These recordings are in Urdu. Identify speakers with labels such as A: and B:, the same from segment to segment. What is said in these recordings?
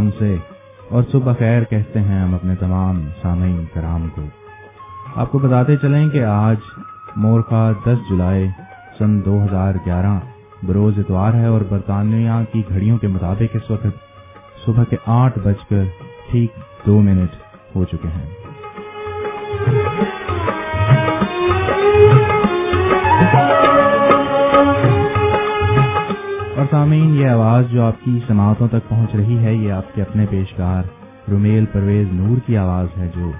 A: احترام سے اور صبح خیر کہتے ہیں ہم اپنے تمام سامعین کرام کو۔ آپ کو بتاتے چلیں کہ آج مورخا دس جولائی سن دو ہزار گیارہ بروز اتوار ہے اور برطانیہ کی گھڑیوں کے مطابق اس وقت صبح کے آٹھ بج کر ٹھیک دو منٹ ہو چکے ہیں۔ سامعین، یہ آواز جو آپ کی سماعتوں تک پہنچ رہی ہے، یہ آپ کے اپنے پیشکار رومیل پرویز نور کی آواز ہے، جو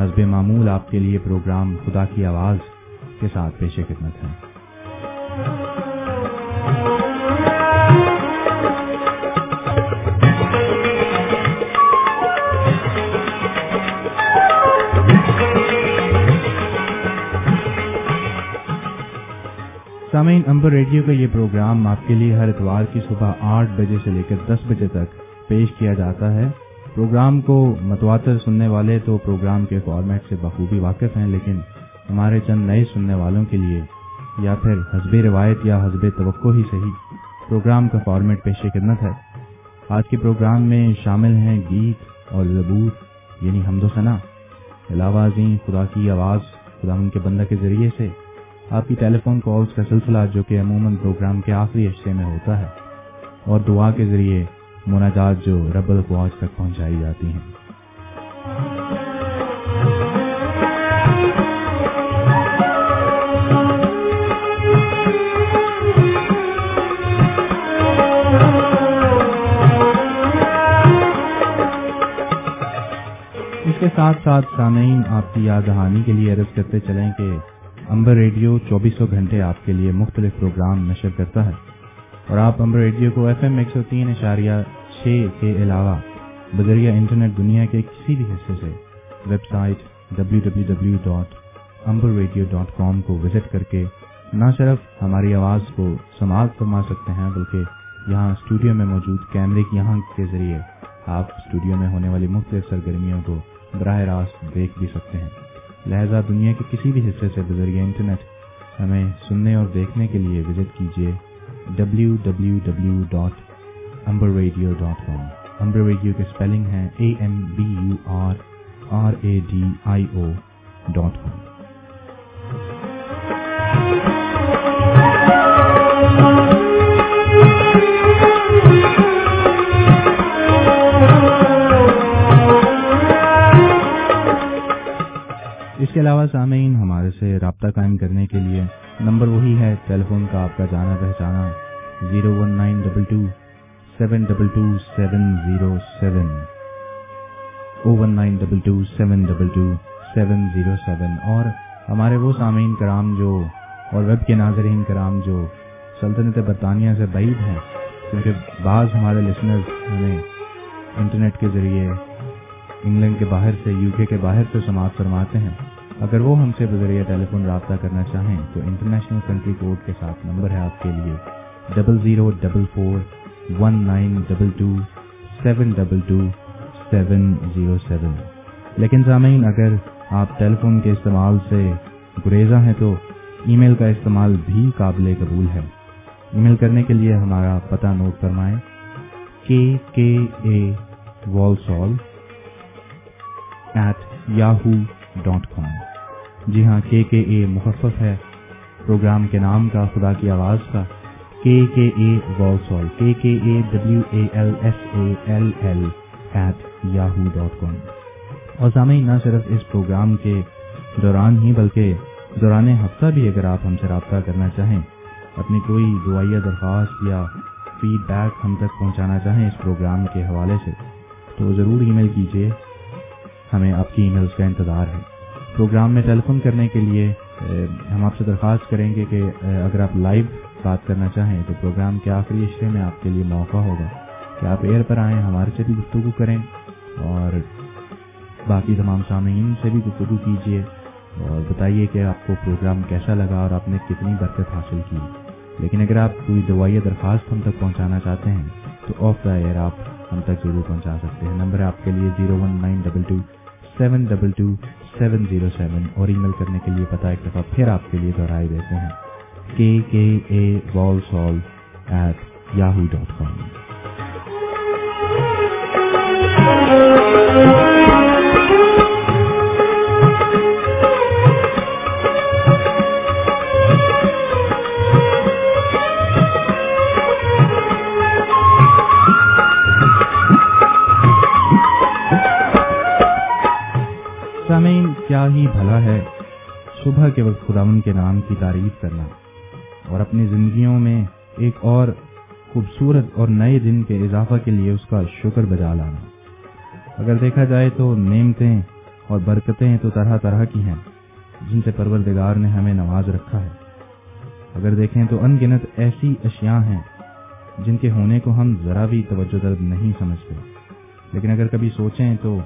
A: حزب معمول آپ کے لیے پروگرام خدا کی آواز کے ساتھ پیش خدمت ہے۔ امبر ریڈیو کا یہ پروگرام آپ کے لیے ہر اتوار کی صبح آٹھ بجے سے لے کر دس بجے تک پیش کیا جاتا ہے۔ پروگرام کو متواتر سننے والے تو پروگرام کے فارمیٹ سے بخوبی واقف ہیں، لیکن ہمارے چند نئے سننے والوں کے لیے یا پھر حزب روایت یا حزب توقع ہی صحیح پروگرام کا فارمیٹ پیش خدمت ہے۔ آج کے پروگرام میں شامل ہیں گیت اور زبور یعنی حمد و ثنا۔ علاوہ ازیں خدا کی آواز خدا ان کے بندہ کے ذریعے سے آپ کی ٹیلی فون کالز کا سلسلہ جو کہ عموماً پروگرام کے آخری حصے میں ہوتا ہے اور دعا کے ذریعے مناجات جو رب الفواج تک پہنچائی جاتی ہیں۔ اس کے ساتھ ساتھ سامعین، آپ کی یاد دہانی کے لیے عرض کرتے چلیں کہ امبر ریڈیو چوبیسوں گھنٹے آپ کے لیے مختلف پروگرام نشر کرتا ہے اور آپ امبر ریڈیو کو ایف ایم ایک سو تین اشاریہ چھ کے علاوہ بذریعہ انٹرنیٹ دنیا کے کسی بھی حصے سے web site W W W dot Amber Radio dot com کو وزٹ کر کے نہ صرف ہماری آواز کو سماعت فرما سکتے ہیں بلکہ یہاں اسٹوڈیو میں موجود کیمرے کی یہاں کے ذریعے آپ اسٹوڈیو میں ہونے والی مختلف سرگرمیوں کو براہ راست دیکھ بھی سکتے ہیں۔ لہذا دنیا کے کسی بھی حصے سے بزرگ انٹرنیٹ، ہمیں سننے اور دیکھنے کے لیے وزٹ کیجیے W W W dot Amber Radio dot com Amber Radio کے اسپیلنگ ہیں A M B U R R A D I O dot com اس کے علاوہ سامعین، ہمارے سے رابطہ قائم کرنے کے لیے نمبر وہی ہے ٹیلی فون کا آپ کا جانا پہچانا zero one nine double two seven double two seven zero seven O one nine double two seven double two seven zero seven اور ہمارے وہ سامعین کرام جو اور ویب کے ناظرین کرام جو سلطنت برطانیہ سے بعید ہیں، کیونکہ بعض ہمارے لسنرز ہمیں انٹرنیٹ کے ذریعے انگلینڈ کے باہر سے، یو کے باہر سے سماعت فرماتے ہیں۔ اگر وہ ہم سے بذریعہ ٹیلی فون رابطہ کرنا چاہیں تو انٹرنیشنل کنٹری کوڈ کے ساتھ نمبر ہے آپ کے لیے double zero double four one nine double two seven double two seven zero seven لیکن سامعین، اگر آپ ٹیلی فون کے استعمال سے گریزاں ہیں تو ای میل کا استعمال بھی قابل قبول ہے۔ ای میل کرنے کے لیے ہمارا پتہ نوٹ فرمائیں۔ K K A Walsall at Yahoo dot com جی ہاں کے کے اے محفف ہے۔ پروگرام کے نام کا، خدا کی آواز کا۔ کے کے A Walsall K K A W A L S A L L at Yahoo dot com. اور سامعین، نہ صرف اس پروگرام کے دوران ہی، بلکہ دوران ہفتہ بھی اگر آپ ہم سے رابطہ کرنا چاہیں، اپنی کوئی دعائیا درخواست یا فیڈ بیک ہم تک پہنچانا چاہیں اس پروگرام کے حوالے سے، تو ضرور ای میل کیجیے ہمیں آپ کی ای میلز کا انتظار ہے۔ پروگرام میں ٹیلیفون کرنے کے لیے ہم آپ سے درخواست کریں گے کہ اگر آپ لائیو بات کرنا چاہیں تو پروگرام کے آخری اشرے میں آپ کے لیے موقع ہوگا۔ کہ آپ ایئر پر آئیں، ہمارے سے بھی گفتگو کریں اور باقی تمام سامعین سے بھی گفتگو کیجیے اور بتائیے کہ آپ کو پروگرام کیسا لگا اور آپ نے کتنی برکت حاصل کی۔ لیکن اگر آپ کوئی دوائی درخواست ہم تک پہنچانا چاہتے ہیں، تو آف دا ایئر آپ ہم تک ضرور پہنچا سکتے ہیں۔ نمبر آپ کے لیے zero one nine double two seven double two seven zero seven اور ای میل کرنے کے لیے پتا ایک دفعہ پھر آپ کے لیے دہرائے دیتے ہیں کے K A Walsall at Yahoo dot com Thank you. سامعین کیا ہی بھلا ہے۔ صبح کے وقت خداون کے نام کی تعریف کرنا۔ اور اپنی زندگیوں میں ایک اور خوبصورت اور نئے دن کے اضافہ کے لیے اس کا شکر بجا لانا۔ اگر دیکھا جائے تو نعمتیں اور برکتیں تو طرح طرح کی ہیں، جن سے پروردگار نے ہمیں نواز رکھا ہے۔ اگر دیکھیں تو ان گنت ایسی اشیاء ہیں جن کے ہونے کو ہم ذرا بھی توجہ درد نہیں سمجھتے۔ لیکن اگر کبھی سوچیں تو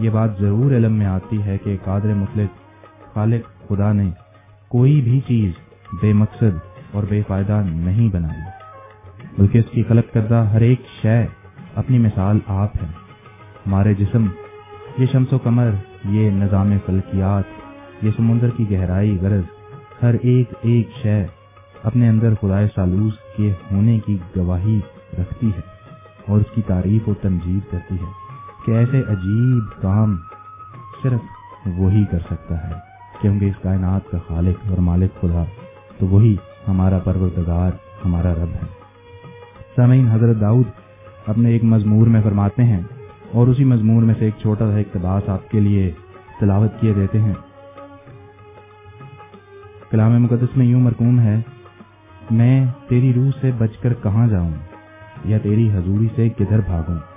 A: یہ بات ضرور علم میں آتی ہے کہ قادر مطلق خالق خدا نے کوئی بھی چیز بے مقصد اور بے فائدہ نہیں بنائی بلکہ اس کی خلق کردہ ہر ایک شے اپنی مثال آپ ہے۔ ہمارے جسم، یہ شمس و کمر یہ نظام فلکیات، یہ سمندر کی گہرائی، غرض، ہر ایک ایک شے اپنے اندر خدائے سالوس کے ہونے کی گواہی رکھتی ہے اور اس کی تعریف و تنجید کرتی ہے۔ کہ ایسے عجیب کام صرف وہی کر سکتا ہے کیونکہ اس کائنات کا خالق اور مالک خدا، تو وہی ہمارا پروردگار، ہمارا رب ہے۔ سامعین، حضرت داؤد اپنے ایک مضمور میں فرماتے ہیں اور اسی مضمور میں سے ایک چھوٹا سا اقتباس آپ کے لیے تلاوت کیے دیتے ہیں۔ کلام مقدس میں یوں مرکوم ہے، میں تیری روح سے بچ کر کہاں جاؤں یا تیری حضوری سے کدھر بھاگوں؟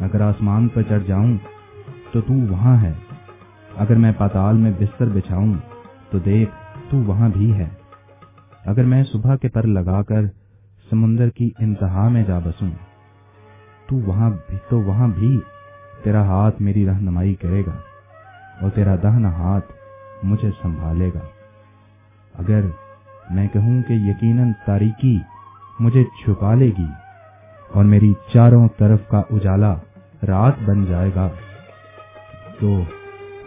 A: اگر آسمان پر چڑھ جاؤں تو تو وہاں ہے۔ اگر میں پاتال میں بستر بچھاؤں تو دیکھ تو وہاں بھی ہے۔ اگر میں صبح کے پر لگا کر سمندر کی انتہا میں جا بسوں تو وہاں بھی تو وہاں بھی تیرا ہاتھ میری رہنمائی کرے گا اور تیرا دہنا ہاتھ مجھے سنبھالے گا۔ اگر میں کہوں کہ یقیناً تاریکی مجھے چھپا لے گی اور میری چاروں طرف کا اجالا رات بن جائے گا تو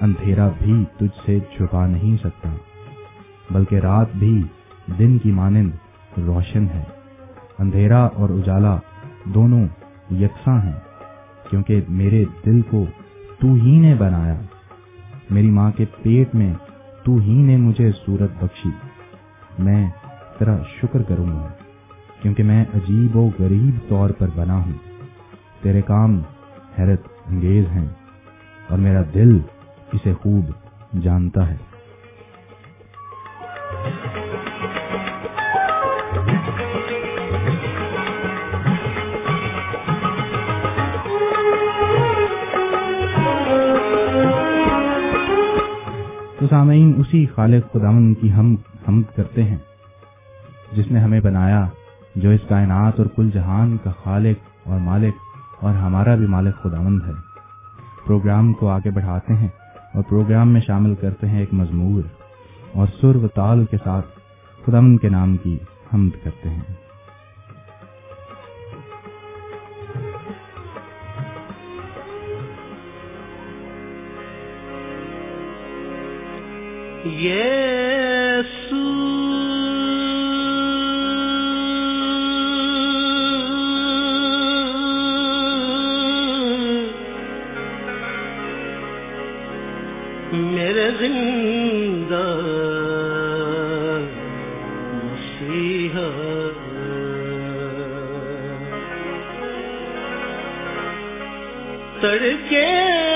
A: اندھیرا بھی تجھ سے چھپا نہیں سکتا، بلکہ رات بھی دن کی مانند روشن ہے۔ اندھیرا اور اجالا دونوں یکساں ہیں، کیونکہ میرے دل کو تو ہی نے بنایا۔ میری ماں کے پیٹ میں تو ہی نے مجھے صورت بخشی۔ میں تیرا شکر کروں گا، کیونکہ میں عجیب و غریب طور پر بنا ہوں۔ تیرے کام حیرت انگیز ہیں اور میرا دل اسے خوب جانتا ہے۔ تو سامعین، اسی خالق خداون کی ہم حمد کرتے ہیں، جس نے ہمیں بنایا، جو اس کائنات اور کل جہان کا خالق اور مالک اور ہمارا بھی مالک خداوند ہے۔ پروگرام کو آگے بڑھاتے ہیں اور پروگرام میں شامل کرتے ہیں ایک مضمور اور سر و تال کے ساتھ خداوند کے نام کی حمد کرتے ہیں۔
B: یسو میرے زندہ مسیحا تڑکے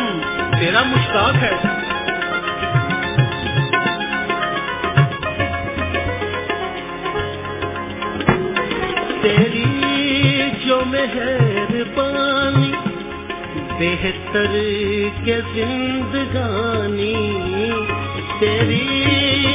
B: ہوں تیرا
C: مشتاق ہے۔
B: تیری جو مہربانی بہتر کے زندگانی۔ تیری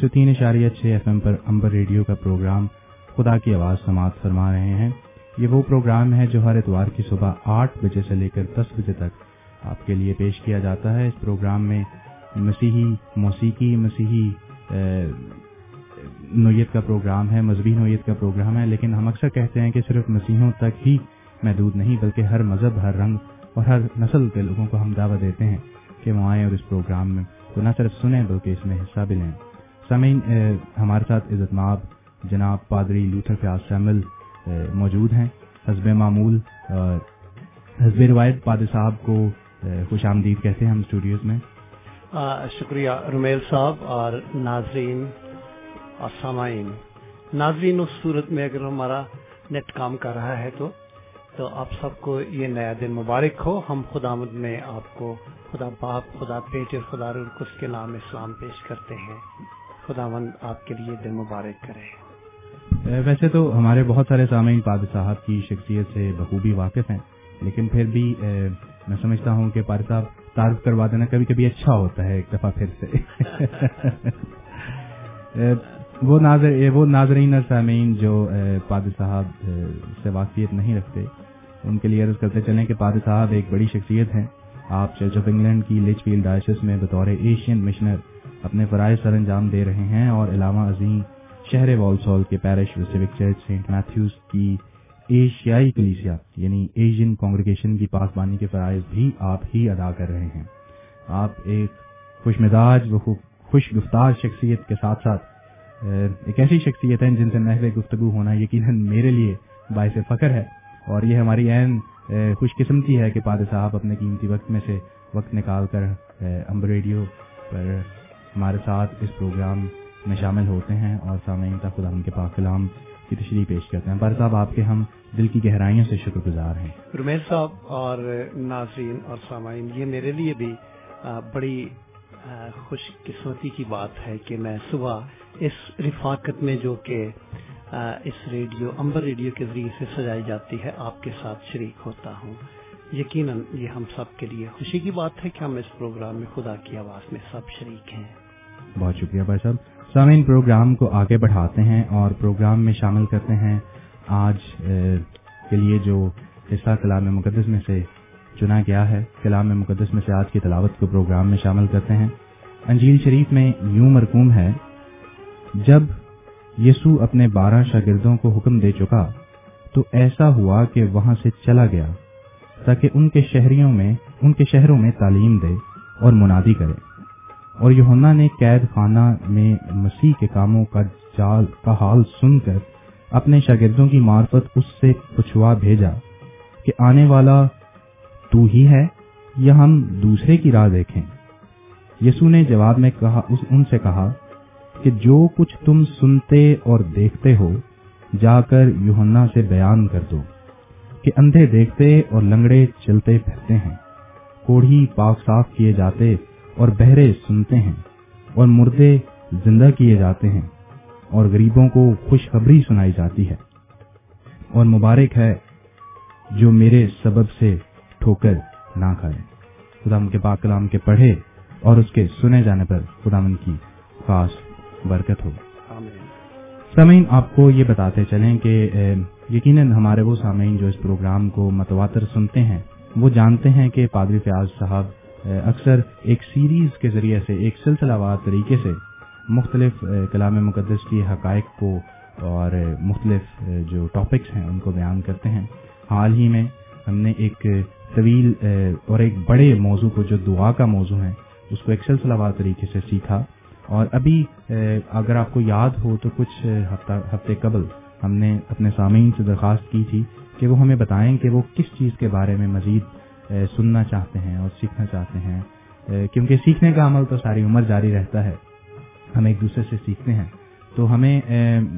A: سو تین اشاریہ چھ ایف ایم پر امبر ریڈیو کا پروگرام خدا کی آواز سماعت فرما رہے ہیں۔ یہ وہ پروگرام ہے جو ہر اتوار کی صبح آٹھ بجے سے لے کر دس بجے تک آپ کے لیے پیش کیا جاتا ہے۔ اس پروگرام میں مسیحی، موسیقی، مسیحی نوعیت کا پروگرام ہے، مذہبی نوعیت کا پروگرام ہے، لیکن ہم اکثر کہتے ہیں کہ صرف مسیحوں تک ہی محدود نہیں، بلکہ ہر مذہب، ہر رنگ اور ہر نسل کے لوگوں کو ہم دعوت دیتے ہیں کہ وہ آئیں اور اس پروگرام میں تو نہ صرف سنیں بلکہ اس میں حصہ بھی لیں۔ سمین ہمارے ساتھ عزت ماب جناب پادری لوتھر فیاض سیمل موجود ہیں۔ حزب معمول حزب روایت پاد صاحب کو خوش آمدید کہتے ہیں ہم اسٹوڈیوز میں۔
D: شکریہ رومیل صاحب اور ناظرین، اور سامعین۔ ناظرین، اس صورت میں اگر ہمارا نیٹ کام کر رہا ہے تو تو آپ سب کو یہ نیا دن مبارک ہو۔ ہم خدا مد میں آپ کو خدا باپ خدا پیٹ اور خدا رس کے نام اسلام پیش کرتے ہیں۔ خداوند آپ کے لیے دن مبارک کرے۔
A: ویسے تو ہمارے بہت سارے سامعین پاد صاحب کی شخصیت سے بخوبی واقف ہیں، لیکن پھر بھی میں سمجھتا ہوں کہ پاد صاحب تعارف کروا دینا کبھی کبھی اچھا ہوتا ہے ایک دفعہ پھر سے۔ وہ ناظر وہ ناظرین اور سامعین جو پاد صاحب سے واقفیت نہیں رکھتے، ان کے لیے عرض کرتے چلیں کہ پاد صاحب ایک بڑی شخصیت ہیں۔ آپ چرچ آف انگلینڈ کی لیچ فیلڈ ڈائسس میں بطور ایشین مشنر اپنے فرائض سر انجام دے رہے ہیں اور علامہ عظیم شہر والسول کے پیرش وسیوک چرچ سینٹ میتھیوز کی ایشیائی کلیسیا یعنی ایشین کانگریگیشن کی پاسبانی کے فرائض بھی آپ ہی ادا کر رہے ہیں۔ آپ ایک خوش مزاج و خوش گفتار شخصیت کے ساتھ ساتھ ایک ایسی شخصیت ہیں جن سے نحو گفتگو ہونا یقیناً میرے لیے باعث فخر ہے اور یہ ہماری عین خوش قسمتی ہے کہ پاد صاحب اپنے قیمتی وقت میں سے وقت نکال کر امبر ریڈیو پر ہمارے ساتھ اس پروگرام میں شامل ہوتے ہیں اور سامعین تک خدا کے پاک کلام کی تشریح پیش کرتے ہیں۔ بار صاحب آپ کے ہم دل کی گہرائیوں سے شکر گزار ہیں۔
D: رمیش صاحب اور ناظرین اور سامعین، یہ میرے لیے بھی بڑی خوش قسمتی کی بات ہے کہ میں صبح اس رفاقت میں جو کہ اس ریڈیو، امبر ریڈیو کے ذریعے سے سجائی جاتی ہے، آپ کے ساتھ شریک ہوتا ہوں۔ یقیناً یہ ہم سب کے لیے خوشی کی بات ہے کہ ہم اس پروگرام میں خدا کی آواز میں سب شریک ہیں۔
A: بہت شکریہ بھائی صاحب۔ سامعین، پروگرام کو آگے بڑھاتے ہیں اور پروگرام میں شامل کرتے ہیں آج کے لیے جو حصہ کلام مقدس میں سے چنا گیا ہے۔ کلام مقدس میں سے آج کی تلاوت کو پروگرام میں شامل کرتے ہیں۔ انجیل شریف میں یوں مرکوم ہے، جب یسو اپنے بارہ شاگردوں کو حکم دے چکا، تو ایسا ہوا کہ وہاں سے چلا گیا تاکہ ان کے شہریوں میں، ان کے شہروں میں تعلیم دے اور منادی کرے۔ اور یونا نے قید خانہ میں مسیح کے کاموں کا جال کا حال سن کر اپنے شاگردوں کی معرفت اس سے پچھوا بھیجا کہ آنے والا تو ہی ہے یا ہم دوسرے کی راہ دیکھیں۔ یسو نے جواب میں کہا، اس ان سے کہا کہ جو کچھ تم سنتے اور دیکھتے ہو، جا کر یوہنا سے بیان کر دو کہ اندھے دیکھتے اور لنگڑے چلتے پہتے ہیں، کوڑھی پاک صاف کیے جاتے اور بہرے سنتے ہیں اور مردے زندہ کیے جاتے ہیں اور غریبوں کو خوشخبری سنائی جاتی ہے۔ اور مبارک ہے جو میرے سبب سے ٹھوکر نہ کھائے۔ خدا ان کے پاک کلام کے پڑھے اور اس کے سنے جانے پر خدا ان کی خاص برکت ہو۔ سامعین آپ کو یہ بتاتے چلیں کہ یقیناً ہمارے وہ سامعین جو اس پروگرام کو متواتر سنتے ہیں وہ جانتے ہیں کہ پادری فیاض صاحب اکثر ایک سیریز کے ذریعے سے، ایک سلسلہ وار طریقے سے مختلف کلام مقدس کی حقائق کو اور مختلف جو ٹاپکس ہیں، ان کو بیان کرتے ہیں۔ حال ہی میں ہم نے ایک طویل اور ایک بڑے موضوع کو، جو دعا کا موضوع ہے، اس کو ایک سلسلہ وار طریقے سے سیکھا۔ اور ابھی اگر آپ کو یاد ہو تو کچھ ہفتہ، ہفتے قبل ہم نے اپنے سامعین سے درخواست کی تھی کہ وہ ہمیں بتائیں کہ وہ کس چیز کے بارے میں مزید سننا چاہتے ہیں اور سیکھنا چاہتے ہیں۔ کیونکہ سیکھنے کا عمل تو ساری عمر جاری رہتا ہے۔ ہم ایک دوسرے سے سیکھتے ہیں۔ تو ہمیں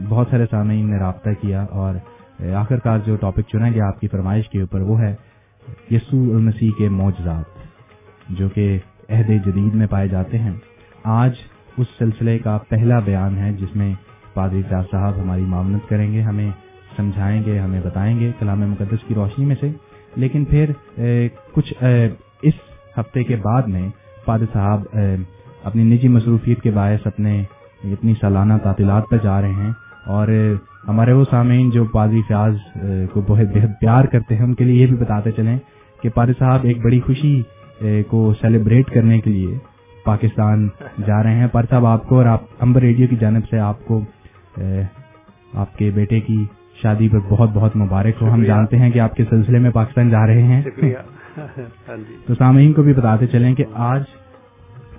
A: بہت سارے سامعین نے رابطہ کیا اور آخر کار جو ٹاپک چنا گیا آپ کی فرمائش کے اوپر، وہ ہے یسوع المسیح کے معجزات، جو کہ عہد جدید میں پائے جاتے ہیں۔ آج اس سلسلے کا پہلا بیان ہے، جس میں پادری صاحب ہماری معاونت کریں گے، ہمیں سمجھائیں گے، ہمیں بتائیں گے کلام مقدس کی روشنی میں سے۔ لیکن پھر کچھ اس ہفتے کے بعد میں فادر صاحب اپنی نجی مصروفیت کے باعث اپنے اپنی سالانہ تعطیلات پر جا رہے ہیں اور ہمارے وہ سامعین جو پادری فیاض کو بہت بہت پیار کرتے ہیں، ان کے لیے یہ بھی بتاتے چلیں کہ پادری صاحب ایک بڑی خوشی کو سیلیبریٹ کرنے کے لیے پاکستان جا رہے ہیں۔ پر صاحب، آپ کو اور آپ امبر ریڈیو کی جانب سے آپ کو آپ کے بیٹے کی شادی پر بہت بہت مبارک ہو۔ ہم جانتے ہیں کہ آپ کے سلسلے میں پاکستان جا رہے ہیں۔ ہاں جی۔ تو سامعین کو بھی بتاتے چلیں کہ آج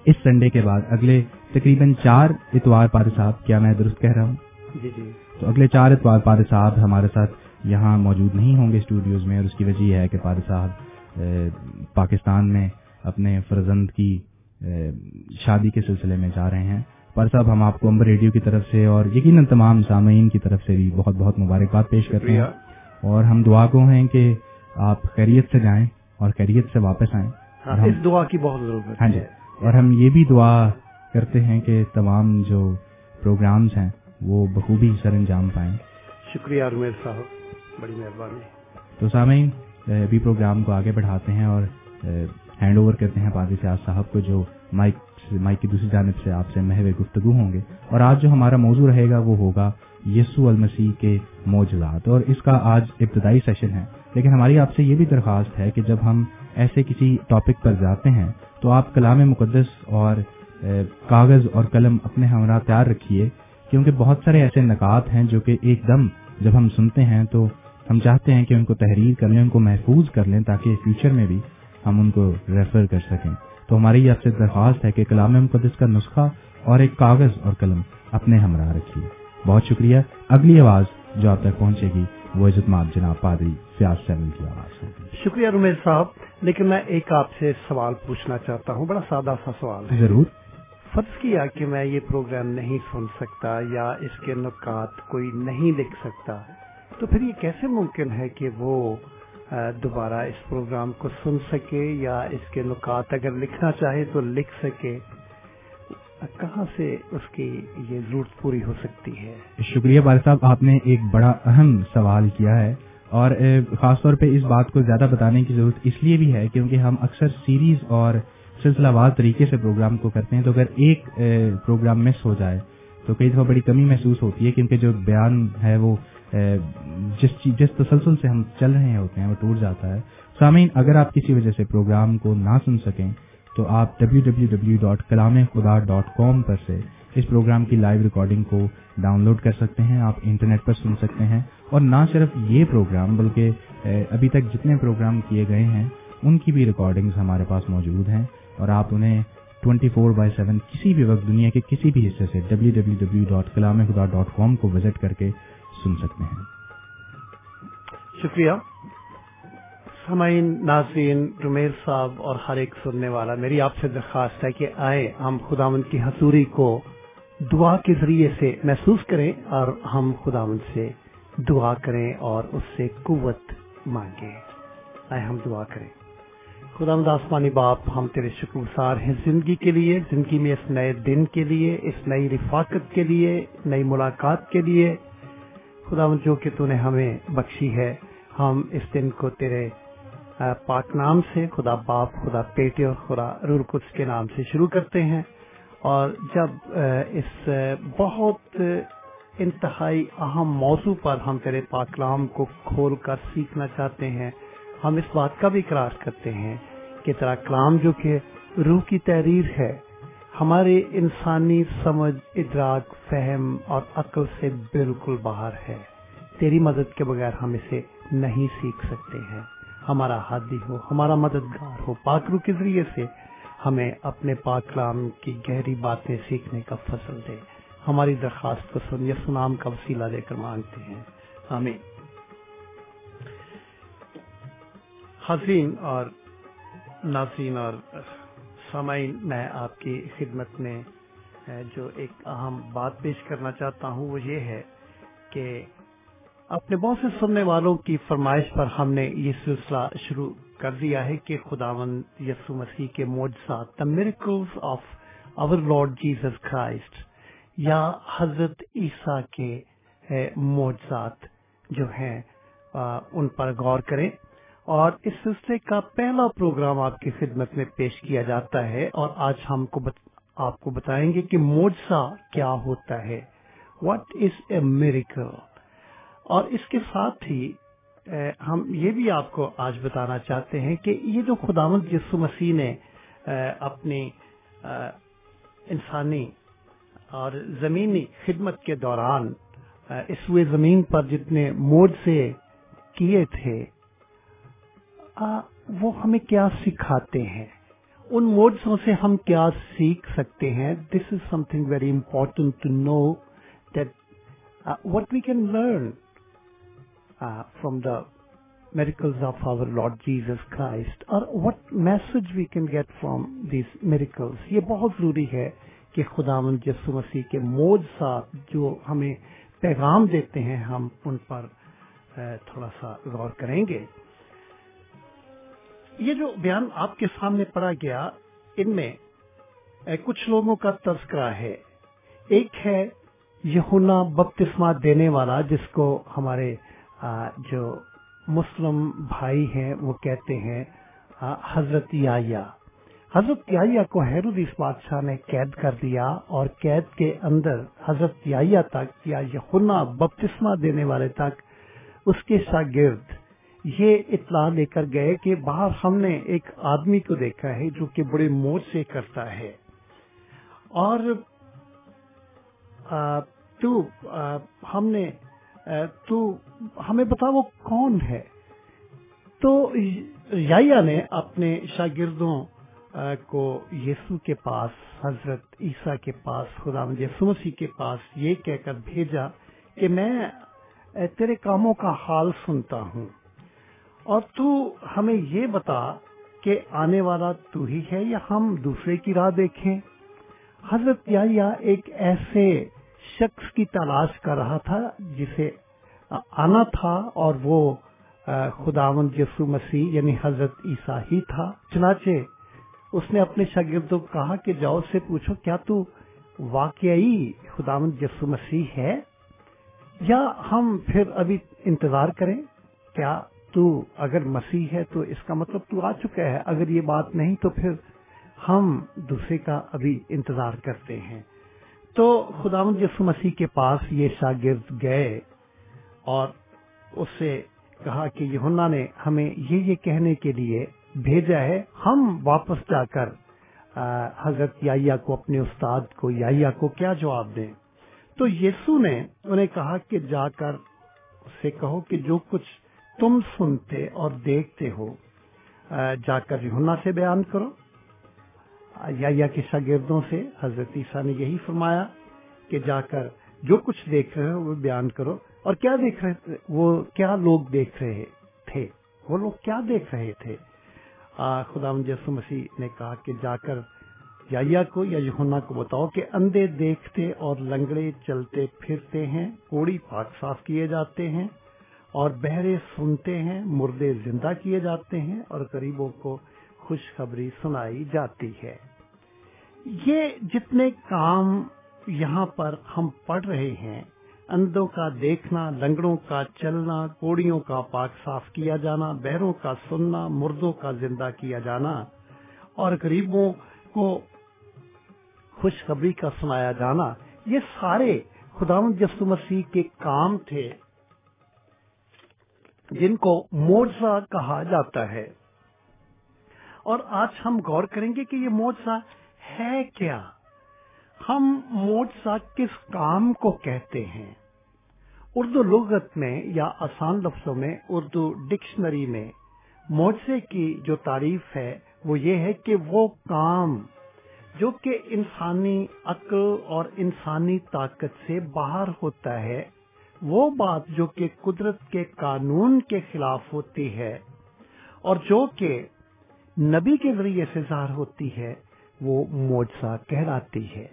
A: اس سنڈے کے بعد اگلے تقریباً چار اتوار پار صاحب کیا میں درست کہہ رہا ہوں؟ جی، جی۔ تو اگلے چار اتوار پار صاحب ہمارے ساتھ یہاں موجود نہیں ہوں گے اسٹوڈیوز میں اور اس کی وجہ یہ ہے کہ پار صاحب پاکستان میں اپنے فرزند کی شادی کے سلسلے میں جا رہے ہیں۔ پر صاحب ہم آپ کو امبر ریڈیو کی طرف سے اور یقیناً تمام سامعین کی طرف سے
C: بھی بہت بہت مبارکباد پیش کرتے
A: ہیں اور ہم دعا کو ہیں کہ آپ خیریت سے جائیں اور خیریت سے واپس آئیں۔ ہاں، اس دعا
C: کی بہت ضرورت ہاں جی۔
A: اور ہم یہ بھی دعا کرتے ہیں کہ تمام جو پروگرامز ہیں وہ بخوبی سر انجام پائیں۔ شکریہ رمیر صاحب بڑی مہربانی۔ تو سامعین ابھی پروگرام کو آگے بڑھاتے ہیں اور ہینڈ اوور کرتے ہیں پاکی سیاض صاحب کو جو مائک مائی کی دوسری جانب سے آپ سے محو گفتگو ہوں گے۔ اور آج جو ہمارا موضوع رہے گا وہ ہوگا یسو المسیح کے معجزات۔ اور اس کا آج ابتدائی سیشن ہے۔ لیکن ہماری آپ سے یہ بھی درخواست ہے کہ جب ہم ایسے کسی ٹاپک پر جاتے ہیں تو آپ کلام مقدس اور کاغذ اور قلم اپنے ہمراہ تیار رکھیے، کیونکہ بہت سارے ایسے نکات ہیں جو کہ ایک دم جب ہم سنتے ہیں تو ہم چاہتے ہیں کہ ان کو تحریر کر لیں، ان کو محفوظ کر لیں تاکہ فیوچر میں بھی ہم ان کو ریفر کر سکیں۔ تو ہماری آپ سے درخواست ہے
C: کہ کلام مقدس کا نسخہ اور ایک کاغذ اور قلم اپنے ہمراہ رکھیے۔ بہت شکریہ۔ اگلی
A: آواز
C: جو آپ تک پہنچے گی وہ عزت ماب جناب پادری فیاض سیون کی آواز ہوگی۔ شکریہ رومیل صاحب لیکن میں ایک آپ سے سوال پوچھنا چاہتا ہوں بڑا سادہ سا سوال ہے۔ ضرور۔ فرض کیا کہ میں یہ پروگرام نہیں سن سکتا یا اس کے نکات کوئی نہیں
A: لکھ سکتا تو پھر یہ کیسے ممکن ہے کہ وہ دوبارہ اس پروگرام کو سن سکے یا اس کے نکات اگر لکھنا چاہے تو لکھ سکے۔ کہاں سے اس کی یہ ضرورت پوری ہو سکتی ہے؟ شکریہ بال صاحب، آپ نے ایک بڑا اہم سوال کیا ہے اور خاص طور پہ اس بات کو زیادہ بتانے کی ضرورت اس لیے بھی ہے کیونکہ ہم اکثر سیریز اور سلسلہ وار طریقے سے پروگرام کو کرتے ہیں تو اگر ایک پروگرام مس ہو جائے تو کئی دفعہ بڑی کمی محسوس ہوتی ہے کیونکہ جو بیان ہے وہ جس جس تسلسل سے ہم چل رہے ہوتے ہیں، وہ ٹوٹ جاتا ہے۔ سامعین اگر آپ کسی وجہ سے پروگرام کو نہ سن سکیں، تو آپ ڈبلو ڈبلو ڈبلو ڈاٹ کلام خدا ڈاٹ کام پر سے اس پروگرام کی لائیو ریکارڈنگ کو ڈاؤن لوڈ کر سکتے ہیں۔
C: آپ انٹرنیٹ پر سن سکتے ہیں۔ اور نہ صرف یہ پروگرام، بلکہ ابھی تک جتنے پروگرام کیے گئے ہیں، ان کی بھی ریکارڈنگز ہمارے پاس موجود ہیں۔ اور آپ انہیں ٹوئنٹی فور بائی سیون کسی بھی
D: وقت
A: دنیا کے کسی بھی حصے سے ڈبلو ڈبلو ڈبلو ڈاٹ کلام خدا ڈاٹ کام کو وزٹ کر کے سن سکتے ہیں۔
D: شکریہ۔ سمعین ناظرین رمیر صاحب اور ہر ایک سننے والا، میری آپ سے درخواست ہے کہ آئے ہم خداون کی حصوری کو دعا کے ذریعے سے محسوس کریں اور ہم خداون سے دعا کریں اور اس سے قوت مانگیں۔ آئے ہم دعا کریں۔ خدا آسمانی باپ، ہم تیرے شکر گزار ہیں زندگی کے لیے، زندگی میں اس نئے دن کے لیے، اس نئی رفاقت کے لیے، نئی ملاقات کے لیے۔ خدا جو کہ تو نے ہمیں بخشی ہے، ہم اس دن کو تیرے پاک نام سے خدا باپ، خدا پیٹے اور خدا رور کچھ کے نام سے شروع کرتے ہیں۔ اور جب اس بہت انتہائی اہم موضوع پر ہم تیرے پاکلام کو کھول کر سیکھنا چاہتے ہیں، ہم اس بات کا بھی اقرار کرتے ہیں کہ تیرا کلام جو کہ روح کی تحریر ہے ہمارے انسانی سمجھ، ادراک، فہم اور عقل سے بالکل باہر ہے۔ تیری مدد کے بغیر ہم اسے نہیں سیکھ سکتے ہیں۔ ہمارا ہادی ہو، ہمارا مددگار ہو۔ پاکرو کے ذریعے سے ہمیں اپنے پاکلام کی گہری باتیں سیکھنے کا فصل دے۔ ہماری درخواست کو سن یا سنام کا وسیلہ دے کر مانگتے ہیں۔ آمین۔ حسین اور ناظرین اور سامعین میں آپ کی خدمت میں جو ایک اہم بات پیش کرنا چاہتا ہوں، وہ یہ ہے کہ اپنے بہت سے سننے والوں کی فرمائش پر ہم نے یہ سلسلہ شروع کر دیا ہے کہ خداون یسو مسیح کے موجزات the miracles of our Lord Jesus Christ یا حضرت عیسیٰ کے موجزات جو ہیں ان پر غور کریں۔ اور اس سلسلے کا پہلا پروگرام آپ کی خدمت میں پیش کیا جاتا ہے اور آج ہم کو بت... آپ کو بتائیں گے کہ موجزہ کیا ہوتا ہے۔ واٹ از اے میریکل اور اس کے ساتھ ہی ہم یہ بھی آپ کو آج بتانا چاہتے ہیں کہ یہ جو خداوند یسو مسیح نے اپنی انسانی اور زمینی خدمت کے دوران اس ہوئے زمین پر جتنے موڈ سے کیے تھے وہ ہمیں کیا سکھاتے ہیں؟ ان موڈسوں سے ہم کیا سیکھ سکتے ہیں؟ This is something very important to know that what we can learn from the miracles of our Lord Jesus Christ اور what message we can get from these miracles یہ بہت ضروری ہے کہ خدا یسو مسیح کے موج ساتھ جو ہمیں پیغام دیتے ہیں، ہم ان پر تھوڑا سا غور کریں گے۔ یہ جو بیان آپ کے سامنے پڑا گیا، ان میں کچھ لوگوں کا تذکرہ ہے۔ ایک ہے یہونا بپتسمہ دینے والا، جس کو ہمارے جو مسلم بھائی ہیں، وہ کہتے ہیں حضرت یا حضرت یا کو ہیرودیس بادشاہ نے قید کر دیا اور قید کے اندر حضرت یا تک یا یہونا بپتسمہ دینے والے تک اس کے شاگرد یہ اطلاع لے کر گئے کہ باہر ہم نے ایک آدمی کو دیکھا ہے جو کہ بڑے موج سے کرتا ہے۔ اور تو ہم نے تو ہمیں بتا وہ کون ہے؟ تو یا نے اپنے شاگردوں کو یسو کے پاس، حضرت عیسیٰ کے پاس خدا یسو مسیح کے پاس یہ کہہ کر بھیجا کہ میں تیرے کاموں کا حال سنتا ہوں۔ اور تو ہمیں یہ بتا کہ آنے والا تو ہی ہے یا ہم دوسرے کی راہ دیکھیں۔ حضرت یا ایک ایسے شخص کی تلاش کر رہا تھا جسے آنا تھا اور وہ خداون یسو مسیح یعنی حضرت عیسیٰ ہی تھا۔ چنانچہ اس نے اپنے شاگردوں کو کہا کہ جاؤ سے پوچھو، کیا تو واقعی خداون یسو مسیح ہے؟ یا ہم پھر ابھی انتظار کریں، کیا تو اگر مسیح ہے تو اس کا مطلب تو آ چکا ہے۔ اگر یہ بات نہیں تو پھر ہم دوسرے کا ابھی انتظار کرتے ہیں۔ تو خدا یسو مسیح کے پاس یہ شاگرد گئے اور اس سے کہا کہ یونا نے ہمیں یہ یہ کہنے کے لیے بھیجا ہے، ہم واپس جا کر حضرت یا کو، اپنے استاد کو یا کو کیا جواب دیں؟ تو یسو نے انہیں کہا کہ جا کر اسے کہو کہ جو کچھ تم سنتے اور دیکھتے ہو۔ جا کر یونا سے بیان کرو۔ یا کے شاگردوں سے حضرت عیسیٰ نے یہی فرمایا کہ جا کر جو کچھ دیکھ رہے ہو وہ بیان کرو۔ اور کیا دیکھ رہے تھے؟ وہ کیا لوگ دیکھ رہے تھے؟ وہ لوگ کیا دیکھ رہے تھے؟ خدا یسو مسیح نے کہا کہ جا کر یا کو یا یونا کو بتاؤ کہ اندھے دیکھتے اور لنگڑے چلتے پھرتے ہیں، کوڑی پاک صاف کیے جاتے ہیں۔ اور بہرے سنتے ہیں، مردے زندہ کیے جاتے ہیں اور غریبوں کو خوشخبری سنائی جاتی ہے۔ یہ جتنے کام یہاں پر ہم پڑھ رہے ہیں اندوں کا دیکھنا، لنگڑوں کا چلنا، کوڑیوں کا پاک صاف کیا جانا، بہروں کا سننا، مردوں کا زندہ کیا جانا، اور غریبوں کو خوشخبری کا سنایا جانا، یہ سارے خدا یسو مسیح کے کام تھے۔ جن کو موجزہ کہا جاتا ہے۔ اور آج ہم غور کریں گے کہ یہ موجزہ ہے کیا۔ ہم موجزہ کس کام کو کہتے ہیں؟ اردو لغت میں یا آسان لفظوں میں، اردو ڈکشنری میں موجے کی جو تعریف ہے، وہ یہ ہے کہ وہ کام جو کہ انسانی عقل اور انسانی طاقت سے باہر ہوتا ہے وہ بات جو کہ قدرت کے قانون کے خلاف ہوتی ہے اور جو کہ نبی کے ذریعے سے ظاہر ہوتی ہے، وہ موجزہ کہلاتی ہے۔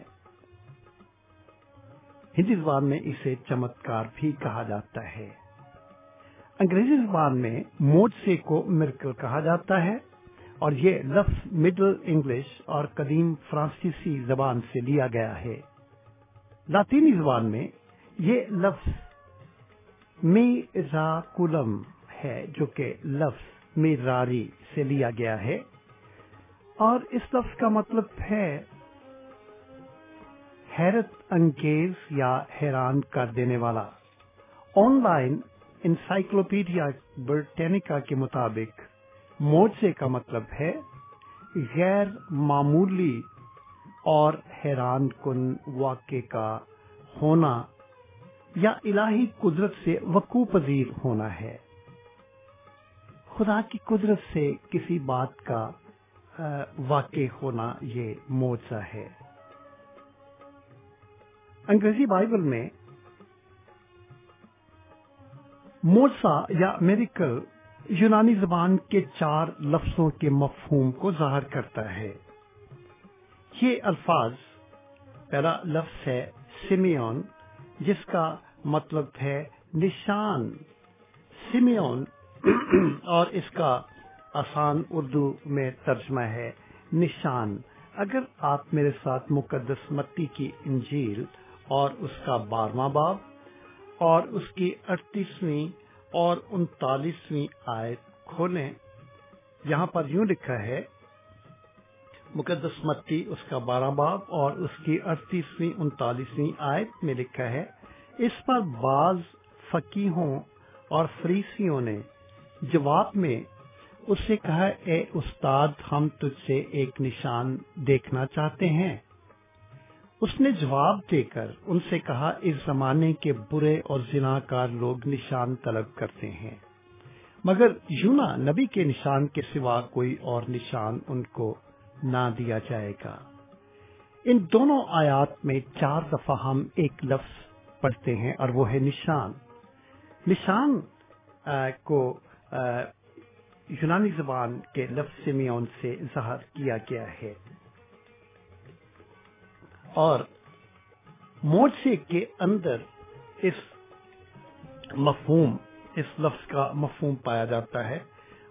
D: ہندی زبان میں اسے چمتکار بھی کہا جاتا ہے۔ انگریزی زبان میں موجے کو مرکل کہا جاتا ہے اور یہ لفظ مڈل انگلش اور قدیم فرانسیسی زبان سے لیا گیا ہے۔ لاطینی زبان میں یہ لفظ میراکولم ہے، جو کہ لفظ میراری سے لیا گیا ہے۔ اور اس لفظ کا مطلب ہے حیرت انگیز یا حیران کر دینے والا۔ آن لائن انسائکلوپیڈیا برٹینکا کے مطابق موجے کا مطلب ہے غیر معمولی اور حیران کن واقع کا ہونا۔ یا الہی قدرت سے وقوع پذیر ہونا ہے۔ خدا کی قدرت سے کسی بات کا واقع ہونا یہ موجہ ہے۔ انگریزی بائبل میں موسا یا میریکل یونانی زبان کے چار لفظوں کے مفہوم کو ظاہر کرتا ہے۔ یہ الفاظ، پہلا لفظ ہے سمیون جس کا مطلب ہے نشان سمیون اور اس کا آسان اردو میں ترجمہ ہے نشان۔ اگر آپ میرے ساتھ مقدس متی کی انجیل اور اس کا بارہواں باب اور اس کی اڑتیسویں اور انتالیسویں آیت کھولیں، یہاں پر یوں لکھا ہے، مقدس متی اس کا بارہ باب اور اس کی اڑتیسویں، انتالیسویں آیت میں لکھا ہے اس پر بعض فقیحوں اور فریسیوں نے جواب میں اس سے کہا، اے استاد، ہم تجھ سے ایک نشان دیکھنا چاہتے ہیں۔ اس نے جواب دے کر ان سے کہا، اس زمانے کے برے اور زنا کار لوگ نشان طلب کرتے ہیں۔ مگر یونا نبی کے نشان کے سوا کوئی اور نشان ان کو نہ دیا جائے گا۔ ان دونوں آیات میں چار دفعہ ہم ایک لفظ پڑھتے ہیں اور وہ ہے نشان۔ نشان کو یونانی زبان کے لفظ سمیون سے ظاہر کیا گیا ہے۔ اور موچے کے اندر اس مفہوم، اس لفظ کا مفہوم پایا جاتا ہے۔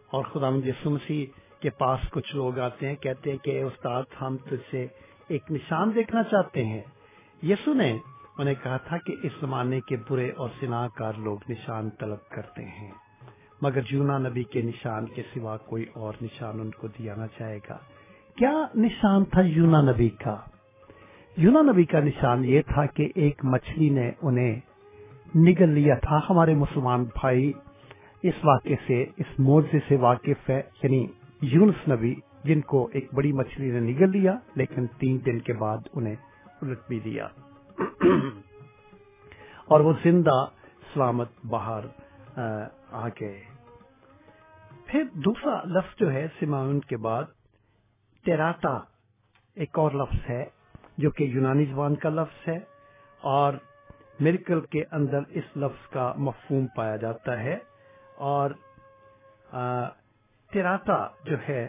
D: اور خدا یسو مسیح کے پاس کچھ لوگ آتے ہیں، کہتے ہیں کہ استاد، ہم تجھ سے ایک نشان دیکھنا چاہتے ہیں۔ یسو نے انہیں کہا تھا کہ اس زمانے کے برے اور سنا کار لوگ نشان طلب کرتے ہیں، مگر جونا نبی کے نشان کے سوا کوئی اور نشان ان کو دیا نہ چاہے گا۔ کیا نشان تھا یونا نبی کا؟ یونا نبی کا نشان یہ تھا کہ ایک مچھلی نے انہیں نگل لیا تھا۔ ہمارے مسلمان بھائی، اس واقعے سے، اس موضے سے واقف ہے یعنی یونس نبی، جن کو ایک بڑی مچھلی نے نگل لیا، لیکن تین دن کے بعد انہیں الٹ بھی دیا۔ اور وہ زندہ سلامت باہر آ گئے پھر دوسرا لفظ جو ہے سماون کے بعد، تیراتا، ایک اور لفظ ہے جو کہ یونانی زبان کا لفظ ہے اور میرکل کے اندر اس لفظ کا مفہوم پایا جاتا ہے اور تیراتا جو ہے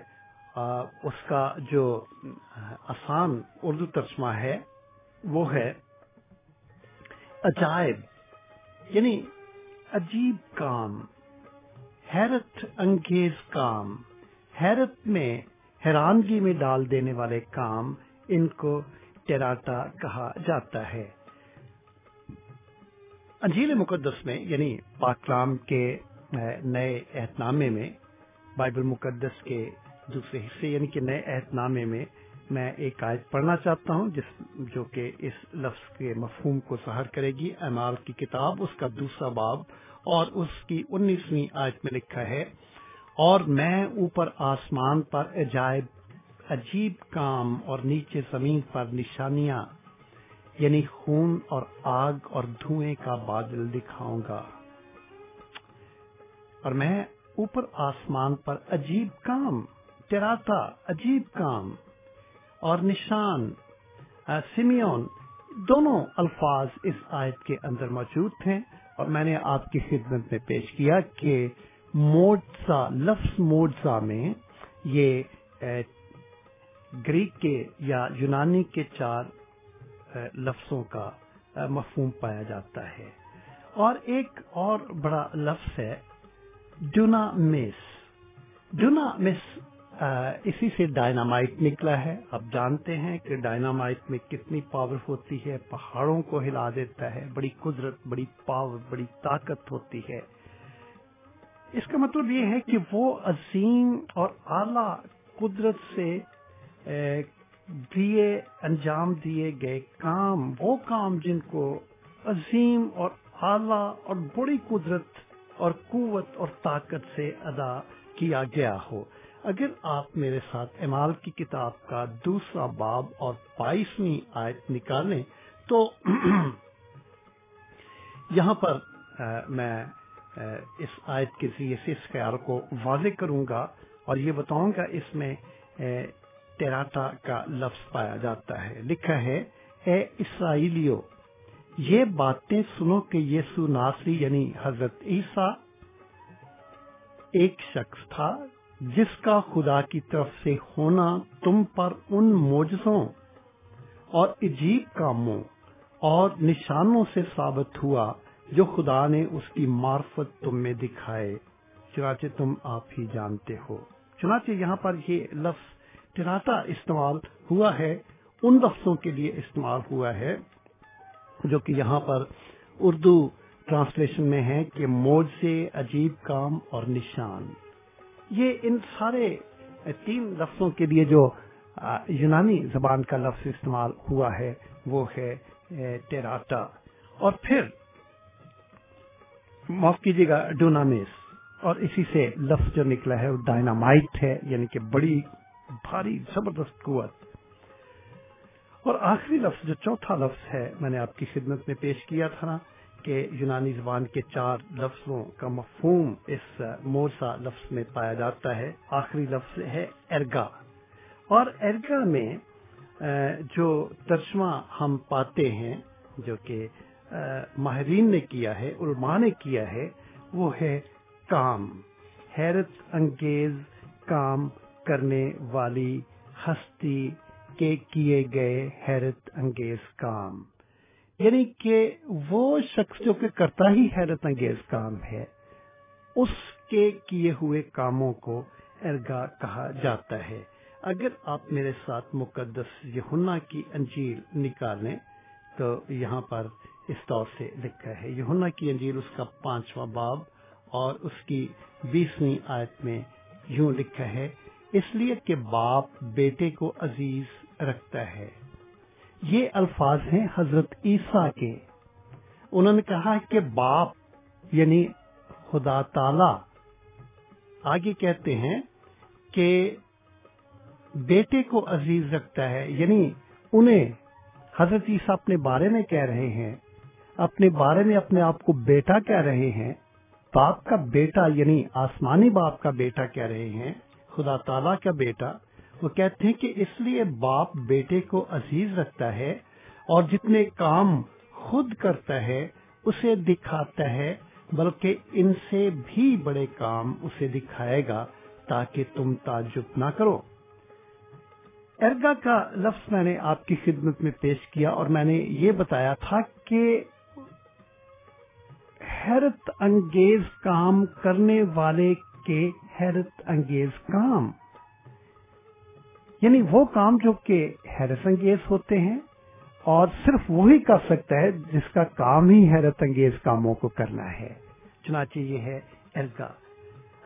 D: اس کا جو آسان اردو ترجمہ ہے وہ ہے عجائب یعنی عجیب کام، حیرت انگیز کام، حیرت میں حیرانگی میں ڈال دینے والے کام ان کو ٹیراٹا کہا جاتا ہے۔ انجیل مقدس میں یعنی پاکلام کے نئے اہتنامے میں، بائبل مقدس کے دوسرے حصے یعنی کہ نئے اہتنامے میں میں ایک آیت پڑھنا چاہتا ہوں، جس جو کہ اس لفظ کے مفہوم کو سہر کرے گی امال کی کتاب، اس کا دوسرا باب، اور اس کی انیسویں آیت میں لکھا ہے، اور میں اوپر آسمان پر عجائب، عجیب کام اور نیچے زمین پر نشانیاں یعنی خون اور آگ اور دھوئے کا بادل دکھاؤں گا۔ اور میں اوپر آسمان پر عجیب کام ڈراتا عجیب کام اور نشان سیمیون دونوں الفاظ اس آیت کے اندر موجود تھے اور میں نے آپ کی خدمت میں پیش کیا کہ موڈسا لفظ موڈسا میں یہ گریک کے یا یونانی کے چار لفظوں کا مفہوم پایا جاتا ہے۔ اور ایک اور بڑا لفظ ہے، ڈونامس۔ ڈونامس اسی سے ڈائنامائٹ نکلا ہے۔ آپ جانتے ہیں کہ ڈائنامائٹ میں کتنی پاور ہوتی ہے، پہاڑوں کو ہلا دیتا ہے، بڑی قدرت، بڑی پاور، بڑی طاقت ہوتی ہے۔ اس کا مطلب یہ ہے کہ وہ عظیم اور اعلی قدرت سے دیے، انجام دیے گئے کام، وہ کام جن کو عظیم اور اعلی اور بڑی قدرت اور قوت اور طاقت سے ادا کیا گیا ہو۔ اگر آپ میرے ساتھ امال کی کتاب کا دوسرا باب اور بائیسویں آیت نکالیں تو یہاں پر میں اس آیت کے ذریعے سے اس خیال کو واضح کروں گا اور یہ بتاؤں گا اس میں تیراٹا کا لفظ پایا جاتا ہے۔ لکھا ہے، اے اسرائیلیو، یہ باتیں سنو کہ یسو ناصری یعنی حضرت عیسیٰ ایک شخص تھا جس کا خدا کی طرف سے ہونا تم پر ان موجزوں اور عجیب کاموں اور نشانوں سے ثابت ہوا جو خدا نے اس کی معرفت تم میں دکھائے۔ چنانچہ تم آپ ہی جانتے ہو۔ چنانچہ یہاں پر یہ لفظ ٹراٹا استعمال ہوا ہے، ان لفظوں کے لیے استعمال ہوا ہے جو کہ یہاں پر اردو ٹرانسلیشن میں ہے کہ موج سے عجیب کام اور نشان۔ یہ ان سارے تین لفظوں کے لیے جو یونانی زبان کا لفظ استعمال ہوا ہے، وہ ہے ٹیراٹا۔ اور پھر، معاف کیجیے گا، ڈونامس۔ اور اسی سے لفظ جو نکلا ہے، وہ ڈائنامائٹ ہے یعنی کہ بڑی بھاری زبردست قوت۔ اور آخری لفظ، جو چوتھا لفظ ہے، میں نے آپ کی خدمت میں پیش کیا تھا نا کہ یونانی زبان کے چار لفظوں کا مفہوم اس مورسا لفظ میں پایا جاتا ہے۔ آخری لفظ ہے ارگا اور ارگا میں جو ترجمہ ہم پاتے ہیں، جو کہ ماہرین نے کیا ہے، علماء نے کیا ہے، وہ ہے کام۔ حیرت انگیز کام کرنے والی ہستی کے کیے گئے حیرت انگیز کام۔ یعنی کہ وہ شخص جو کہ کرتا ہی حیرت انگیز کام ہے، اس کے کیے ہوئے کاموں کو ارگا کہا جاتا ہے۔ اگر آپ میرے ساتھ مقدس یہنا کی انجیل نکالیں، تو یہاں پر اس طور سے لکھا ہے یہنا کی انجیل اس کا پانچواں باب اور اس کی بیسویں آیت میں یوں لکھا ہے، اس لیے کہ باپ بیٹے کو عزیز رکھتا ہے۔ یہ الفاظ ہیں حضرت عیسیٰ کے۔ انہوں نے کہا کہ باپ یعنی خدا تعالی۔ آگے کہتے ہیں کہ بیٹے کو عزیز رکھتا ہے یعنی انہیں حضرت عیسیٰ اپنے بارے میں کہہ رہے ہیں۔ اپنے بارے میں اپنے آپ کو بیٹا کہہ رہے ہیں۔ باپ کا بیٹا یعنی آسمانی باپ کا بیٹا کہہ رہے ہیں، خدا تعالی کا بیٹا۔ وہ کہتے ہیں کہ اس لیے باپ بیٹے کو عزیز رکھتا ہے اور جتنے کام خود کرتا ہے، اسے دکھاتا ہے، بلکہ ان سے بھی بڑے کام اسے دکھائے گا تاکہ تم تعجب نہ کرو۔ ارگا کا لفظ میں نے آپ کی خدمت میں پیش کیا اور میں نے یہ بتایا تھا کہ حیرت انگیز کام کرنے والے کے حیرت انگیز کام۔ یعنی وہ کام جو کہ حیرت انگیز ہوتے ہیں اور صرف وہی کر سکتا ہے جس کا کام ہی حیرت انگیز کاموں کو کرنا ہے۔ چنانچہ یہ ہے ایلگا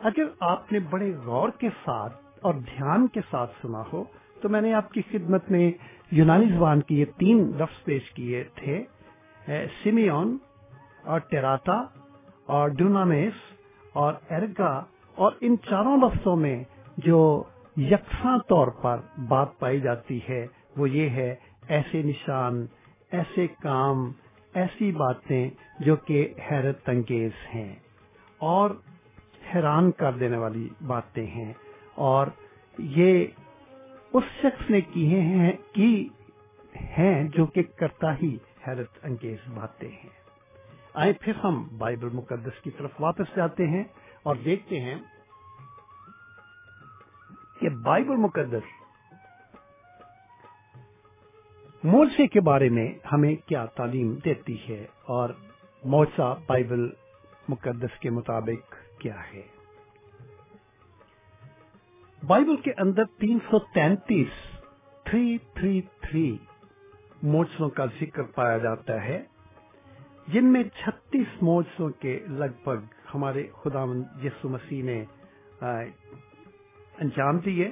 D: اگر آپ نے بڑے غور کے ساتھ اور دھیان کے ساتھ سنا ہو، تو میں نے آپ کی خدمت میں یونانی زبان کی یہ تین لفظ پیش کیے تھے۔ سیمیون اور ٹیراٹا اور ڈونامس اور ایرگا اور ان چاروں لفظوں میں جو یکساں طور پر بات پائی جاتی ہے، وہ یہ ہے، ایسے نشان، ایسے کام، ایسی باتیں جو کہ حیرت انگیز ہیں اور حیران کر دینے والی باتیں ہیں اور یہ اس شخص نے کیے ہیں کی ہیں جو کہ کرتا ہی حیرت انگیز باتیں ہیں۔ آئے پھر ہم بائبل مقدس کی طرف واپس جاتے ہیں اور دیکھتے ہیں کہ بائبل مقدس مورسے کے بارے میں ہمیں کیا تعلیم دیتی ہے اور مورسا بائبل مقدس کے مطابق کیا ہے؟ بائبل کے اندر تین سو تینتیس تھری تھری تھری موجوں کا ذکر پایا جاتا ہے، جن میں چھتیس موجوں کے لگ بھگ ہمارے خدا یسو مسیح نے انجام دیے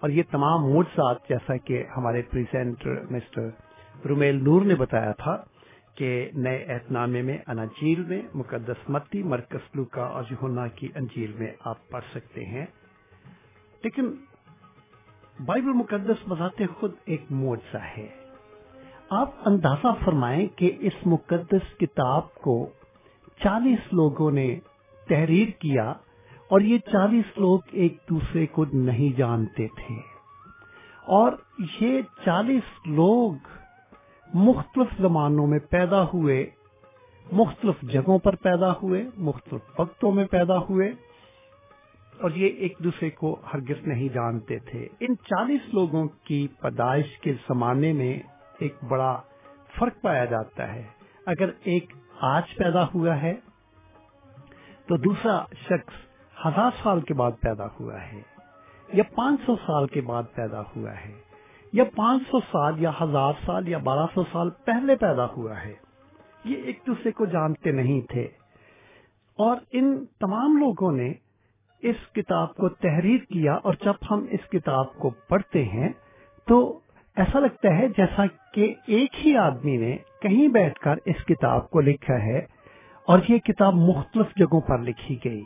D: اور یہ تمام موجات جیسا کہ ہمارے پریزینٹر مسٹر رومیل نور نے بتایا تھا کہ نئے اہتنامے میں اناجیل میں مقدس متی مرکز لوکا اور یونا کی انجیل میں آپ پڑھ سکتے ہیں۔ لیکن بائبل مقدس بذات خود ایک معجزہ ہے۔ آپ اندازہ فرمائیں کہ اس مقدس کتاب کو چالیس لوگوں نے تحریر کیا اور یہ چالیس لوگ ایک دوسرے کو نہیں جانتے تھے۔ اور یہ چالیس لوگ مختلف زمانوں میں پیدا ہوئے، مختلف جگہوں پر پیدا ہوئے، مختلف وقتوں میں پیدا ہوئے، اور یہ ایک دوسرے کو ہرگز نہیں جانتے تھے۔ ان چالیس لوگوں کی پیدائش کے زمانے میں ایک بڑا فرق پایا جاتا ہے۔ اگر ایک آج پیدا ہوا ہے تو دوسرا شخص ہزار سال کے بعد پیدا ہوا ہے، یا پانچ سو سال کے بعد پیدا ہوا ہے، یا پانچ سو سال، یا ہزار سال، یا بارہ سو سال پہلے پیدا ہوا ہے۔ یہ ایک دوسرے کو جانتے نہیں تھے۔ اور ان تمام لوگوں نے اس کتاب کو تحریر کیا، اور جب ہم اس کتاب کو پڑھتے ہیں، تو ایسا لگتا ہے جیسا کہ ایک ہی آدمی نے کہیں بیٹھ کر اس کتاب کو لکھا ہے، اور یہ کتاب مختلف جگہوں پر لکھی گئی۔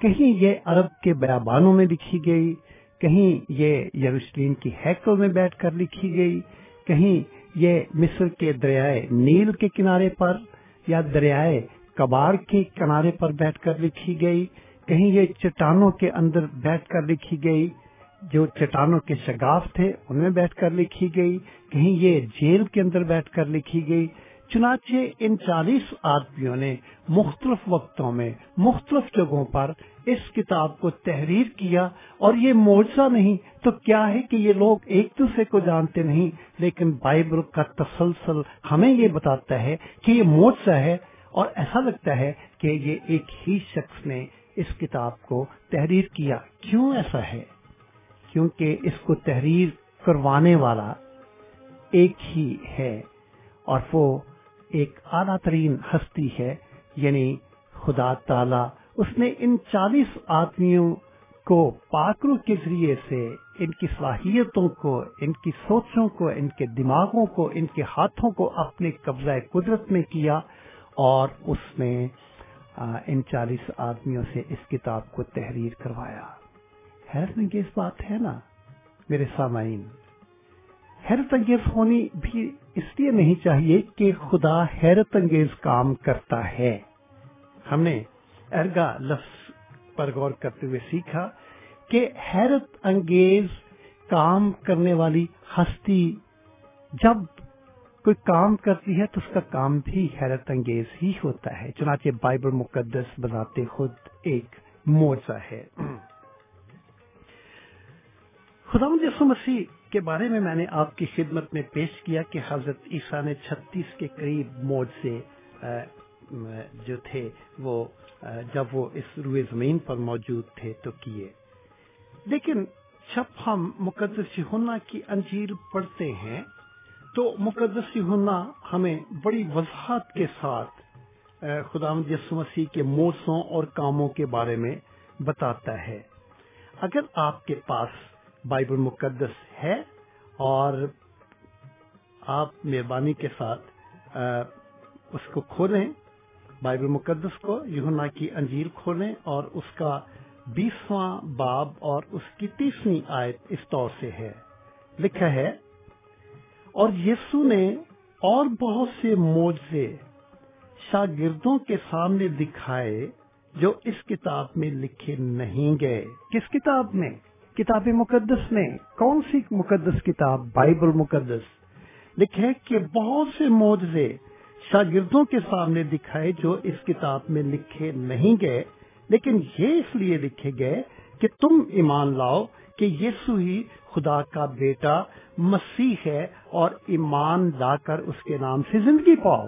D: کہیں یہ عرب کے بیابانوں میں لکھی گئی، کہیں یہ یروشلیم کی ہیکل میں بیٹھ کر لکھی گئی، کہیں یہ مصر کے دریائے نیل کے کنارے پر یا دریائے کباڑ کے کنارے پر بیٹھ کر لکھی گئی، کہیں یہ چٹانوں کے اندر بیٹھ کر لکھی گئی، جو چٹانوں کے شگاف تھے، ان میں بیٹھ کر لکھی گئی، کہیں یہ جیل کے اندر بیٹھ کر لکھی گئی چنانچہ ان چالیس آدمیوں نے مختلف وقتوں میں مختلف جگہوں پر اس کتاب کو تحریر کیا اور یہ معجزہ نہیں تو کیا ہے کہ یہ لوگ ایک دوسرے کو جانتے نہیں لیکن بائبل کا تسلسل ہمیں یہ بتاتا ہے کہ یہ معجزہ ہے اور ایسا لگتا ہے کہ یہ ایک ہی شخص نے اس کتاب کو تحریر کیا۔ کیوں ایسا ہے؟ کیونکہ اس کو تحریر کروانے والا ایک ہی ہے اور وہ ایک اعلیٰ ترین ہستی ہے یعنی خدا تعالی۔ اس نے ان چالیس آدمیوں کو پاکرو کے ذریعے سے ان کی صلاحیتوں کو، ان کی سوچوں کو، ان کے دماغوں کو، ان کے ہاتھوں کو اپنے قبضہ قدرت میں کیا اور اس نے ان چالیس آدمیوں سے اس کتاب کو تحریر کروایا۔ حیرت انگیز بات ہے نا، میرے سامعین۔ حیرت انگیز ہونی بھی اس لیے نہیں چاہیے کہ خدا حیرت انگیز کام کرتا ہے۔ ہم نے ارگا لفظ پر غور کرتے ہوئے سیکھا کہ حیرت انگیز کام کرنے والی ہستی جب کوئی کام کرتی ہے تو اس کا کام بھی حیرت انگیز ہی ہوتا ہے۔ چنانچہ بائبل مقدس بناتے خود ایک موزہ ہے۔ خدا یسو مسیح کے بارے میں میں نے آپ کی خدمت میں پیش کیا کہ حضرت عیسیٰ نے چھتیس کے قریب موج سے جو تھے، وہ جب وہ اس روئے زمین پر موجود تھے تو کیے۔ لیکن جب ہم مقدس یونا کی انجیل پڑھتے ہیں، تو مقدس یونا ہمیں بڑی وضاحت کے ساتھ خدا یسو مسیح کے موسوں اور کاموں کے بارے میں بتاتا ہے۔ اگر آپ کے پاس بائبل مقدس ہے اور آپ مہربانی کے ساتھ اس کو کھولیں، بائبل مقدس کو یونا کی انجیل کھولیں اور اس کا بیسواں باب اور اس کی تیسری آیت اس طور سے ہے۔ لکھا ہے، اور یسو نے اور بہت سے موجے شاگردوں کے سامنے دکھائے جو اس کتاب میں لکھے نہیں گئے۔ کس کتاب میں؟ کتاب مقدس میں کون سی مقدس کتاب؟ بائبل مقدس۔ لکھے کہ بہت سے معجزے شاگردوں کے سامنے دکھائے جو اس کتاب میں لکھے نہیں گئے، لیکن یہ اس لیے لکھے گئے کہ تم ایمان لاؤ کہ یسو ہی خدا کا بیٹا مسیح ہے اور ایمان لا کر اس کے نام سے زندگی پاؤ۔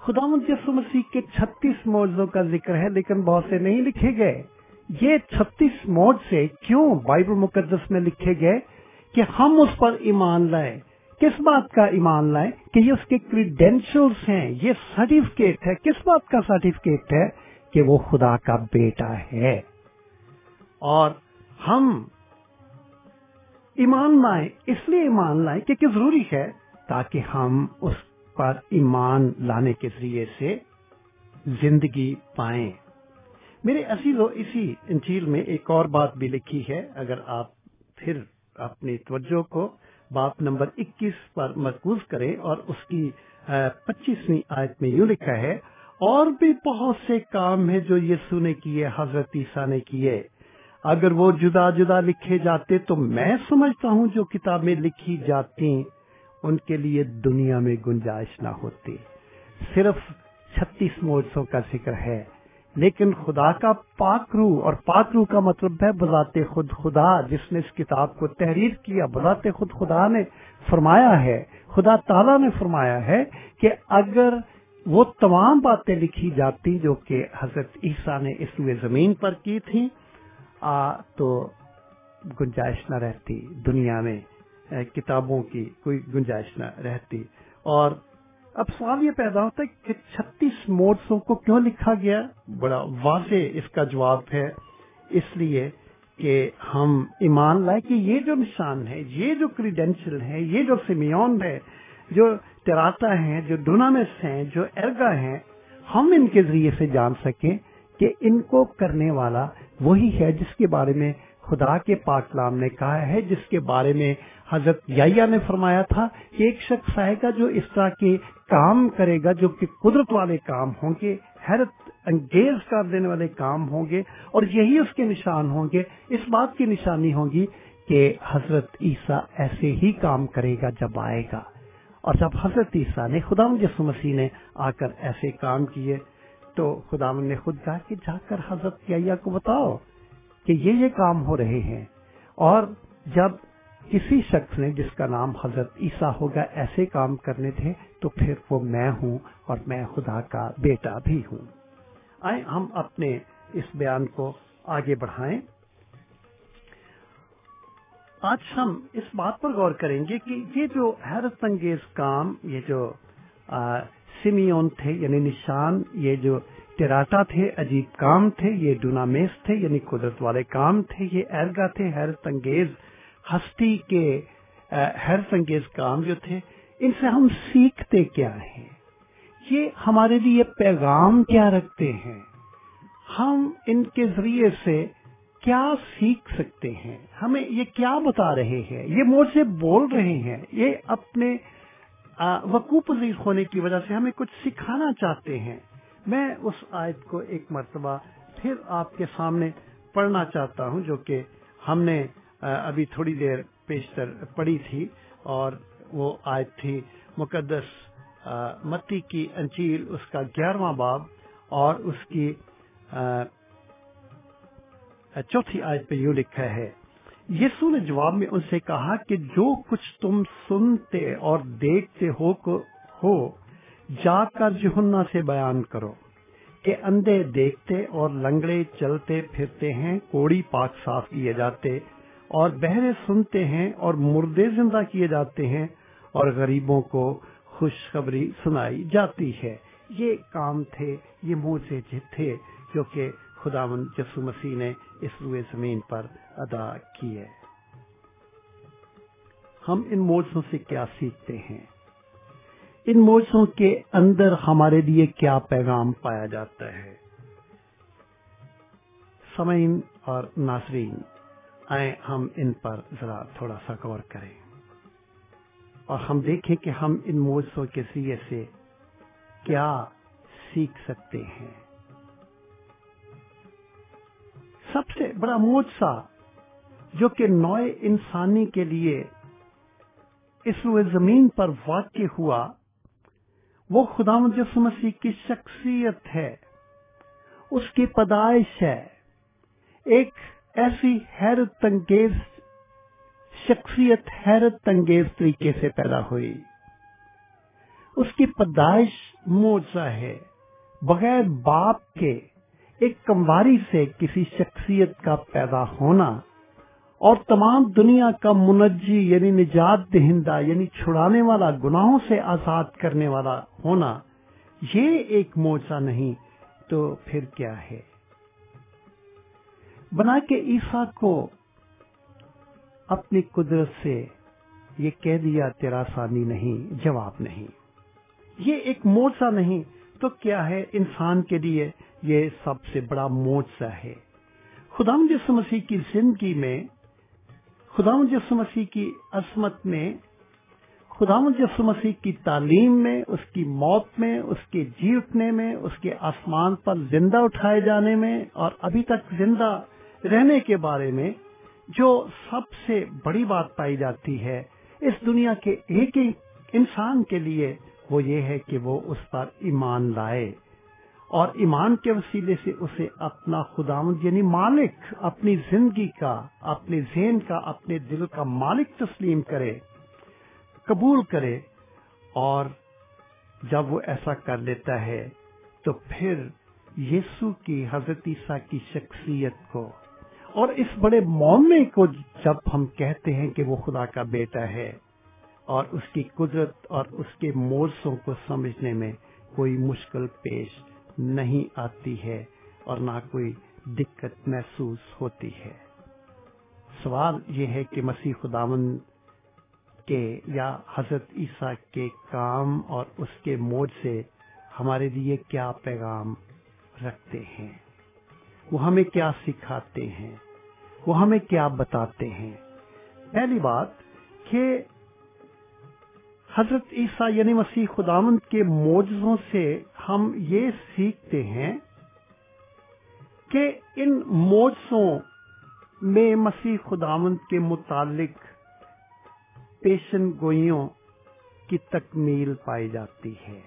D: خدا یسو مسیح کے چھتیس موضوع کا ذکر ہے، لیکن بہت سے نہیں لکھے گئے۔ یہ چھتیس موج سے کیوں بائبل مقدس میں لکھے گئے کہ ہم اس پر ایمان لائیں؟ کس بات کا ایمان لائیں؟ کہ یہ اس کے کریڈینشلس ہیں، یہ سرٹیفکیٹ ہے۔ کس بات کا سرٹیفکیٹ ہے؟ کہ وہ خدا کا بیٹا ہے۔ اور ہم ایمان لائیں، اس لیے ایمان لائیں کہ ضروری ہے؟ تاکہ ہم اس پر ایمان لانے کے ذریعے سے زندگی پائیں۔ میرے عزیزو اسی انجیل میں ایک اور بات بھی لکھی ہے۔ اگر آپ پھر اپنی توجہ کو باپ نمبر اکیس پر مرکوز کریں اور اس کی پچیسویں آیت میں یوں لکھا ہے، اور بھی بہت سے کام ہیں جو یسو نے کیے، حضرت عیسیٰ نے کیے۔ اگر وہ جدا جدا لکھے جاتے تو میں سمجھتا ہوں جو کتابیں لکھی جاتی، ان کے لیے دنیا میں گنجائش نہ ہوتی۔ صرف چھتیس موجوں کا ذکر ہے۔ لیکن خدا کا پاکرو اور پاکرو کا مطلب ہے بذات خود خدا، جس نے اس کتاب کو تحریر کیا، بذات خود خدا نے فرمایا ہے، خدا تعالیٰ نے فرمایا ہے کہ اگر وہ تمام باتیں لکھی جاتی جو کہ حضرت عیسیٰ نے اس لیے زمین پر کی تھی تو گنجائش نہ رہتی دنیا میں کتابوں کی کوئی گنجائش نہ رہتی۔ اور اب سوال یہ پیدا ہوتا ہے کہ چھتیس موڈسوں کو کیوں لکھا گیا؟ بڑا واضح اس کا جواب ہے اس لیے کہ ہم ایمان لائے کہ یہ جو نشان ہے، یہ جو کریڈینشل ہے، یہ جو سیمیون ہے، جو تراتا ہیں، جو ڈونامس ہیں، جو ارگا ہیں، ہم ان کے ذریعے سے جان سکیں کہ ان کو کرنے والا وہی ہے جس کے بارے میں خدا کے پاک لام نے کہا ہے، جس کے بارے میں حضرت یا نے فرمایا تھا کہ ایک شخص آئے گا جو اس طرح کے کام کرے گا، جو کہ قدرت والے کام ہوں گے، حیرت انگیز کر دینے والے کام ہوں گے اور یہی اس کے نشان ہوں گے۔ اس بات کی نشانی ہوگی کہ حضرت عیسیٰ ایسے ہی کام کرے گا جب آئے گا۔ اور جب حضرت عیسیٰ نے خدا یسو مسیح نے آ کر ایسے کام کیے تو خدا نے خود کہا کہ جا کر حضرت یا کو بتاؤ۔ کہ یہ یہ کام ہو رہے ہیں۔ اور جب کسی شخص نے جس کا نام حضرت عیسیٰ ہوگا ایسے کام کرنے تھے، تو پھر وہ میں ہوں اور میں خدا کا بیٹا بھی ہوں۔ آئے ہم اپنے اس بیان کو آگے بڑھائیں۔ آج ہم اس بات پر غور کریں گے کہ یہ جو حیرت انگیز کام، یہ جو سیمیون تھے یعنی نشان، یہ جو ٹراٹا تھے، عجیب کام تھے، یہ ڈونامیس تھے یعنی قدرت والے کام تھے، یہ ایرگا تھے حیرت انگیز ہستی کے حیرت انگیز کام جو تھے، ان سے ہم سیکھتے کیا ہیں؟ یہ ہمارے لیے پیغام کیا رکھتے ہیں؟ ہم ان کے ذریعے سے کیا سیکھ سکتے ہیں؟ ہمیں یہ کیا بتا رہے ہیں؟ یہ مجھ سے بول رہے ہیں؟ یہ اپنے وقوع پذیر ہونے کی وجہ سے ہمیں کچھ سکھانا چاہتے ہیں؟ میں اس آیت کو ایک مرتبہ پھر آپ کے سامنے پڑھنا چاہتا ہوں جو کہ ہم نے ابھی تھوڑی دیر پیشتر پڑھی تھی اور وہ آیت تھی مقدس متی کی انچیل اس کا گیارہواں باب اور اس کی چوتھی آیت پہ یوں لکھا ہے، یسو نے جواب میں ان سے کہا کہ جو کچھ تم سنتے اور دیکھتے ہو کو، ہو جا کر جہنا سے بیان کرو کہ اندھے دیکھتے اور لنگڑے چلتے پھرتے ہیں، کوڑی پاک صاف کیے جاتے اور بہرے سنتے ہیں اور مردے زندہ کیے جاتے ہیں اور غریبوں کو خوشخبری سنائی جاتی ہے۔ یہ کام تھے، یہ موزے تھے جو کہ خدا یسو مسیح نے اس روئے زمین پر ادا کیے۔ ہم ان موضوع سے کیا سیکھتے ہیں؟ ان موضوع کے اندر ہمارے لیے کیا پیغام پایا جاتا ہے؟ سمعین اور ناظرین آئے ہم ان پر ذرا تھوڑا سا غور کریں۔ اور ہم دیکھیں کہ ہم ان موضوع کے ذریعے سے کیا سیکھ سکتے ہیں۔ سب سے بڑا موجہ جو کہ نوئے انسانی کے لیے اس روئے زمین پر واقع ہوا وہ خدا مجسم مسیح کی شخصیت ہے، اس کی پیدائش ہے۔ ایک ایسی حیرت انگیز شخصیت حیرت انگیز طریقے سے پیدا ہوئی۔ اس کی پیدائش موجہ ہے۔ بغیر باپ کے، ایک کمواری سے کسی شخصیت کا پیدا ہونا اور تمام دنیا کا منجی یعنی نجات دہندہ یعنی چھڑانے والا گناہوں سے آزاد کرنے والا ہونا، یہ ایک موجہ نہیں، تو پھر کیا ہے؟ بنا کے عیسا کو اپنی قدرت سے یہ کہہ دیا، تیرا ثانی نہیں، جواب نہیں۔ یہ ایک موجہ نہیں، تو کیا ہے انسان کے لیے یہ سب سے بڑا موجہ ہے؟ خدا مجس مسیح کی زندگی میں خدا مجس مسیح کی عصمت میں خدا مجس مسیح کی تعلیم میں، اس کی موت میں، اس کے جی اٹھنے میں، اس کے آسمان پر زندہ اٹھائے جانے میں اور ابھی تک زندہ رہنے کے بارے میں جو سب سے بڑی بات پائی جاتی ہے، اس دنیا کے ایک ہی انسان کے لیے وہ یہ ہے کہ وہ اس پر ایمان لائے۔ اور ایمان کے وسیلے سے اسے اپنا خدا یعنی مالک، اپنی زندگی کا، اپنے ذہن کا، اپنے دل کا مالک تسلیم کرے، قبول کرے اور جب وہ ایسا کر لیتا ہے تو پھر یسو کی حضرت عیسیٰ کی شخصیت کو اور اس بڑے معاملے کو جب ہم کہتے ہیں کہ وہ خدا کا بیٹا ہے اور اس کی قدرت اور اس کے مورسوں کو سمجھنے میں کوئی مشکل پیش نہیں آتی ہے اور نہ کوئی دقت محسوس ہوتی ہے۔ سوال یہ ہے کہ مسیح خداون کے یا حضرت عیسیٰ کے کام اور اس کے موج سے ہمارے لیے کیا پیغام رکھتے ہیں؟ وہ ہمیں کیا سکھاتے ہیں؟ وہ ہمیں کیا بتاتے ہیں؟ پہلی بات کہ حضرت عیسیٰ یعنی مسیح خداوند کے موجزوں سے ہم یہ سیکھتے ہیں کہ ان موجزوں میں مسیح خداوند کے متعلق پیشن گوئیوں کی تکمیل پائی جاتی ہے۔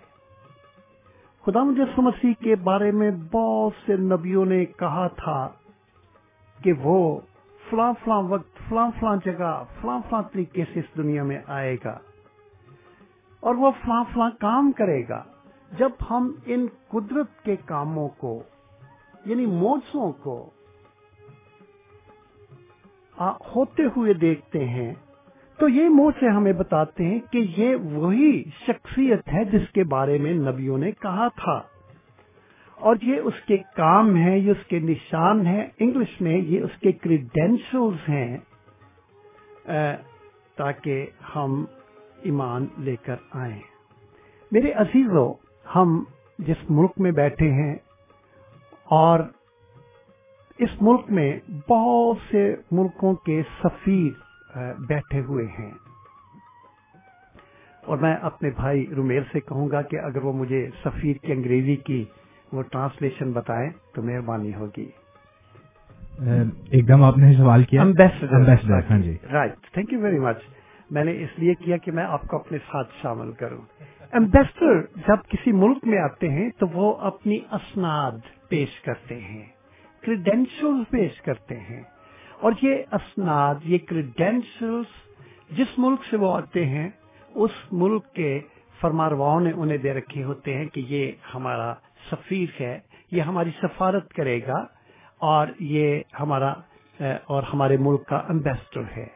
D: خدا مجسم مسیح کے بارے میں بہت سے نبیوں نے کہا تھا کہ وہ فلاں فلاں وقت، فلاں فلاں جگہ، فلاں فلاں طریقے سے اس دنیا میں آئے گا۔ اور وہ فلاں فلاں کام کرے گا۔ جب ہم ان قدرت کے کاموں کو یعنی موسوں کو ہوتے ہوئے دیکھتے ہیں، تو یہ منہ ہمیں بتاتے ہیں کہ یہ وہی شخصیت ہے جس کے بارے میں نبیوں نے کہا تھا۔ اور یہ اس کے کام ہے یہ اس کے نشان ہے انگلش میں یہ اس کے کریڈینشلز ہیں تاکہ ہم ایمان لے کر آئیں۔ میرے عزیزوں ہم جس ملک میں بیٹھے ہیں اور اس ملک میں بہت سے ملکوں کے سفیر بیٹھے ہوئے ہیں۔ اور میں اپنے بھائی رومیل سے کہوں گا کہ اگر وہ مجھے سفیر کی انگریزی کی وہ ٹرانسلیشن بتائیں تو مہربانی ہوگی۔
A: ایک دم آپ نے سوال کیا۔
D: ہاں جی۔ Right thank you very much. میں نے اس لیے کیا کہ میں آپ کو اپنے ساتھ شامل کروں۔ امبیسڈر جب کسی ملک میں آتے ہیں تو وہ اپنی اسناد پیش کرتے ہیں کریڈینشل پیش کرتے ہیں۔ اور یہ اسناد، یہ کریڈینشل جس ملک سے وہ آتے ہیں، اس ملک کے فرمارواؤں نے انہیں دے رکھے ہوتے ہیں کہ یہ ہمارا سفیر ہے، یہ ہماری سفارت کرے گا اور یہ ہمارا، اور ہمارے ملک کا امبیسڈر ہے۔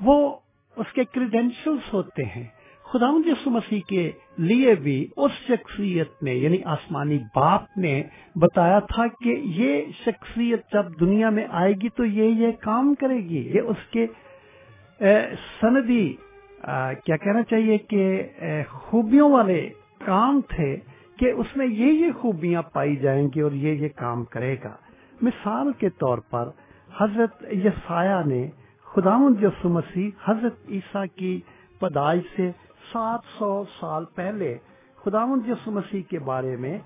D: وہ اس کے کریڈینشلس ہوتے ہیں۔ خدا یسو مسیح کے لیے بھی اس شخصیت نے یعنی آسمانی باپ نے بتایا تھا کہ یہ شخصیت جب دنیا میں آئے گی تو یہ یہ کام کرے گی۔ یہ اس کے سندی کیا کہنا چاہیے کہ خوبیوں والے کام تھے کہ اس میں یہ یہ خوبیاں پائی جائیں گی اور یہ یہ کام کرے گا۔ مثال کے طور پر حضرت یسایہ نے خدا یسو مسیح حضرت عیسیٰ کی پیدائش سے سات سو سال پہلے خدا یسو مسیح کے بارے میں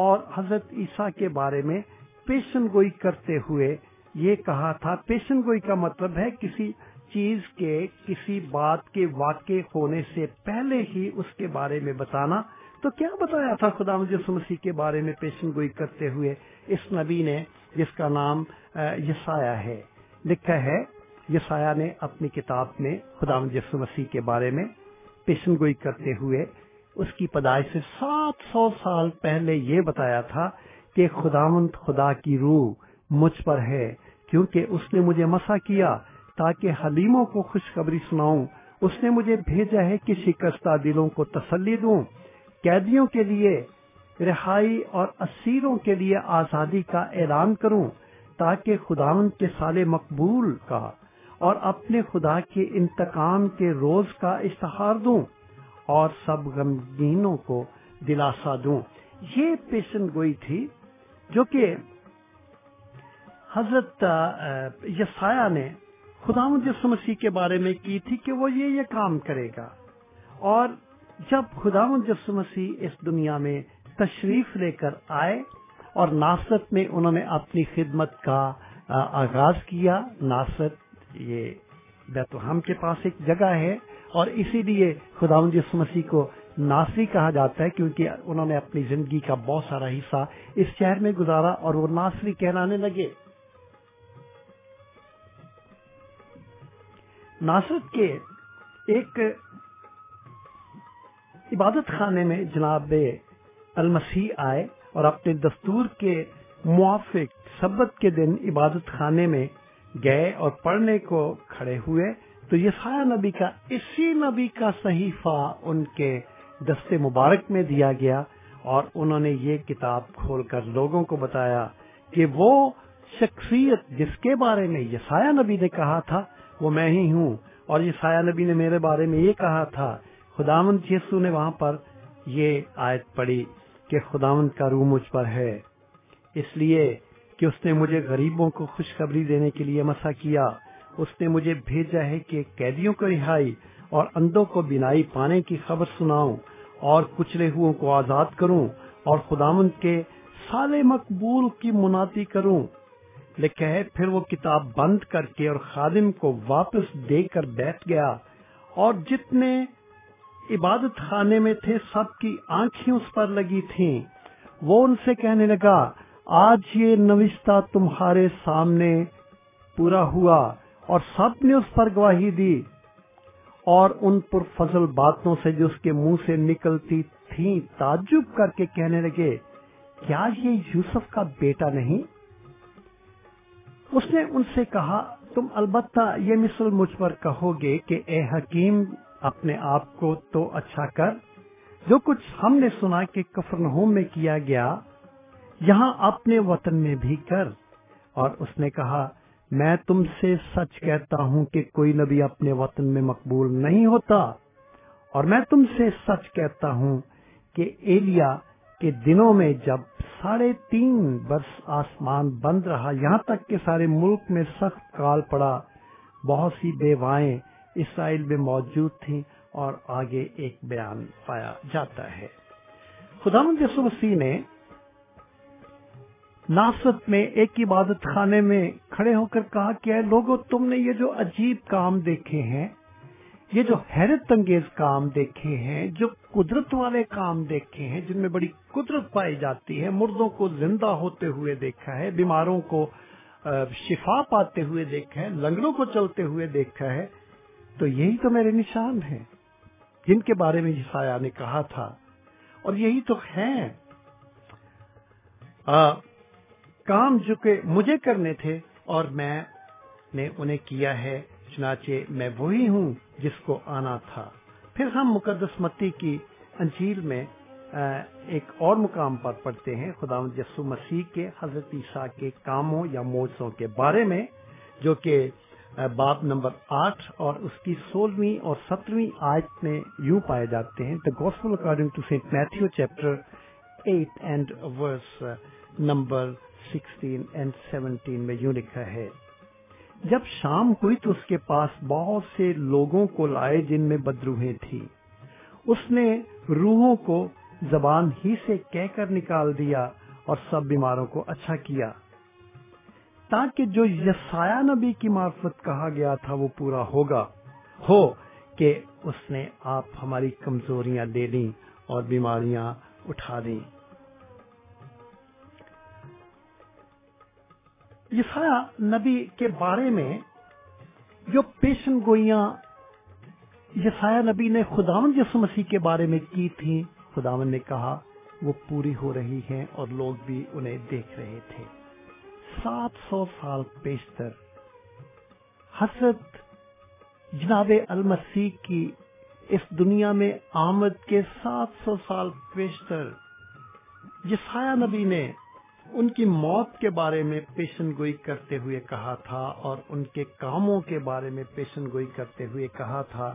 D: اور حضرت عیسیٰ کے بارے میں پیشن گوئی کرتے ہوئے یہ کہا تھا۔ پیشن گوئی کا مطلب ہے کسی چیز کے، کسی بات کے واقع ہونے سے پہلے ہی اس کے بارے میں بتانا۔ تو کیا بتایا تھا خدا یسو مسیح کے بارے میں پیشن گوئی کرتے ہوئے؟ اس نبی نے جس کا نام یسایہ ہے، لکھا ہے یسایہ نے اپنی کتاب میں خدا یسو مسیح کے بارے میں پیشن گوئی کرتے ہوئے اس کی پیدائش سے سات سو سال پہلے یہ بتایا تھا کہ خداوند خدا کی روح مجھ پر ہے، کیونکہ اس نے مجھے مسا کیا تاکہ حلیموں کو خوشخبری سناؤں۔ اس نے مجھے بھیجا ہے کہ شکستہ دلوں کو تسلی دوں۔ قیدیوں کے لیے، رہائی اور اسیروں کے لیے آزادی کا اعلان کروں تاکہ خداون کے سال مقبول کا اور اپنے خدا کے انتقام کے روز کا اشتہار دوں اور سب غمگینوں کو دلاسا دوں۔ یہ پیشن گوئی تھی جو کہ حضرت یسایہ نے خدا یسو مسیح کے بارے میں کی تھی کہ وہ یہ یہ کام کرے گا۔ اور جب خدا یسو مسیح اس دنیا میں تشریف لے کر آئے اور ناصرت میں انہوں نے اپنی خدمت کا آغاز کیا، ناصرت یہ بیت الحم کے پاس ایک جگہ ہے اور اسی لیے خدا یسو مسیح کو ناصری کہا جاتا ہے کیونکہ انہوں نے اپنی زندگی کا بہت سارا حصہ اس شہر میں گزارا اور وہ ناصری کہلانے لگے۔ ناصرت کے ایک عبادت خانے میں جناب المسیح آئے اور اپنے دستور کے موافق سبت کے دن عبادت خانے میں گئے اور پڑھنے کو کھڑے ہوئے، تو یہ سایہ نبی کا، اسی نبی کا صحیفہ ان کے دستے مبارک میں دیا گیا اور انہوں نے یہ کتاب کھول کر لوگوں کو بتایا کہ وہ شخصیت جس کے بارے میں یسایہ نبی نے کہا تھا، وہ میں ہی ہوں۔ اور یسایہ نبی نے میرے بارے میں یہ کہا تھا خداون یسو نے وہاں پر یہ آیت پڑھی کہ خداون کا روح مجھ پر ہے۔ اس لیے کہ اس نے مجھے غریبوں کو خوشخبری دینے کے لیے مسا کیا۔ اس نے مجھے بھیجا ہے کہ قیدیوں کو رہائی اور اندوں کو بینائی پانے کی خبر سناؤں اور کچلے ہو کو آزاد کروں اور خداون کے سال مقبول کی مناتی کروں۔ لکھا ہے، پھر وہ کتاب بند کر کے اور خادم کو واپس دے کر بیٹھ گیا اور جتنے عبادت خانے میں تھے، سب کی آنکھیں اس پر لگی تھیں۔ وہ ان سے کہنے لگا آج یہ نوشتہ تمہارے سامنے پورا ہوا اور سب نے اس پر گواہی دی اور ان پر فضل باتوں سے جو اس کے منہ سے نکلتی تھیں تعجب کر کے کہنے لگے، کیا یہ یوسف کا بیٹا نہیں؟ اس نے ان سے کہا، تم البتہ یہ مثل مجھ پر کہو گے کہ اے حکیم، اپنے آپ کو تو اچھا کر، جو کچھ ہم نے سنا کہ کفرنہوم میں کیا گیا یہاں اپنے وطن میں بھی کر۔ اور اس نے کہا، میں تم سے سچ کہتا ہوں کہ کوئی نبی اپنے وطن میں مقبول نہیں ہوتا۔ اور میں تم سے سچ کہتا ہوں کہ ایلیا کے دنوں میں جب ساڑھے تین برس آسمان بند رہا، یہاں تک کہ سارے ملک میں سخت کال پڑا۔ بہت سی بیوائیں اسرائیل میں موجود تھیں اور آگے ایک بیان پایا جاتا ہے۔ خدا یسو مسیح نے ناصرت میں ایک عبادت خانے میں کھڑے ہو کر کہا کہ لوگوں تم نے یہ جو عجیب کام دیکھے ہیں، یہ جو حیرت انگیز کام دیکھے ہیں، جو قدرت والے کام دیکھے ہیں، جن میں بڑی قدرت پائی جاتی ہے، مردوں کو زندہ ہوتے ہوئے دیکھا ہے، بیماروں کو شفا پاتے ہوئے دیکھا ہے، لنگڑوں کو چلتے ہوئے دیکھا ہے، تو یہی تو میرے نشان ہیں۔ جن کے بارے میں سایہ نے کہا تھا۔ اور یہی تو کام جو کہ مجھے کرنے تھے اور میں نے انہیں کیا ہے، چنانچہ میں وہی ہوں جس کو آنا تھا۔ پھر ہم مقدس متی کی انجیل میں ایک اور مقام پر پڑھتے ہیں۔ خدا یسو مسیح کے حضرت عیسیٰ کے کاموں یا موجوں کے بارے میں، جو کہ باب نمبر آٹھ اور اس کی سولہویں اور سترویں آیت میں یوں پائے جاتے ہیں۔ The gospel according to Saint Matthew chapter eight and verse number sixteen and seventeen میں یوں لکھا ہے، جب شام ہوئی تو اس کے پاس بہت سے لوگوں کو لائے جن میں بدروہیں تھی اس نے روحوں کو زبان ہی سے کہہ کر نکال دیا اور سب بیماروں کو اچھا کیا۔ تاکہ جو یسایا نبی کی معرفت کہا گیا تھا وہ پورا ہوگا۔ ہو کہ اس نے آپ ہماری کمزوریاں دے دیں اور بیماریاں اٹھا دیں۔ عیسیٰ نبی کے بارے میں جو پیشن گوئیاں یسایہ نبی نے خداون یسو مسیح کے بارے میں کی تھیں خداون نے کہا، وہ پوری ہو رہی ہیں اور لوگ بھی انہیں دیکھ رہے تھے۔ سات سو سال پیشتر حسد جناب المسیح کی اس دنیا میں آمد کے سات سو سال پیشتر، یسایہ نبی نے ان کی موت کے بارے میں پیشن گوئی کرتے ہوئے کہا تھا اور ان کے کاموں کے بارے میں پیشن گوئی کرتے ہوئے کہا تھا۔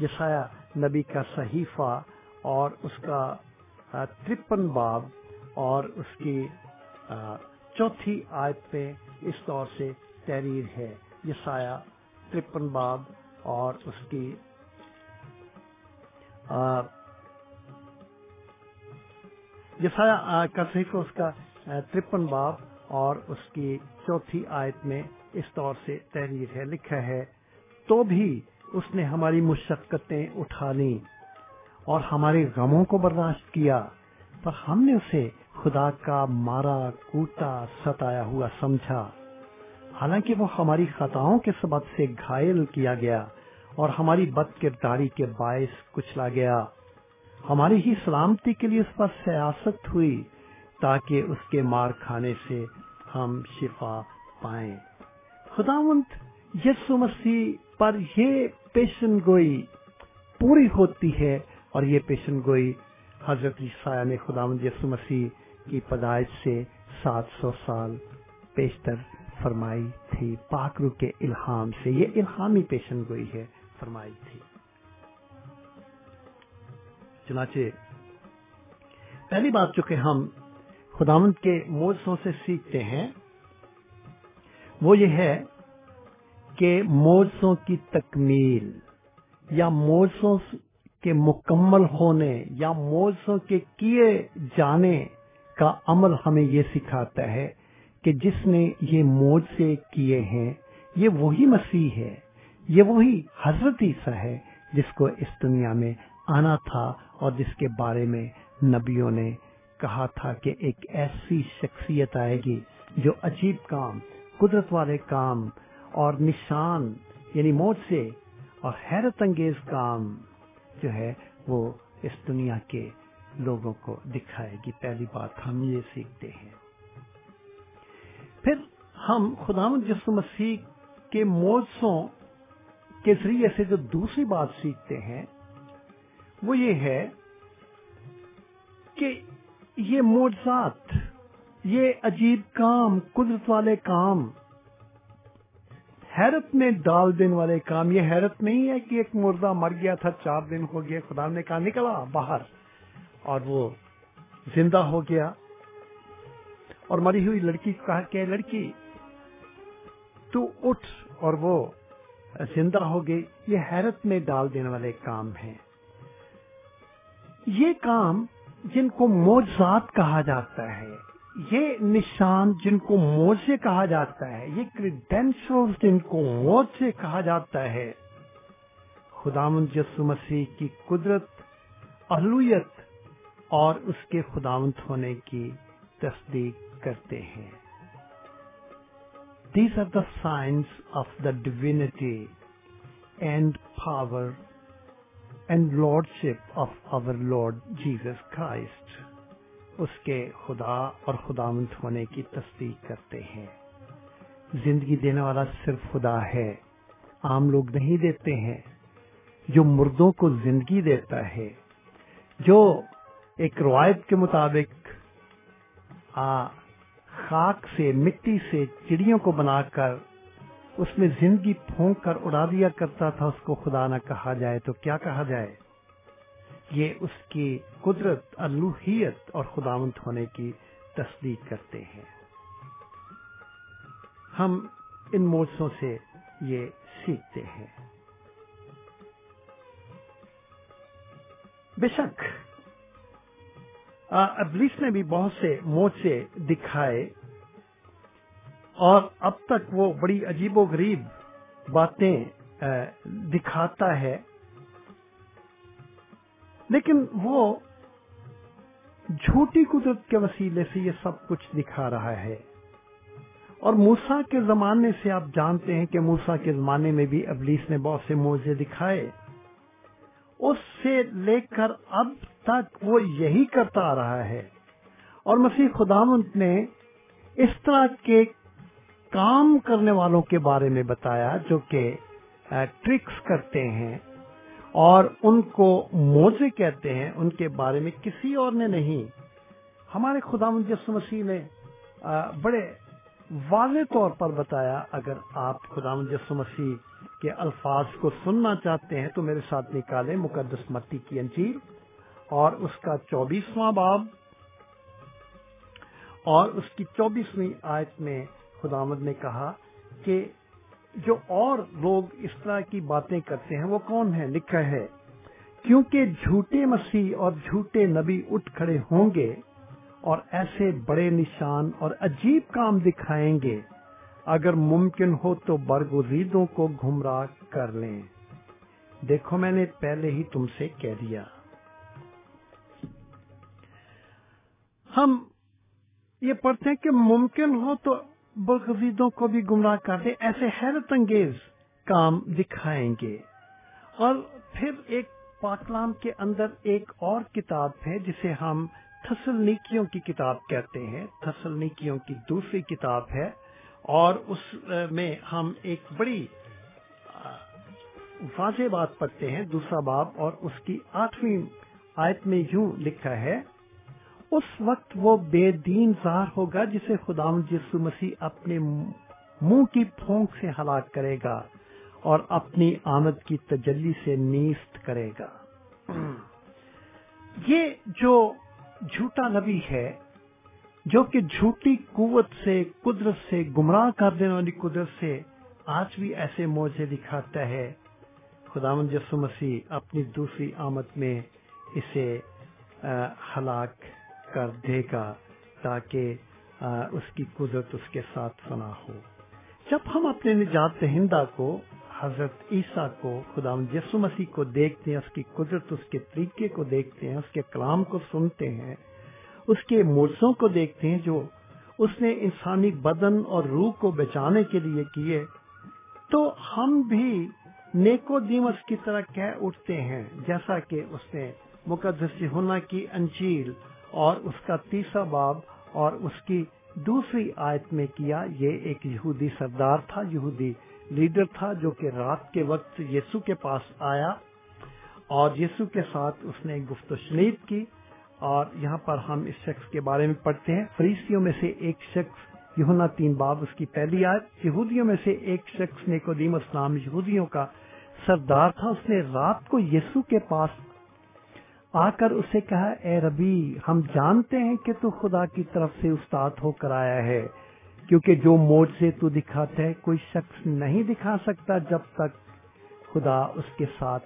D: یسایہ نبی کا صحیفہ اور اس کا ترپن باب اور اس کی چوتھی آیت پہ اس طور سے تحریر ہے۔ یسایہ ترپن باب اور اس کی یسایہ کا صحیفہ اس کا ترپن باب اور اس کی چوتھی آیت میں اس طور سے تحریر ہے، لکھا ہے، تو بھی اس نے ہماری مشقتیں اٹھا لی اور ہمارے غموں کو برداشت کیا، پر ہم نے اسے خدا کا مارا کوٹا ستایا ہوا سمجھا۔ حالانکہ وہ ہماری خطاؤں کے سبب سے گھائل کیا گیا اور ہماری بد کرداری کے باعث کچلا گیا۔ ہماری ہی سلامتی کے لیے اس پر سیاست ہوئی تاکہ اس کے مار کھانے سے ہم شفا پائیں۔ خداوند یسو مسیح پر یہ پیشن گوئی پوری ہوتی ہے اور یہ پیشن گوئی حضرت عیسیٰ نے خداوند یسو مسیح کی پیدائش سے سات سو سال پیشتر فرمائی تھی۔ پاکرو کے الہام سے یہ الہامی پیشن گوئی ہے، فرمائی تھی۔ چنانچہ پہلی بات چونکہ ہم خداوند کے موسوں سے سیکھتے ہیں۔ وہ یہ ہے کہ موسوں کی تکمیل یا موسوں کے مکمل ہونے یا موسوں کے کیے جانے کا عمل ہمیں یہ سکھاتا ہے کہ جس نے یہ موج سے کیے ہیں، یہ وہی مسیح ہے، یہ وہی حضرت عیسیٰ ہے جس کو اس دنیا میں آنا تھا اور جس کے بارے میں نبیوں نے کہا تھا کہ ایک ایسی شخصیت آئے گی جو عجیب کام، قدرت والے کام اور نشان یعنی موت سے اور حیرت انگیز کام جو ہے وہ اس دنیا کے لوگوں کو دکھائے گی۔ پہلی بات ہم یہ سیکھتے ہیں۔ پھر ہم خدا جس مسیح کے موجوں کے ذریعے سے جو دوسری بات سیکھتے ہیں وہ یہ ہے کہ یہ موجات یہ عجیب کام، قدرت والے کام۔ حیرت میں ڈال دینے والے کام۔ یہ حیرت نہیں ہے کہ ایک مردہ مر گیا تھا، چار دن ہو گیا خدا نے کہا نکلا باہر اور وہ زندہ ہو گیا۔ اور مری ہوئی لڑکی کو کہا کہ لڑکی، تو اٹھ اور وہ زندہ ہو گئی۔ یہ حیرت میں ڈال دینے والے کام ہیں۔ یہ کام جن کو موزات کہا جاتا ہے، یہ نشان جن کو موزے کہا جاتا ہے، یہ کریڈینشل جن کو موزے کہا جاتا ہے۔ خدا یسو مسیح کی قدرت اہلویت اور اس کے خداوند ہونے کی تصدیق کرتے ہیں۔ These are the signs of the divinity and power and lordship of our Lord Jesus Christ اس کے خدا اور خداوند ہونے کی تصدیق کرتے ہیں۔ زندگی دینے والا صرف خدا ہے، عام لوگ نہیں دیتے ہیں۔ جو مردوں کو زندگی دیتا ہے، جو ایک روایت کے مطابق آ خاک سے، مٹی سے، چڑیوں کو بنا کر اس میں زندگی پھونک کر اڑا دیا کرتا تھا، اس کو خدا نہ کہا جائے تو کیا کہا جائے؟ یہ اس کی قدرت، الوحیت اور خداونت ہونے کی تصدیق کرتے ہیں۔ ہم ان موجوں سے یہ سیکھتے ہیں۔ بے شک ابلیس نے بھی بہت سے موچے دکھائے۔ اور اب تک وہ بڑی عجیب و غریب باتیں دکھاتا ہے۔ لیکن وہ جھوٹی قدرت کے وسیلے سے یہ سب کچھ دکھا رہا ہے۔ اور موسا کے زمانے سے آپ جانتے ہیں کہ موسا کے زمانے میں بھی ابلیس نے بہت سے موزے دکھائے۔ اس سے لے کر اب تک وہ یہی کرتا آ رہا ہے۔ اور مسیح خدامت نے اس طرح کے کام کرنے والوں کے بارے میں بتایا جو کہ ٹرکس کرتے ہیں اور ان کو موزے کہتے ہیں، ان کے بارے میں کسی اور نے نہیں۔ ہمارے خدا یسو مسیح نے بڑے واضح طور پر بتایا، اگر آپ خدا یسو مسیح کے الفاظ کو سننا چاہتے ہیں تو میرے ساتھ نکالیں مقدس متی کی انجیل اور اس کا چوبیسواں باب اور اس کی چوبیسویں آیت میں خدامد نے کہا کہ جو اور لوگ اس طرح کی باتیں کرتے ہیں وہ کون ہیں؟ لکھا ہے، کیونکہ جھوٹے مسیح اور جھوٹے نبی اٹھ کھڑے ہوں گے اور ایسے بڑے نشان اور عجیب کام دکھائیں گے۔ اگر ممکن ہو تو برگزیدوں کو گمراہ کر لیں۔ دیکھو، میں نے پہلے ہی تم سے کہہ دیا۔ ہم یہ پڑھتے ہیں کہ ممکن ہو تو برگزیدوں کو بھی گمراہ کر ایسے حیرت انگیز کام دکھائیں گے۔ اور پھر ایک پاکلام کے اندر ایک اور کتاب ہے جسے ہم تھسل نیکیوں کی کتاب کہتے ہیں۔ تھسل نیکیوں کی دوسری کتاب ہے اور اس میں ہم ایک بڑی واضح بات پڑھتے ہیں۔ دوسرا باب اور اس کی آٹھویں آیت میں یوں لکھا ہے۔ اس وقت وہ بے دین ظاہر ہوگا جسے خدا یسو مسیح اپنے منہ کی پھونک سے ہلاک کرے گا اور اپنی آمد کی تجلی سے نیست کرے گا۔ یہ جو جھوٹا نبی ہے، جو کہ جھوٹی قوت سے، قدرت سے گمراہ کر دینے والی قدرت سے آج بھی ایسے موجے دکھاتا ہے خدا یسو مسیح اپنی دوسری آمد میں اسے ہلاک کر دے گا تاکہ اس کی قدرت اس کے ساتھ فنا ہو۔ جب ہم اپنے نجات دہندہ کو، حضرت عیسیٰ کو، خدا یسو مسیح کو دیکھتے ہیں، اس کی قدرت، اس کے طریقے کو دیکھتے ہیں، اس کے کلام کو سنتے ہیں، اس کے مورسوں کو دیکھتے ہیں، جو اس نے انسانی بدن اور روح کو بچانے کے لیے کیے، تو ہم بھی نیکو دیمس کی طرح کہہ اٹھتے ہیں، جیسا کہ اس نے مقدس ہونا کی انجیل اور اس کا تیسرا باب اور اس کی دوسری آیت میں کیا یہ ایک یہودی سردار تھا، یہودی لیڈر تھا جو کہ رات کے وقت یسو کے پاس آیا اور یسو کے ساتھ اس نے گفت و شنید کی اور یہاں پر ہم اس شخص کے بارے میں پڑھتے ہیں۔ فریسیوں میں سے ایک شخص یہونا تین باب، اس کی پہلی آیت۔ یہودیوں میں سے ایک شخص نیکودیم اسلام یہودیوں کا سردار تھا۔ اس نے رات کو یسو کے پاس آ کر اسے کہا، اے ربی، ہم جانتے ہیں کہ تو خدا کی طرف سے استاد ہو کر آیا ہے، کیونکہ جو موج سے تو دکھاتا ہے، کوئی شخص نہیں دکھا سکتا جب تک خدا اس کے ساتھ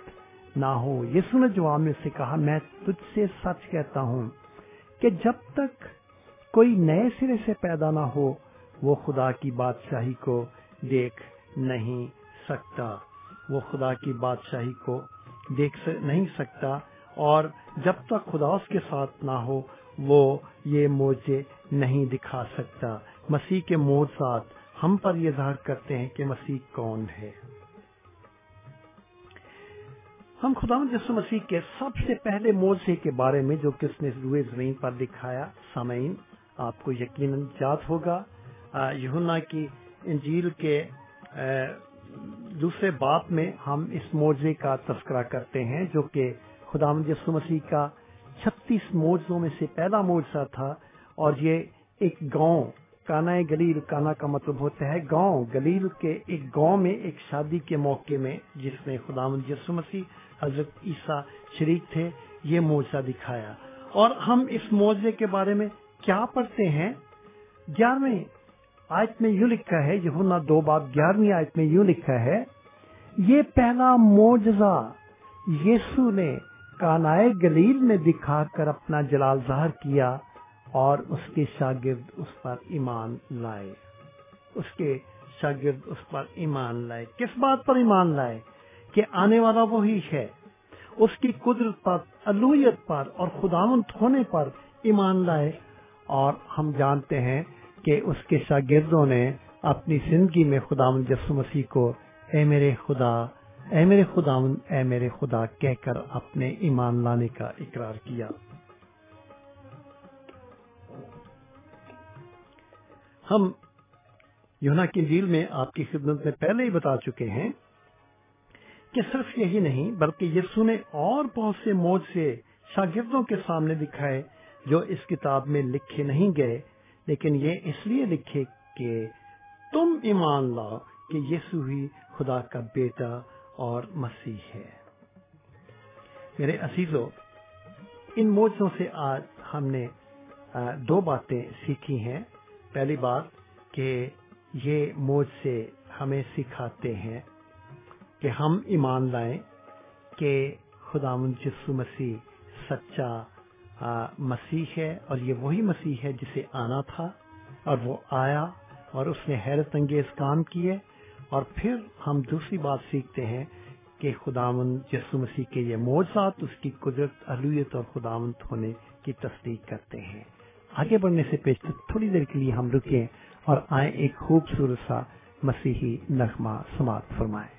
D: نہ ہو. یسو نے جواب میں سے کہا، میں تجھ سے سچ کہتا ہوں کہ جب تک کوئی نئے سرے سے پیدا نہ ہو، وہ خدا کی بادشاہی کو دیکھ نہیں سکتا۔ وہ خدا کی بادشاہی کو دیکھ نہیں سکتا۔ اور جب تک خدا اس کے ساتھ نہ ہو، وہ یہ موجے نہیں دکھا سکتا۔ مسیح کے موجات ہم پر یہ ظاہر کرتے ہیں کہ مسیح کون ہے۔ ہم خدا یسو مسیح کے سب سے پہلے موضے کے بارے میں جو کس نے روئے زمین پر دکھایا، سامعین، آپ کو یقیناً یاد ہوگا یونا کی انجیل کے دوسرے بات میں ہم اس موضے کا تذکرہ کرتے ہیں جو کہ خدا یسو مسیح کا چھتیس موضوع میں سے پہلا معجزہ تھا اور یہ ایک گاؤں، کانا گلیل، کانا کا مطلب ہوتا ہے گاؤں۔ گلیل کے ایک گاؤں میں ایک شادی کے موقع میں جس میں خدا یسو مسیح، حضرت عیسیٰ شریک تھے، یہ معاوضہ دکھایا۔ اور ہم اس معاوضے کے بارے میں کیا پڑھتے ہیں؟ گیارہویں آیت میں یوں لکھا ہے یہ دو بات گیارہویں آیت میں یوں لکھا ہے، یہ پہلا معجزہ یسو نے کانائے گلیل میں دکھا کر اپنا جلال ظاہر کیا اور اس کے شاگرد اس پر ایمان لائے۔ اس کے شاگرد اس پر ایمان لائے۔ کس بات پر ایمان لائے؟ کہ آنے والا وہی ہے۔ اس کی قدرت پر الویت پر اور خداونت ہونے پر ایمان لائے۔ اور ہم جانتے ہیں کہ اس کے شاگردوں نے اپنی زندگی میں خدا جسو مسیح کو، اے میرے خدا اے میرے خدا اے میرے خدا، کہہ کر اپنے ایمان لانے کا اقرار کیا۔ ہم یونا کی جیل میں آپ کی خدمت میں پہلے ہی بتا چکے ہیں کہ صرف یہی نہیں، بلکہ یسو نے اور بہت سے موج سے شاگردوں کے سامنے دکھائے جو اس کتاب میں لکھے نہیں گئے، لیکن یہ اس لیے لکھے کہ تم ایمان لاؤ کہ یسو ہی خدا کا بیٹا اور مسیح ہے۔ میرے عزیزوں ان موجوں سے آج ہم نے دو باتیں سیکھی ہیں۔ پہلی بات کہ یہ موج سے ہمیں سکھاتے ہیں کہ ہم ایمان لائیں کہ خدا جسو مسیح سچا مسیح ہے اور یہ وہی مسیح ہے جسے آنا تھا اور وہ آیا اور اس نے حیرت انگیز کام کیے۔ اور پھر ہم دوسری بات سیکھتے ہیں کہ خداون یسو مسیح کے یہ موجات اس کی قدرت علویت اور خداونت ہونے کی تصدیق کرتے ہیں۔ آگے بڑھنے سے پیش تھوڑی دیر کے لیے ہم رکیں اور آئیں ایک خوبصورت سا مسیحی نغمہ سماعت فرمائیں۔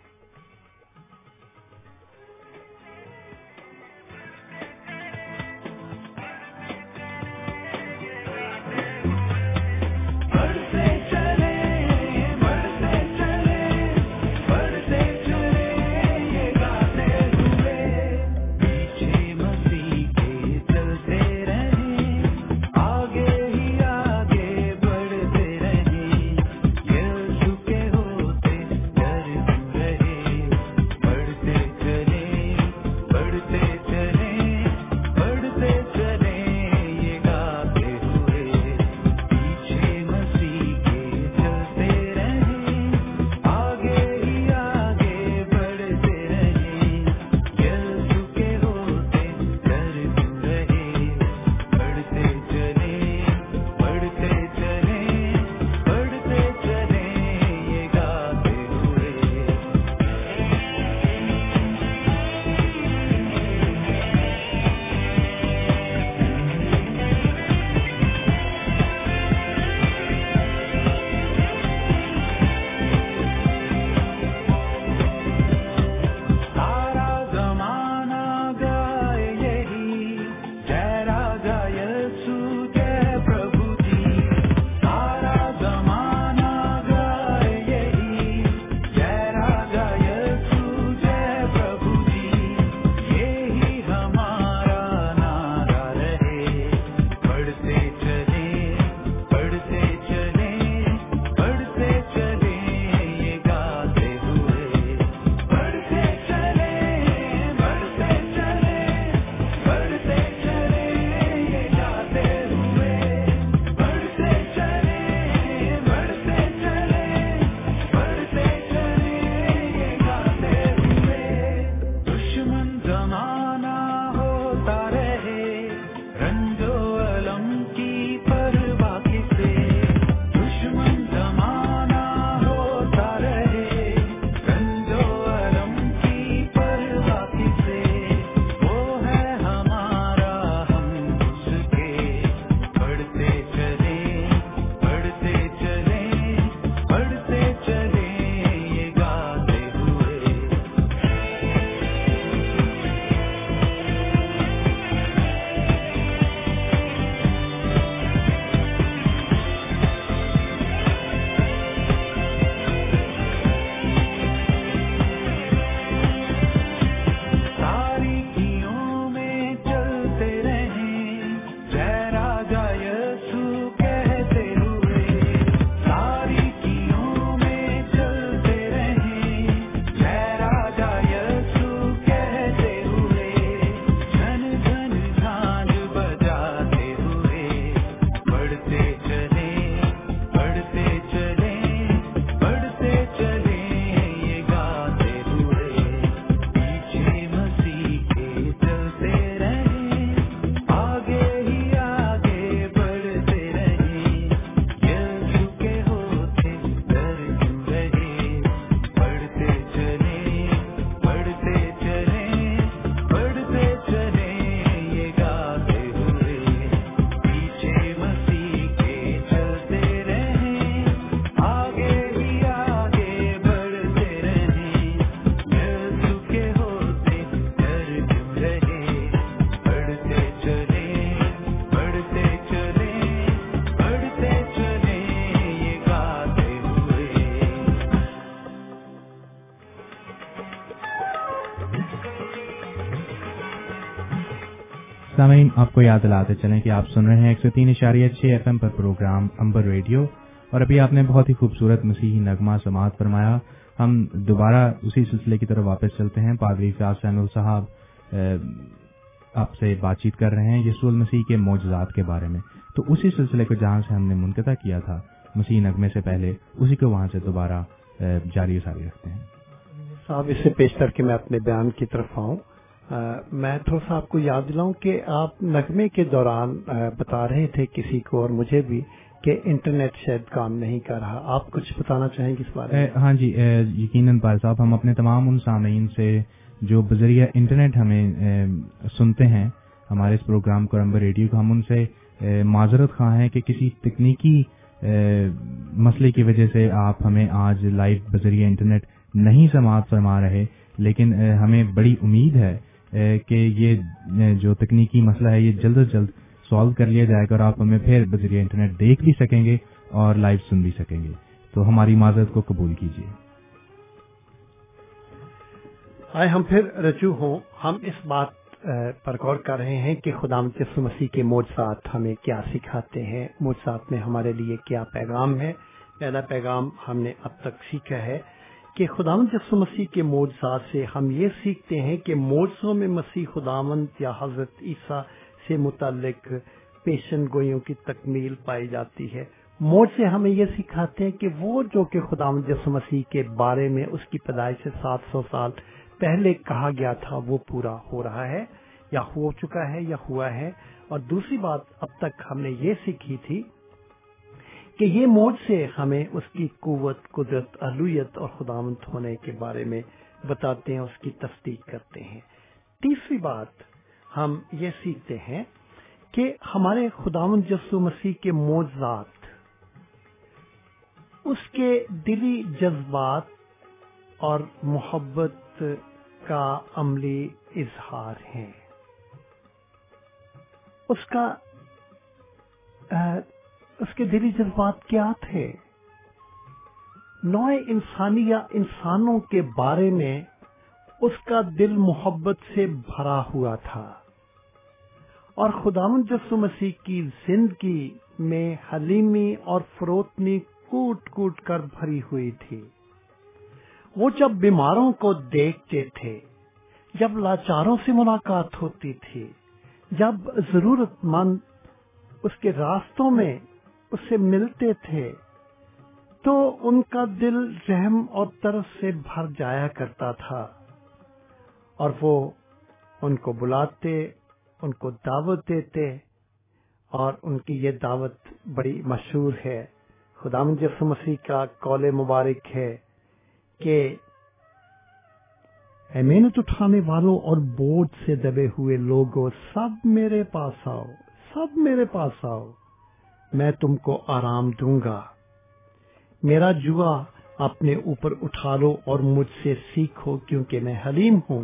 A: سامعین، آپ کو یاد دلاتے چلیں کہ آپ سن رہے ہیں ایک سو تین اشاریہ چھ ایف ایم پر پروگرام امبر ریڈیو۔ اور ابھی آپ نے بہت ہی خوبصورت مسیحی نغمہ سماعت فرمایا۔ ہم دوبارہ اسی سلسلے کی طرف واپس چلتے ہیں۔ پادری فیاض سین صاحب آپ سے بات چیت کر رہے ہیں یسول مسیح کے معجزات کے بارے میں۔ تو اسی سلسلے کو جہاں سے ہم نے منقطع کیا تھا مسیح نغمے سے پہلے، اسی کو وہاں
D: سے دوبارہ جاری ساری رکھتے ہیں۔ صاحب، اس سے پیشتر کے میں اپنے بیان کی طرف آؤں۔ میں تھوڑا سا آپ کو یاد دلاؤں کہ آپ نغمے کے دوران بتا رہے تھے کسی کو اور مجھے بھی کہ انٹرنیٹ شاید کام نہیں کر
A: رہا۔ آپ کچھ بتانا چاہیں گے اس بارے میں؟ ہاں جی یقیناً پار صاحب، ہم اپنے تمام ان سامعین سے جو بذریعہ انٹرنیٹ ہمیں سنتے ہیں، ہمارے اس پروگرام کو رمبر ریڈیو کو ہم ان سے معذرت خواہ ہیں کہ کسی تکنیکی مسئلے کی وجہ سے آپ ہمیں آج لائیو بذریعہ انٹرنیٹ نہیں سماعت فرما رہے، لیکن ہمیں بڑی امید ہے کہ یہ جو تکنیکی مسئلہ ہے، یہ جلد از جلد سالو کر لیا جائے گا اور آپ ہمیں پھر بذریعہ انٹرنیٹ دیکھ بھی سکیں
D: گے اور لائیو سن بھی سکیں گے۔ تو ہماری معذرت کو قبول کیجیے۔ آئے، ہم پھر رجوع ہوں۔ ہم اس بات پر غور کر رہے ہیں کہ خدا مجسم مسیح کے موجزات ہمیں کیا سکھاتے ہیں۔ موجزات میں ہمارے لیے کیا پیغام ہے؟ پہلا پیغام ہم نے اب تک سیکھا ہے۔ کہ خداون یسو مسیح کے معجزات سے ہم یہ سیکھتے ہیں کہ معجزوں میں مسیح خداون یا حضرت عیسیٰ سے متعلق پیشن گوئیوں کی تکمیل پائی جاتی ہے۔ معجزے ہمیں یہ سکھاتے ہیں کہ وہ جو کہ خدا یسو مسیح کے بارے میں اس کی پیدائش سے سات سو سال پہلے کہا گیا تھا وہ پورا ہو رہا ہے، یا ہو چکا ہے یا ہوا ہے۔ اور دوسری بات اب تک ہم نے یہ سیکھی تھی کہ یہ موج سے ہمیں اس کی قوت، قدرت اہلیت اور خدامت ہونے کے بارے میں بتاتے ہیں، اس کی تصدیق کرتے ہیں۔ تیسری بات، ہم یہ سیکھتے ہیں کہ ہمارے خداوند جسو مسیح کے موزات اس کے دلی جذبات اور محبت کا عملی اظہار ہے اس کا اس کے دلی جذبات کیا تھے؟ نو انسانی یا انسانوں کے بارے میں اس کا دل محبت سے بھرا ہوا تھا۔ اور خداون جسو مسیح کی زندگی میں حلیمی اور فروتنی کوٹ کوٹ کر بھری ہوئی تھی۔ وہ جب بیماروں کو دیکھتے تھے، جب لاچاروں سے ملاقات ہوتی تھی، جب ضرورت مند اس کے راستوں میں اس سے ملتے تھے تو ان کا دل رحم اور طرف سے بھر جایا کرتا تھا اور وہ ان کو بلاتے، ان کو دعوت دیتے اور ان کی یہ دعوت بڑی مشہور ہے۔ خدا مجس مسیح کا کال مبارک ہے کہ اے محنت اٹھانے والوں اور بوجھ سے دبے ہوئے لوگوں، سب میرے پاس آؤ، سب میرے پاس آؤ۔ میں تم کو آرام دوں گا۔ میرا جوا اپنے اوپر اٹھا لو اور مجھ سے سیکھو کیونکہ میں حلیم ہوں۔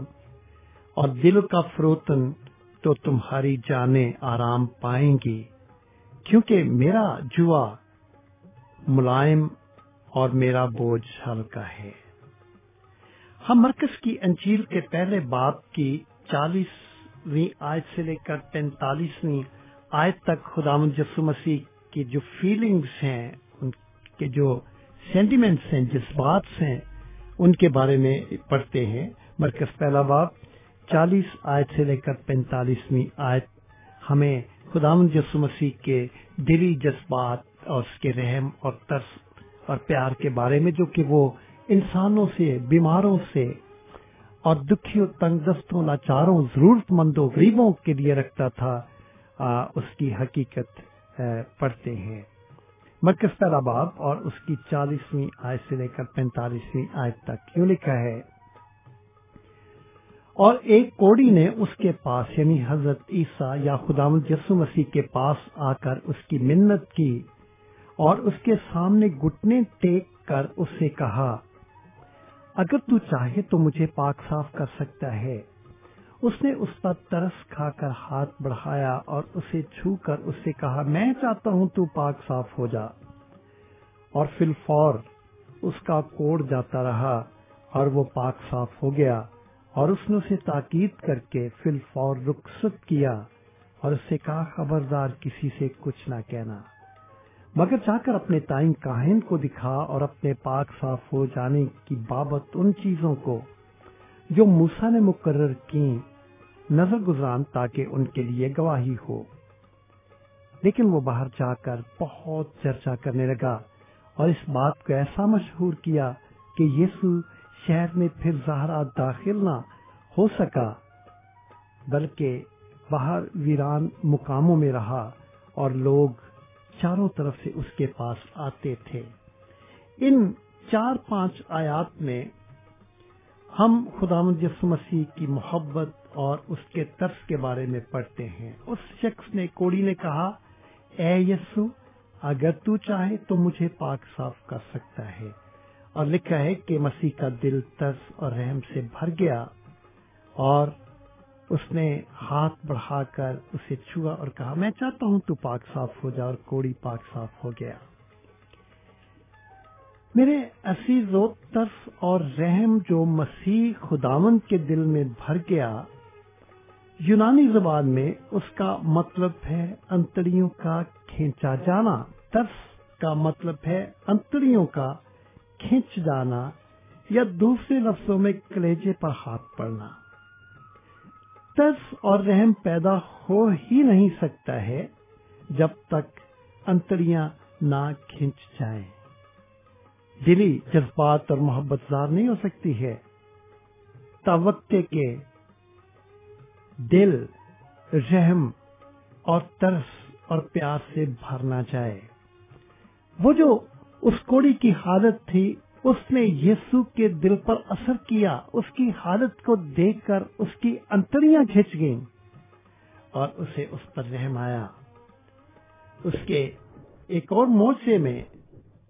D: اور دل کا فروتن تو تمہاری جانیں آرام پائیں گی۔ کیونکہ میرا جوا ملائم اور میرا بوجھ ہلکا ہے۔ ہم مرکز کی انجیل کے پہلے باپ کی چالیسویں آیت سے لے کر پینتالیسویں آیت تک خدا مجسو مسیح کی جو فیلنگز ہیں ان کے جو سینٹیمنٹس ہیں جذبات ہیں ان کے بارے میں پڑھتے ہیں۔ مرکز پہلا باب چالیس آیت سے لے کر پینتالیسویں آیت۔ ہمیں خدا جسو مسیح کے دلی جذبات اور اس کے رحم اور ترس اور پیار کے بارے میں جو کہ وہ انسانوں سے بیماروں سے اور دکھیوں تنگ دستوں لاچاروں ضرورت مندوں غریبوں کے لیے رکھتا تھا آ, اس کی حقیقت۔ پڑھتے ہیں۔ مرکز پہلا رباب اور اس کی چالیسویں آیت سے لے کر پینتالیسویں آیت تک یوں لکھا ہے۔ اور ایک کوڑی نے اس کے پاس یعنی حضرت عیسیٰ یا خدا یسو مسیح کے پاس آ کر اس کی منت کی اور اس کے سامنے گٹنے ٹیک کر اس سے کہا، اگر تو چاہے تو مجھے پاک صاف کر سکتا ہے۔ اس نے اس پر ترس کھا کر ہاتھ بڑھایا اور اسے چھو کر اس سے کہا، میں چاہتا ہوں تو پاک صاف ہو جا. اور فل فور اس کا کوڑ جاتا رہا اور وہ پاک صاف ہو گیا اور اس نے اسے تاکید کر کے فل فور رخصت کیا اور اسے کہا، خبردار کسی سے کچھ نہ کہنا. مگر جا کر اپنے تائن کاہن کو دکھا اور اپنے پاک صاف ہو جانے کی بابت ان چیزوں کو جو موسا نے مقرر کی نظر گزران تاکہ ان کے لیے گواہی ہو۔ لیکن وہ باہر جا کر بہت چرچا کرنے لگا اور اس بات کو ایسا مشہور کیا کہ یسو شہر میں پھر زہرا داخل نہ ہو سکا، بلکہ باہر ویران مقاموں میں رہا اور لوگ چاروں طرف سے اس کے پاس آتے تھے۔ ان چار پانچ آیات میں ہم خدا یسو مسیح کی محبت اور اس کے طرز کے بارے میں پڑھتے ہیں۔ اس شخص نے کوڑی نے کہا، اے یسو، اگر تو چاہے تو مجھے پاک صاف کر سکتا ہے۔ اور لکھا ہے کہ مسیح کا دل ترس اور رحم سے بھر گیا اور اس نے ہاتھ بڑھا کر اسے چھوا اور کہا، میں چاہتا ہوں تو پاک صاف ہو جا اور کوڑی پاک صاف ہو گیا۔ میرے عزیز و ترس اور رحم جو مسیح خداون کے دل میں بھر گیا یونانی زبان میں اس کا مطلب ہے انتڑیوں کا کھینچا جانا۔ ترس کا مطلب ہے انتڑیوں کا کھینچ جانا یا دوسرے لفظوں میں کلیجے پر ہاتھ پڑنا ترس اور رحم پیدا ہو ہی نہیں سکتا ہے جب تک انتڑیاں نہ کھینچ جائیں۔ دلی جذبات اور محبت زار نہیں ہو سکتی ہے۔ توقع کے دل، رحم اور ترس اور پیار سے بھرنا چاہے۔ وہ جو اس کوڑی کی حالت تھی، اس نے یسو کے دل پر اثر کیا، اس کی حالت کو دیکھ کر اس کی انتڑیاں کھینچ گئیں اور اسے اس پر رحم آیا۔ اس کے ایک اور موچے میں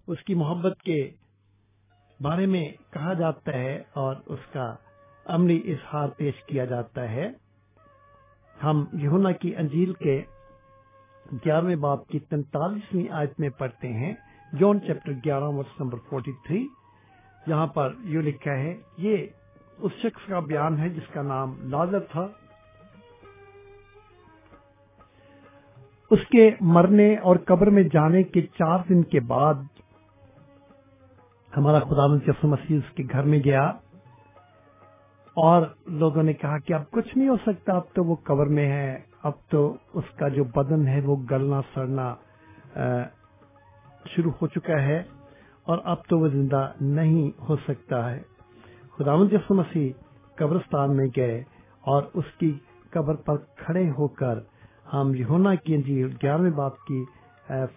D: اس کی محبت کے بارے میں کہا جاتا ہے اور اس کا عملی اظہار پیش کیا جاتا ہے۔ ہم یہونا کی انجیل کے گیارہویں باپ کی تینتالیسویں آیت میں پڑھتے ہیں۔ جون چیپٹر گیارہ ورس نمبر فورٹی تھری یہاں پر یہ لکھا ہے، یہ اس شخص کا بیان ہے جس کا نام لازر تھا۔ اس کے مرنے اور قبر میں جانے کے چار دن کے بعد ہمارا خدا مسیح اس کے گھر میں گیا۔ اور لوگوں نے کہا کہ اب کچھ نہیں ہو سکتا، اب تو وہ کور میں ہے، اب تو اس کا جو بدن ہے وہ گلنا سڑنا شروع ہو چکا ہے اور اب تو وہ زندہ نہیں ہو سکتا ہے۔ خدا یسو مسیح قبرستان میں گئے اور اس کی قبر پر کھڑے ہو کر ہم یونا کی انجیل گیارہویں باپ کی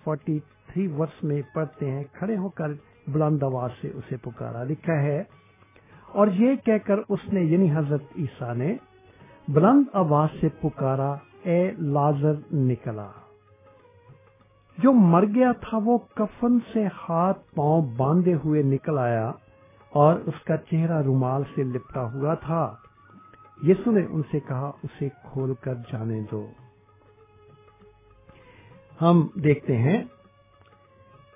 D: فورٹی تھری ورس میں پڑھتے ہیں، کھڑے ہو کر بلند آواز سے اسے پکارا۔ لکھا ہے اور یہ کہہ کر اس نے یعنی حضرت عیسیٰ نے بلند آواز سے پکارا، اے لازر نکلا۔ جو مر گیا تھا وہ کفن سے ہاتھ پاؤں باندھے ہوئے نکل آیا اور اس کا چہرہ رومال سے لپٹا ہوا تھا۔ یسو نے ان سے کہا، اسے کھول کر جانے دو۔ ہم دیکھتے ہیں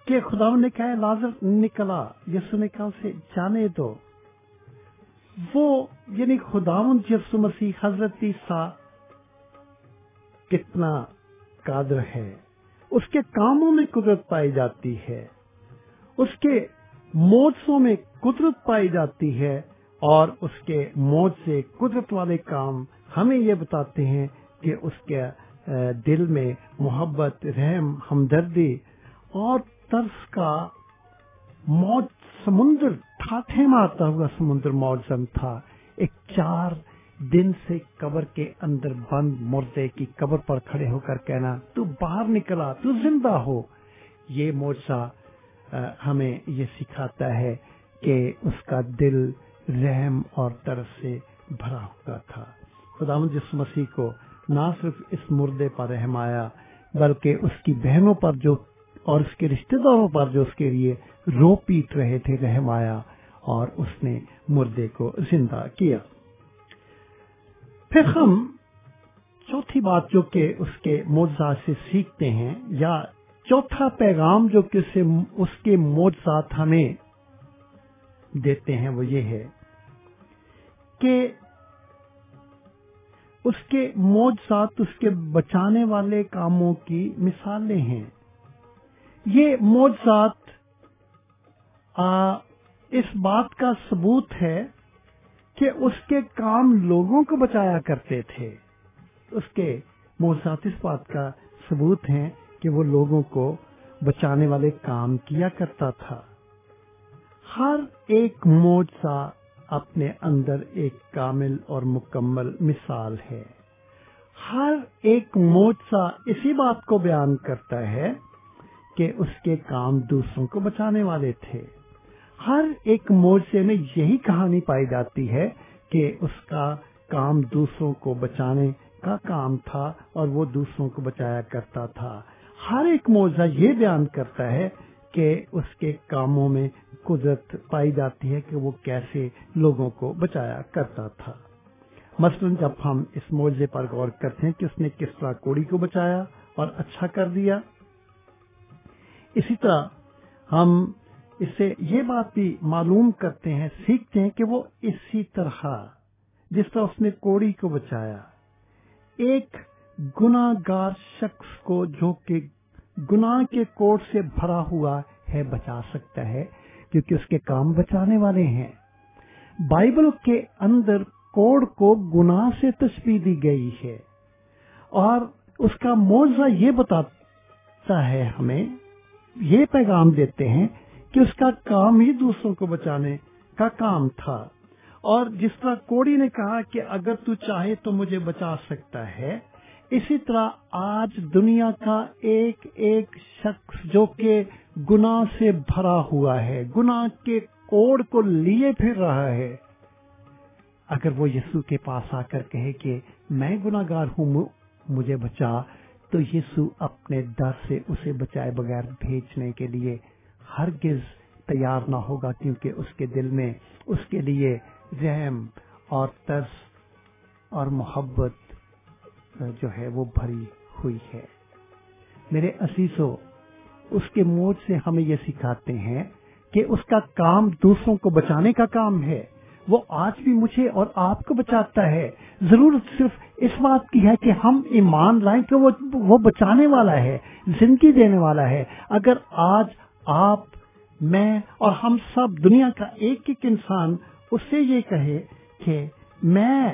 D: کہ خدا نے کہا لازر نکلا۔ یسو نے کہا، اسے جانے دو۔ وہ یعنی خداون یسو مسیح حضرت عیسیٰ کتنا قادر ہے، اس کے کاموں میں قدرت پائی جاتی ہے، اس کے موجوں میں قدرت پائی جاتی ہے اور اس کے موج سے قدرت والے کام ہمیں یہ بتاتے ہیں کہ اس کے دل میں محبت، رحم، ہمدردی اور ترس کا موج سمندر ٹھاٹھے مارتا ہوا سمندر موجم تھا۔ ایک چار دن سے قبر کے اندر بند مردے کی قبر پر کھڑے ہو کر کہنا، تو باہر نکلا، تو زندہ ہو۔ یہ مورچہ ہمیں یہ سکھاتا ہے کہ اس کا دل رحم اور طرف سے بھرا ہوا تھا۔ خدا جس مسیح کو نہ صرف اس مردے پر رحم آیا، بلکہ اس کی بہنوں پر جو اور اس کے رشتہ داروں پر جو اس کے لیے رو پیٹ رہے تھے رحم آیا اور اس نے مردے کو زندہ کیا۔ پھر ہم چوتھی بات جو کہ اس کے موجزات سے سیکھتے ہیں، یا چوتھا پیغام جو کہ اس کے موجزات ہمیں دیتے ہیں، وہ یہ ہے کہ اس کے موجزات اس کے بچانے والے کاموں کی مثالیں ہیں۔ یہ موجزات اس بات کا ثبوت ہے کہ اس کے کام لوگوں کو بچایا کرتے تھے۔ اس کے موجزات اس بات کا ثبوت ہیں کہ وہ لوگوں کو بچانے والے کام کیا کرتا تھا۔ ہر ایک موجزہ اپنے اندر ایک کامل اور مکمل مثال ہے۔ ہر ایک موجہ اسی بات کو بیان کرتا ہے کہ اس کے کام دوسروں کو بچانے والے تھے۔ ہر ایک موجے میں یہی کہانی پائی جاتی ہے کہ اس کا کام دوسروں کو بچانے کا کام تھا اور وہ دوسروں کو بچایا کرتا تھا۔ ہر ایک موضاء یہ بیان کرتا ہے کہ اس کے کاموں میں قدرت پائی جاتی ہے کہ وہ کیسے لوگوں کو بچایا کرتا تھا۔ مثلا جب ہم اس معاوضے پر غور کرتے ہیں کہ اس نے کس طرح کوڑی کو بچایا اور اچھا کر دیا اسی طرح ہم اس سے یہ بات بھی معلوم کرتے ہیں، سیکھتے ہیں کہ وہ اسی طرح، جس طرح اس نے کوڑی کو بچایا۔ ایک گناگار شخص کو جو کہ گناہ کے کوٹ سے بھرا ہوا ہے، بچا سکتا ہے، کیونکہ اس کے کام بچانے والے ہیں۔ بائبل کے اندر کوڑ کو گناہ سے تشبیح دی گئی ہے۔ اور اس کا موضوع یہ بتاتا ہے ہمیں یہ پیغام دیتے ہیں کہ اس کا کام ہی دوسروں کو بچانے کا کام تھا۔ اور جس طرح کوڑی نے کہا کہ اگر تو چاہے تو مجھے بچا سکتا ہے، اسی طرح آج دنیا کا ایک ایک شخص جو کہ گناہ سے بھرا ہوا ہے، گناہ کے کوڑ کو لیے پھر رہا ہے۔ اگر وہ یسو کے پاس آ کر کہے کہ میں گناگار ہوں، مجھے بچا تو یسو اپنے ڈر سے اسے بچائے بغیر بھیجنے کے لیے ہرگز تیار نہ ہوگا کیونکہ اس کے دل میں اس کے لیے رحم اور ترس اور محبت جو ہے وہ بھری ہوئی ہے۔ میرے عزیزو، اس کے موج سے ہمیں یہ سکھاتے ہیں کہ اس کا کام دوسروں کو بچانے کا کام ہے۔ وہ آج بھی مجھے اور آپ کو بچاتا ہے۔ ضرورت صرف اس بات کی ہے کہ ہم ایمان لائیں کہ وہ بچانے والا ہے، زندگی دینے والا ہے۔ اگر آج آپ، میں اور ہم سب دنیا کا ایک ایک انسان اس سے یہ کہے کہ میں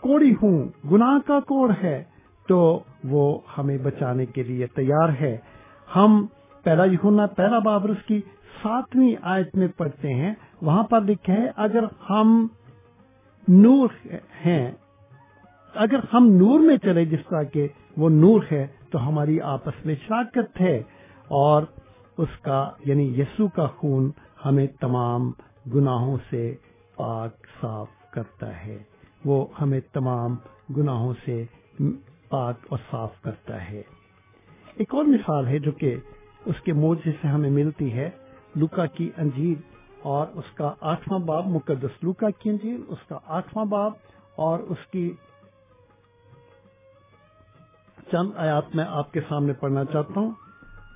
D: کوڑی ہوں، گناہ کا کوڑ ہے، تو وہ ہمیں بچانے کے لیے تیار ہے۔ ہم پہلا یونا پہلا بابرس کی ساتویں آیت میں پڑھتے ہیں۔ وہاں پر لکھے ہے، اگر ہم نور ہیں، اگر ہم نور میں چلے جس طرح کے وہ نور ہے، تو ہماری آپس میں شراکت ہے اور اس کا یعنی یسو کا خون ہمیں تمام گناہوں سے پاک صاف کرتا ہے۔ وہ ہمیں تمام گناہوں سے پاک اور صاف کرتا ہے۔ ایک اور مثال ہے جو کہ اس کے موجے سے ہمیں ملتی ہے، لوکا کی انجیل اور اس کا آٹھواں باب مقدس لوکا کی انجیل اس کا آٹھواں باب اور اس کی چند آیات میں آپ کے سامنے پڑھنا چاہتا ہوں۔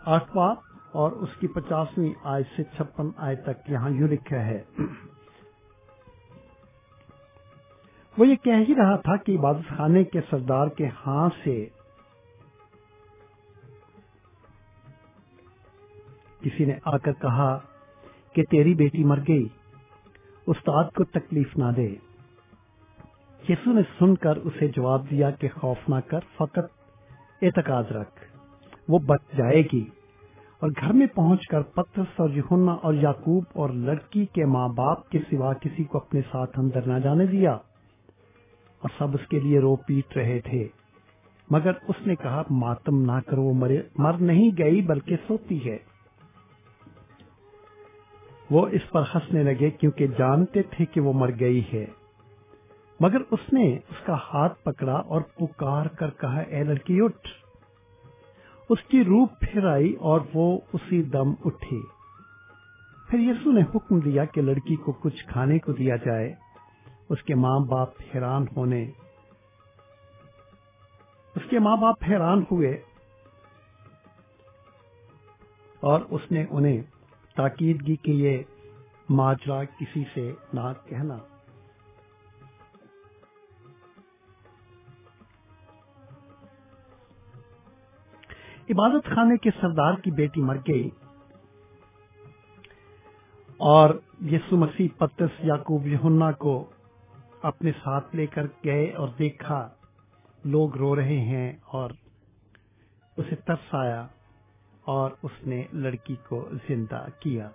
D: آٹھ باب اور اس کی پچاسویں آئے سے چھپن آئے تک یہاں یوں لکھا ہے۔ وہ یہ کہہ ہی رہا تھا کہ عبادت خانے کے سردار کے ہاں سے کسی نے آ کر کہا کہ تیری بیٹی مر گئی۔ استاد کو تکلیف نہ دے۔ یسو نے سن کر اسے جواب دیا کہ خوف نہ کر، فقط اعتقاد رکھ، وہ بچ جائے گی۔ اور گھر میں پہنچ کر پترس اور یونا اور یعقوب اور لڑکی کے ماں باپ کے سوا کسی کو اپنے ساتھ اندر نہ جانے دیا۔ اور سب اس کے لیے رو پیٹ رہے تھے۔ مگر اس نے کہا، ماتم نہ کرو، وہ مر نہیں گئی بلکہ سوتی ہے۔ وہ اس پر ہنسنے لگے کیونکہ جانتے تھے کہ وہ مر گئی ہے۔ مگر اس نے اس کا ہاتھ پکڑا اور پکار کر کہا، اے لڑکی، اٹھ۔ اس کی روپ پھر آئی اور وہ اسی دم اٹھی۔ پھر یسو نے حکم دیا کہ لڑکی کو کچھ کھانے کو دیا جائے۔ اس کے ماں باپ حیران ہونے۔ اس کے ماں باپ حیران ہوئے اور اس نے انہیں تاکید کی کہ یہ ماجرا کسی سے نہ کہنا۔ عبادت خانے کے سردار کی بیٹی مر گئی اور یسو مسیح پتس یعقوب یہنا کو اپنے ساتھ لے کر گئے اور دیکھا، لوگ رو رہے ہیں اور اسے ترس آیا۔ اور اس نے لڑکی کو زندہ کیا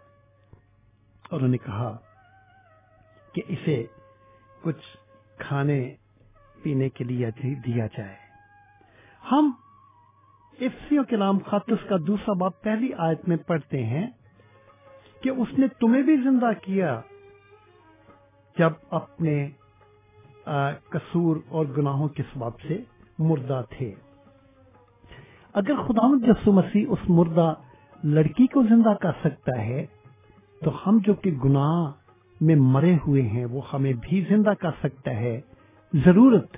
D: اور انہوں نے کہا کہ اسے کچھ کھانے پینے کے لیے دیا جائے۔ ہم افسیوں کے نام خاتس کا دوسرا باپ پہلی آیت میں پڑھتے ہیں کہ اس نے تمہیں بھی زندہ کیا جب اپنے قصور اور گناہوں کے سبب سے مردہ تھے۔ اگر خدا یسو مسیح اس مردہ لڑکی کو زندہ کر سکتا ہے، تو ہم جو کہ گناہ میں مرے ہوئے ہیں، وہ ہمیں بھی زندہ کر سکتا ہے۔ ضرورت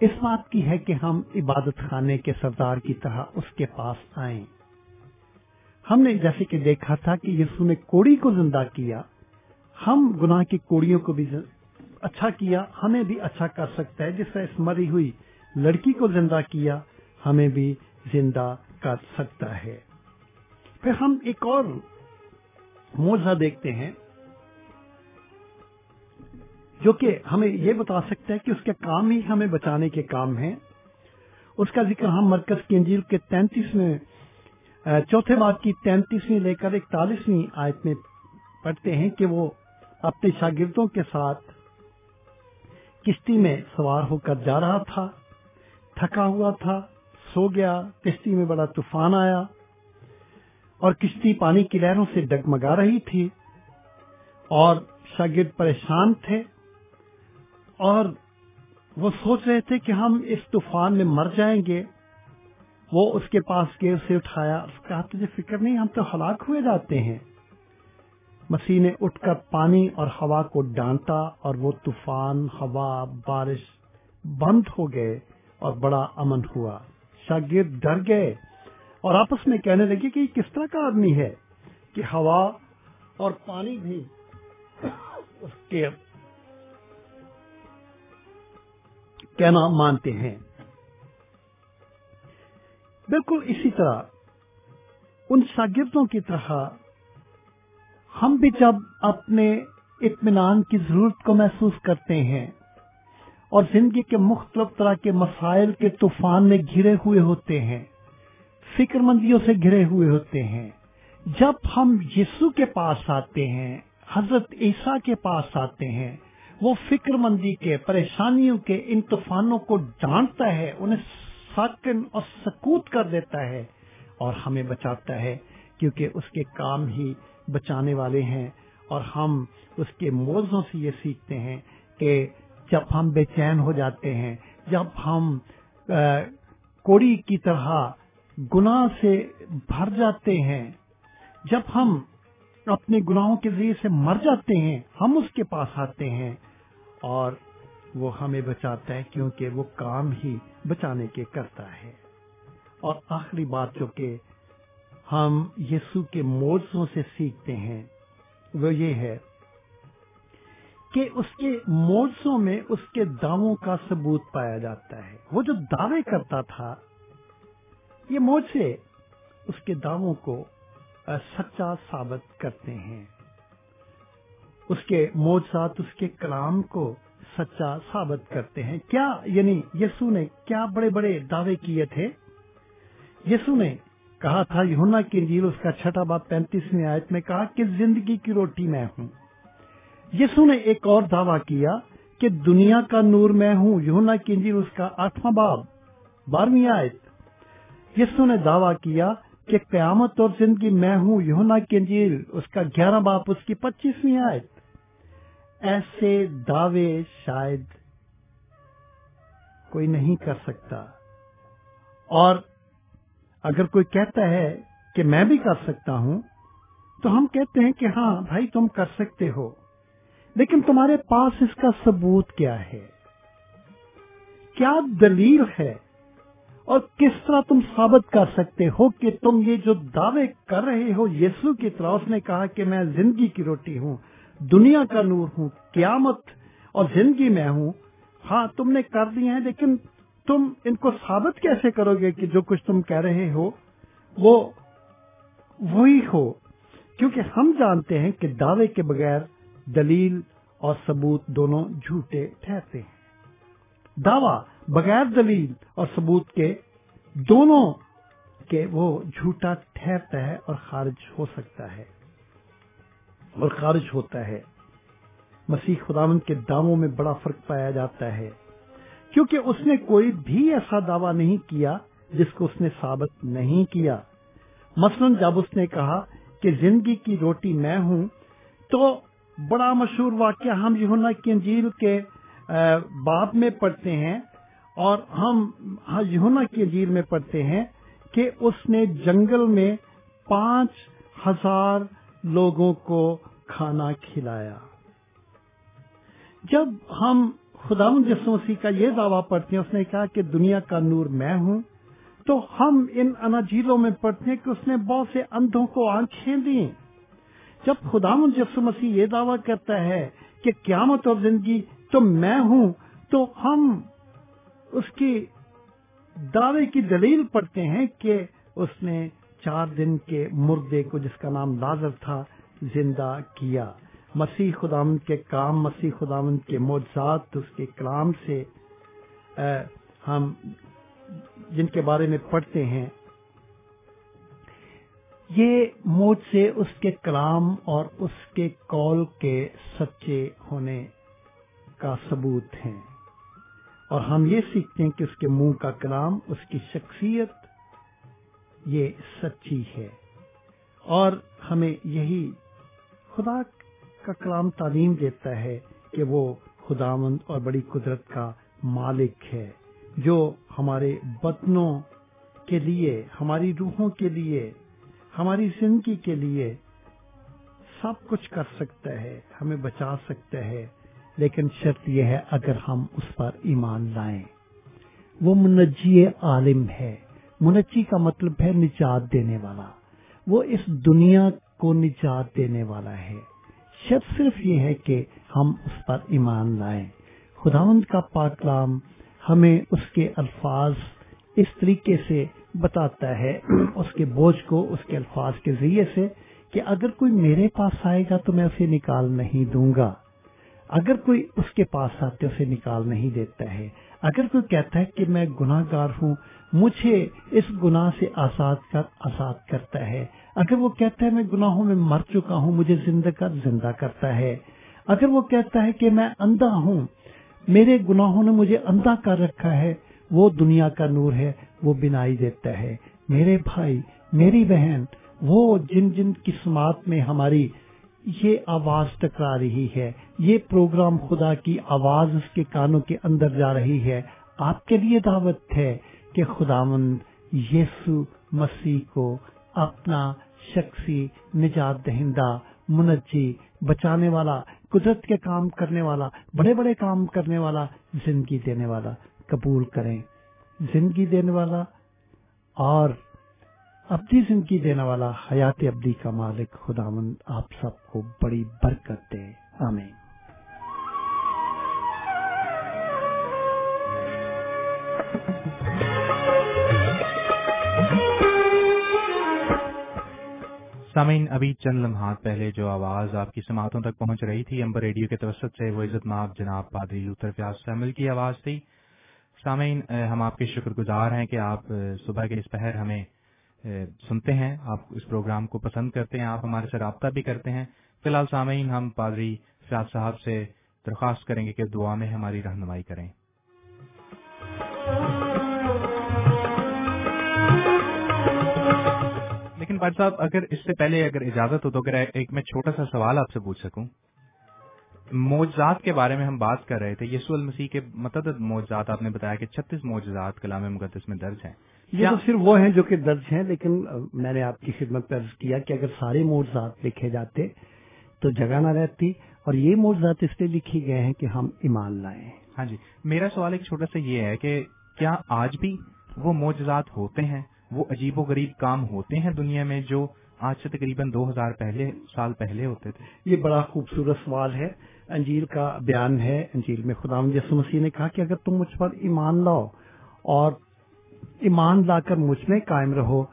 D: اس بات کی ہے کہ ہم عبادت خانے کے سردار کی طرح اس کے پاس آئیں۔ ہم نے جیسے کہ دیکھا تھا کہ یسو نے کوڑی کو زندہ کیا۔ ہم گناہ کی کوڑیوں کو بھی اچھا کیا، ہمیں بھی اچھا کر سکتا ہے۔ جس طرح اس مری ہوئی لڑکی کو زندہ کیا، ہمیں بھی زندہ کر سکتا ہے۔ پھر ہم ایک اور موضا دیکھتے ہیں، جو کہ ہمیں یہ بتا سکتا ہے کہ اس کے کام ہی ہمیں بچانے کے کام ہیں۔ اس کا ذکر ہم مرکز کی انجیل کے تینتیس میں چوتھے بات کی تینتیسویں لے کر اکتالیسویں آیت میں پڑھتے ہیں کہ وہ اپنے شاگردوں کے ساتھ کشتی میں سوار ہو کر جا رہا تھا، تھکا ہوا تھا سو گیا، کشتی میں بڑا طوفان آیا اور کشتی پانی کی لہروں سے ڈگمگا رہی تھی اور شاگرد پریشان تھے اور وہ سوچ رہے تھے کہ ہم اس طوفان میں مر جائیں گے۔ وہ اس کے پاس گئے، اسے اٹھایا، اس کہا، تجھے فکر نہیں، ہم تو ہلاک ہوئے جاتے ہیں۔ مسیح نے اٹھ کر پانی اور ہوا کو ڈانٹا اور وہ طوفان، ہوا، بارش بند ہو گئے اور بڑا امن ہوا۔ شاگرد ڈر گئے اور آپس میں کہنے لگے کہ یہ کس طرح کا آدمی ہے کہ ہوا اور پانی بھی اس کے کہنا مانتے ہیں۔ بالکل اسی طرح ان شاگردوں کی طرح ہم بھی جب اپنے اطمینان کی ضرورت کو محسوس کرتے ہیں اور زندگی کے مختلف طرح کے مسائل کے طوفان میں گھرے ہوئے ہوتے ہیں، فکر مندیوں سے گھرے ہوئے ہوتے ہیں۔ جب ہم یسو کے پاس آتے ہیں، حضرت عیسیٰ کے پاس آتے ہیں، وہ فکر مندی کے، پریشانیوں کے، ان طوفانوں کو جانتا ہے، انہیں ساکن اور سکوت کر دیتا ہے اور ہمیں بچاتا ہے، کیونکہ اس کے کام ہی بچانے والے ہیں۔ اور ہم اس کے موضوع سے یہ سیکھتے ہیں کہ جب ہم بے چین ہو جاتے ہیں، جب ہم کوڑی کی طرح گناہ سے بھر جاتے ہیں، جب ہم اپنے گناہوں کے ذریعے سے مر جاتے ہیں، ہم اس کے پاس آتے ہیں اور وہ ہمیں بچاتا ہے کیونکہ وہ کام ہی بچانے کے کرتا ہے۔ اور آخری بات جو کہ ہم یسو کے موضوع سے سیکھتے ہیں، وہ یہ ہے کہ اس کے موضوع میں اس کے دعووں کا ثبوت پایا جاتا ہے۔ وہ جو دعوے کرتا تھا، یہ موجے اس کے دعووں کو سچا ثابت کرتے ہیں۔ اس کے موجات اس کے کلام کو سچا ثابت کرتے ہیں۔ کیا یعنی یسو نے کیا بڑے بڑے دعوے کیے تھے؟ یسو نے کہا تھا یونا کی انجیل اس کا چھٹا بات پینتیسویں آیت میں کہا کہ زندگی کی روٹی میں ہوں۔ یسو نے ایک اور دعویٰ کیا کہ دنیا کا نور میں ہوں یونا کی اس کا آٹھواں باب، بارہویں آیت۔ یسو نے دعویٰ کیا کہ قیامت اور زندگی میں ہوں یونا کی اس کا گیارہ باپ اس کی پچیسویں آیت۔ ایسے دعوے شاید کوئی نہیں کر سکتا۔ اور اگر کوئی کہتا ہے کہ میں بھی کر سکتا ہوں، تو ہم کہتے ہیں کہ ہاں بھائی تم کر سکتے ہو۔ لیکن تمہارے پاس اس کا ثبوت کیا ہے؟ کیا دلیل ہے؟ اور کس طرح تم ثابت کر سکتے ہو کہ تم یہ جو دعوے کر رہے ہو یسو کی طرح اس نے کہا کہ میں زندگی کی روٹی ہوں، دنیا کا نور ہوں، قیامت اور زندگی میں ہوں۔ ہاں تم نے کر دی ہیں، لیکن تم ان کو ثابت کیسے کرو گے کہ جو کچھ تم کہہ رہے ہو، وہ وہی ہو؟ کیونکہ ہم جانتے ہیں کہ دعوے کے بغیر دلیل اور ثبوت دونوں جھوٹے ٹھہرتے ہیں۔ دعوی بغیر دلیل اور ثبوت کے دونوں کے وہ جھوٹا ٹھہرتا ہے اور خارج ہو سکتا ہے۔ اور خارج ہوتا ہے۔ مسیح خداون کے دعووں میں بڑا فرق پایا جاتا ہے۔ کیونکہ اس نے کوئی بھی ایسا دعویٰ نہیں کیا جس کو اس نے ثابت نہیں کیا۔ مثلا جب اس نے کہا کہ زندگی کی روٹی میں ہوں تو بڑا مشہور واقعہ ہم یونا کی انجیل کے باب میں پڑھتے ہیں اور ہم یونا کی انجیل میں پڑھتے ہیں کہ اس نے جنگل میں پانچ ہزار لوگوں کو کھانا کھلایا۔ جب ہم خدا مسیح کا یہ دعویٰ پڑھتے ہیں، اس نے کہا کہ دنیا کا نور میں ہوں، تو ہم ان اناجیلوں میں پڑھتے ہیں کہ اس نے بہت سے اندھوں کو آنکھیں دی جب خدا جسو مسیح یہ دعویٰ کرتا ہے کہ قیامت اور زندگی تو میں ہوں، تو ہم اس کی دعوے کی دلیل پڑھتے ہیں کہ اس نے چار دن کے مردے کو جس کا نام لازر تھا زندہ کیا۔ مسیح خداون کے کام، مسیح خداون کے معجزات، اس کے کلام سے ہم جن کے بارے میں پڑھتے ہیں یہ موج سے اس کے کلام اور اس کے کال کے سچے ہونے کا ثبوت ہیں۔ اور ہم یہ سیکھتے ہیں کہ اس کے منہ کا کلام، اس کی شخصیت یہ سچی ہے۔ اور ہمیں یہی خدا کا کلام تعلیم دیتا ہے کہ وہ خداوند اور بڑی قدرت کا مالک ہے، جو ہمارے بدنوں کے لیے، ہماری روحوں کے لیے ہماری زندگی کے لیے سب کچھ کر سکتا ہے، ہمیں بچا سکتا ہے، لیکن شرط یہ ہے اگر ہم اس پر ایمان لائیں۔ وہ منجی عالم ہے۔ منجی کا مطلب ہے نجات دینے والا۔ وہ اس دنیا کو نجات دینے والا ہے۔ شرط صرف یہ ہے کہ ہم اس پر ایمان لائیں۔ خداوند کا پاکلام ہمیں اس کے الفاظ اس طریقے سے بتاتا ہے اس کے بوجھ کو، اس کے الفاظ کے ذریعے سے کہ اگر کوئی میرے پاس آئے گا تو میں اسے نکال نہیں دوں گا۔ اگر کوئی اس کے پاس آتے اسے نکال نہیں دیتا ہے۔ اگر کوئی کہتا ہے کہ میں گناہ گار ہوں، مجھے اس گناہ سے آزاد کر، آزاد کرتا ہے۔ اگر وہ کہتا ہے میں گناہوں میں مر چکا ہوں، مجھے زندہ کر، زندہ کرتا ہے۔ اگر وہ کہتا ہے کہ میں اندھا ہوں، میرے گناہوں نے مجھے اندھا کر رکھا ہے وہ دنیا کا نور ہے، وہ بنائی دیتا ہے۔ میرے بھائی، میری بہن، وہ جن جن قسمات میں ہماری یہ آواز ٹکرا رہی ہے، یہ پروگرام خدا کی آواز اس کے کانوں کے اندر جا رہی ہے۔ آپ کے لیے دعوت ہے کہ خداوند یسو مسیح کو اپنا شخصی نجات دہندہ، منجی، بچانے والا، قدرت کے کام کرنے والا، بڑے بڑے کام کرنے والا، زندگی دینے والا۔ قبول کریں۔ زندگی دینے والا اور ابدی زندگی دینے والا حیات ابدی کا مالک خدا مند آپ سب کو بڑی برکت دے۔ آمین۔
A: سامعین، ابھی چند لمحات پہلے جو آواز آپ کی سماعتوں تک پہنچ رہی تھی، امبر ریڈیو کے توسط سے وہ عزت ماب جناب پادری لوتر فیاض سیمل کی آواز تھی۔ سامعین ہم آپ کے شکر گزار ہیں کہ آپ صبح کے اس پہر ہمیں سنتے ہیں، آپ اس پروگرام کو پسند کرتے ہیں، آپ ہمارے سے رابطہ بھی کرتے ہیں۔ فی الحال سامعین، ہم پادری فیاض صاحب سے درخواست کریں گے کہ دعا میں ہماری رہنمائی کریں۔ لیکن بھائی صاحب، اگر اس سے پہلے اگر اجازت ہو تو اگر ایک میں چھوٹا سا سوال آپ سے پوچھ سکوں۔ معجزات کے بارے میں ہم بات کر رہے تھے یسو المسیح کے متعدد معجزات آپ نے بتایا کہ چھتیس معجزات کلام مقدس میں درج ہیں۔
D: یہ تو صرف وہ ہیں جو کہ درج ہیں لیکن میں نے آپ کی خدمت عرض کیا کہ اگر سارے معجزات لکھے جاتے تو جگہ نہ رہتی اور یہ معجزات اس لیے لکھی گئے ہیں کہ ہم ایمان لائیں۔
A: ہاں جی میرا سوال ایک چھوٹا سا یہ ہے کہ کیا آج بھی وہ معجزات ہوتے ہیں؟ وہ عجیب و غریب کام ہوتے ہیں دنیا میں جو آج سے تقریباً دو ہزار پہلے سال پہلے ہوتے تھے؟
D: یہ بڑا خوبصورت سوال ہے۔ انجیل کا بیان ہے، انجیل میں خدا یسو مسیح نے کہا کہ اگر تم مجھ پر ایمان لاؤ اور ایمان لا کر مجھ میں قائم رہو،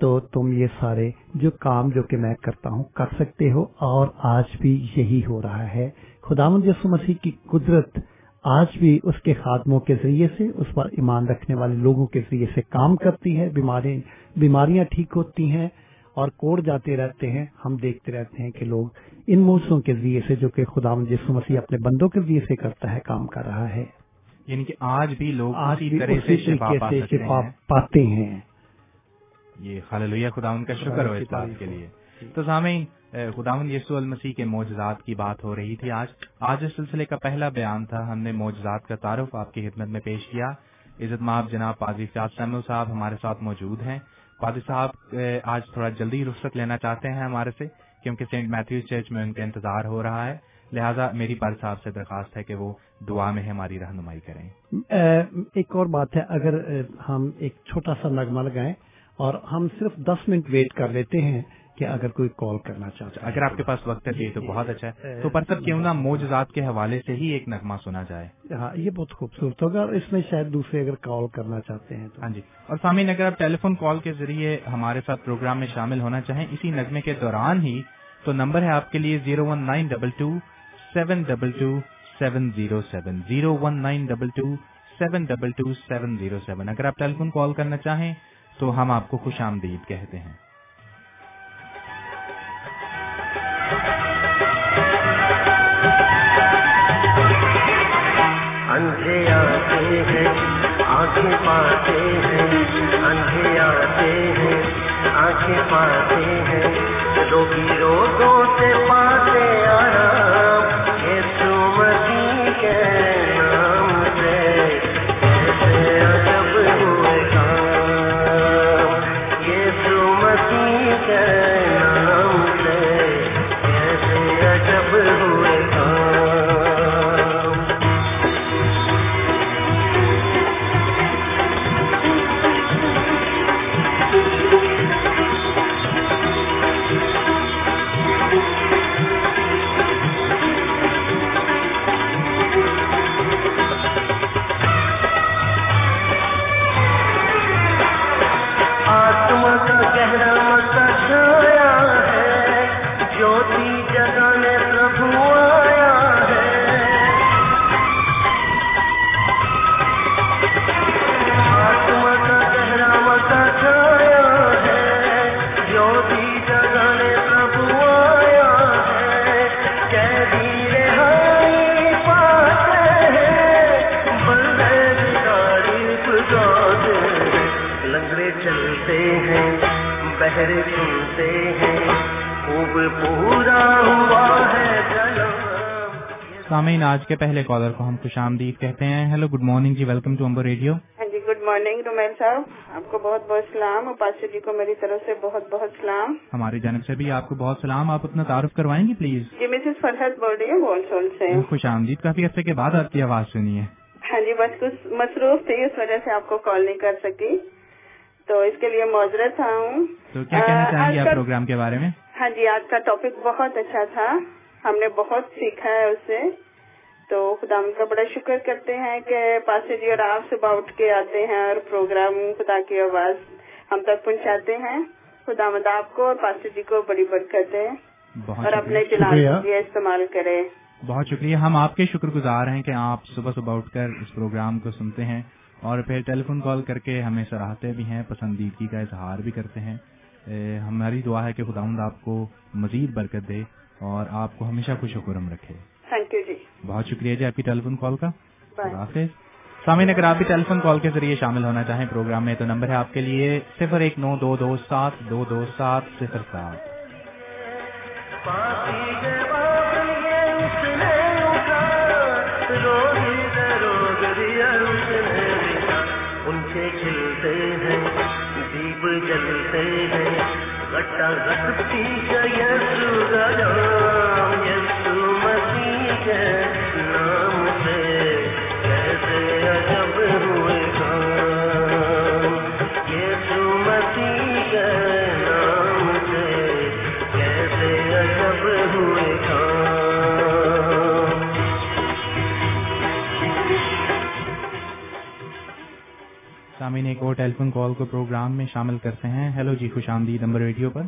D: تو تم یہ سارے جو کام جو کہ میں کرتا ہوں کر سکتے ہو اور آج بھی یہی ہو رہا ہے۔ خدا یسو مسیح کی قدرت آج بھی اس کے خاتموں کے ذریعے سے، اس پر ایمان رکھنے والے لوگوں کے ذریعے سے کام کرتی ہے۔ بیماری بیماریاں ٹھیک ہوتی ہیں اور کوڑ جاتے رہتے ہیں ہم دیکھتے رہتے ہیں کہ لوگ ان موسموں کے ذریعے سے جو کہ خدا یسو مسیح اپنے بندوں کے ذریعے سے کرتا ہے کام کر رہا ہے۔
A: یعنی کہ آج بھی لوگ
D: آج
A: اسی
D: بھی
A: طرح سے شفا
D: شفا
A: ہیں۔
D: پاتے ہیں۔
A: یہ خاللویہ خدا ان کا شکر ہو اس بات کے لیے۔ تو سامعین خداون یسو المسیح کے معجزات کی بات ہو رہی تھی آج۔ آج اس سلسلے کا پہلا بیان تھا۔ ہم نے معجزات کا تعارف آپ کی خدمت میں پیش کیا۔ عزت ماب جناب پادری سیاد سیمل صاحب ہمارے ساتھ موجود ہیں۔ فادر صاحب آج تھوڑا جلدی رخصت لینا چاہتے ہیں ہمارے سے، کیونکہ سینٹ میتھیوز چرچ میں ان کا انتظار ہو رہا ہے۔ لہٰذا میری پاد صاحب سے درخواست ہے کہ وہ دعا میں ہماری رہنمائی کریں۔
D: ایک اور بات ہے، اگر ہم ایک چھوٹا سا نغمہ لگائیں اور ہم صرف دس منٹ ویٹ کر لیتے ہیں کہ اگر کوئی کال کرنا چاہتا ہے
A: اگر آپ کے پاس وقت ہے تو بہت اچھا ہے۔ تو پر سب کیوں نہ موجزات کے حوالے سے ہی ایک نغمہ سنا جائے۔
D: ہاں یہ بہت خوبصورت ہوگا اور اس میں شاید دوسرے اگر کال کرنا چاہتے ہیں تو۔
A: ہاں جی۔ اور سامعین اگر آپ ٹیلی فون کال کے ذریعے ہمارے ساتھ پروگرام میں شامل ہونا چاہیں اسی نغمے کے دوران ہی تو نمبر ہے آپ کے لیے zero one nine double two seven double two seven zero seven zero one nine double two seven double two seven zero seven. اگر آپ ٹیلی فون کال کرنا چاہیں تو ہم آپ کو خوش آمدید کہتے ہیں۔
B: آنکھیں پاتے ہیں اندھے آتے ہیں آنکھیں پاتے ہیں روگی روگوں
A: سامعین آج کے پہلے کالر کو ہم خوش آمدید کہتے ہیں۔ ہیلو گڈ مارننگ جی ویلکم ٹو امبر ریڈیو
E: ہاں جی گڈ مارننگ رومیل صاحب۔ آپ کو بہت بہت سلام۔ اور پاسٹر جی کو میری طرف سے بہت بہت سلام۔
A: ہماری جانب سے بھی آپ کو بہت سلام۔ آپ اپنا تعارف کروائیں گی پلیز؟
E: جی مسز فرحت بول رہی ہوں بولسول سے۔
A: خوش آمدید۔ کافی عرصے کے بعد آپ کی آواز سنی ہے۔
E: ہاں جی بس کچھ مصروف تھی اس وجہ سے آپ کو کال نہیں کر سکی۔ تو اس کے لیے معذرت ہوں۔
A: تو کیا کہنا چاہیں گے آپ پروگرام کے بارے میں؟
E: ہاں جی آج کا ٹاپک بہت اچھا تھا۔ ہم نے بہت سیکھا ہے اس سے تو خدا ان کا بڑا شکر کرتے ہیں کہ پاسے جی اور آپ صبح اٹھ کے آتے ہیں اور پروگرام خدا کی آواز ہم تک پہنچاتے ہیں۔ خدا مد آپ کو اور پاسے جی کو بڑی برکت دے۔
A: بہت
E: اور اپنے لیے استعمال کرے۔
A: بہت شکریہ۔ ہم آپ کے شکر گزار ہیں کہ آپ صبح صبح اٹھ کر اس پروگرام کو سنتے ہیں اور پھر ٹیلی فون کال کر کے ہمیں سراہتے بھی ہیں پسندیدگی کا اظہار بھی کرتے ہیں۔ ہماری دعا ہے کہ خداوند آپ کو مزید برکت دے اور آپ کو ہمیشہ خوش و خرم رکھے۔
E: تھینک یو جی۔
A: بہت شکریہ جی آپ کی ٹیلی فون کال کا حافظ۔ سامعین اگر آپ بھی ٹیلی فون کال کے ذریعے شامل ہونا چاہیں پروگرام میں تو نمبر ہے آپ کے لیے صفر ایک نو دو دو سات دو دو سات صفر سات۔ ایک اور ٹیلیفون کال کو پروگرام میں شامل کرتے ہیں۔ ہیلو جی خوش آمدید۔ نمبر ریڈیو پر۔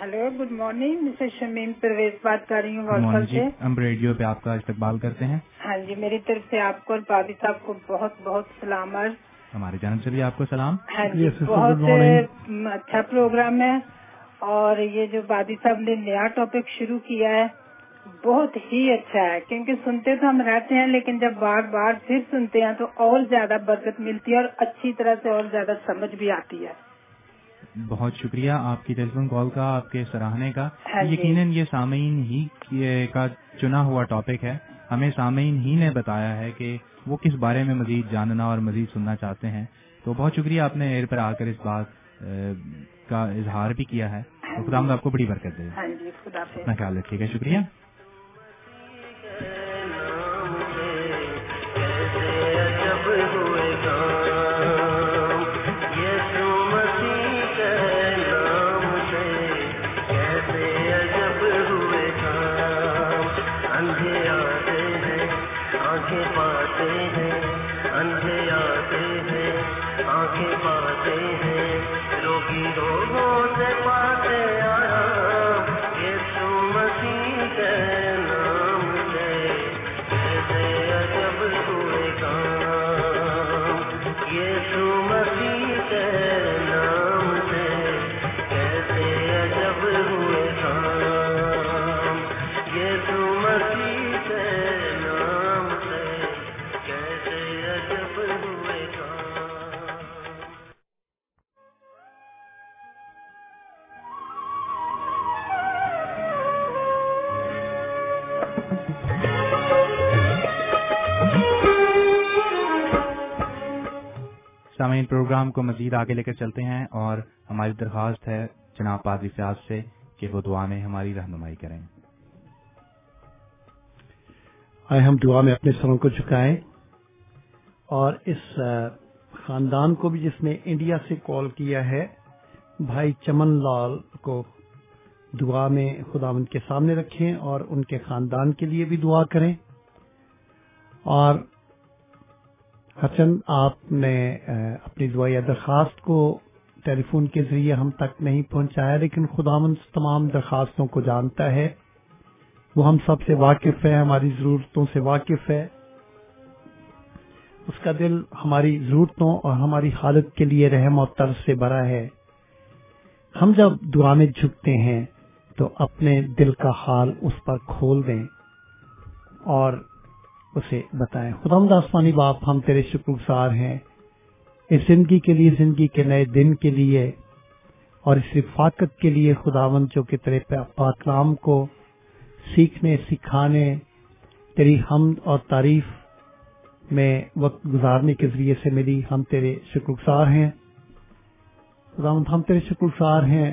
F: Hello good morning. Mrs Shamim Parvez بات کر رہی ہوں
A: مارننگ جی۔ ریڈیو پہ آپ کا استقبال کرتے ہیں۔
F: ہاں جی میری طرف سے آپ کو اور بابی صاحب کو بہت بہت سلام۔ عرض
A: ہماری جانب سے بھی آپ کو سلام۔
F: ہاں جی بہت اچھا پروگرام ہے۔ اور یہ جو بابی صاحب نے نیا ٹاپک شروع کیا ہے بہت ہی اچھا ہے۔ کیونکہ سنتے تو ہم رہتے ہیں لیکن جب بار بار پھر سنتے ہیں تو اور زیادہ برکت ملتی ہے اور اچھی طرح سے اور زیادہ سمجھ بھی آتی ہے۔
A: بہت شکریہ آپ کی ٹیلیفون کال کا آپ کے سراہنے کا۔
F: ہاں جی۔
A: یقیناً یہ سامعین ہی کا چنا ہوا ٹاپک ہے۔ ہمیں سامعین ہی نے بتایا ہے کہ وہ کس بارے میں مزید جاننا اور مزید سننا چاہتے ہیں۔ تو بہت شکریہ آپ نے ایئر پر آ کر اس بات کا اظہار بھی کیا ہے۔ تو خدا ہم آپ کو بڑی برکت دے۔
F: ہاں جی
A: اپنا خیال رکھیے گا شکریہ۔ سامعین پروگرام کو مزید آگے لے کر چلتے ہیں اور ہماری درخواست ہے جناب پادری فیاض سے کہ وہ دعا میں ہماری رہنمائی کریں۔
D: آئے ہم دعا میں اپنے سروں کو جھکائیں اور اس خاندان کو بھی جس نے انڈیا سے کال کیا ہے، بھائی چمن لال کو دعا میں خدا ان کے سامنے رکھیں اور ان کے خاندان کے لیے بھی دعا کریں۔ اور حسن، آپ نے اپنی دعا یا درخواست کو ٹیلی فون کے ذریعے ہم تک نہیں پہنچایا، لیکن خداون تمام درخواستوں کو جانتا ہے۔ وہ ہم سب سے واقف ہے ہماری ضرورتوں سے واقف ہے۔ اس کا دل ہماری ضرورتوں اور ہماری حالت کے لیے رحم اور طرز سے بھرا ہے۔ ہم جب دعا میں جھکتے ہیں تو اپنے دل کا حال اس پر کھول دیں اور اسے بتائیں۔ خدا آسمانی باپ، ہم تیرے شکر گزار ہیں۔ اس زندگی کے لیے، زندگی کے نئے دن کے لیے اور اس رفاقت کے لیے خداون جو کہ تیرے پاکلام کو سیکھنے، سکھانے، تیری حمد اور تعریف میں وقت گزارنے کے ذریعے سے ملی، ہم تیرے شکر گزار ہیں۔ خداوند، ہم تیرے شکر گزار ہیں۔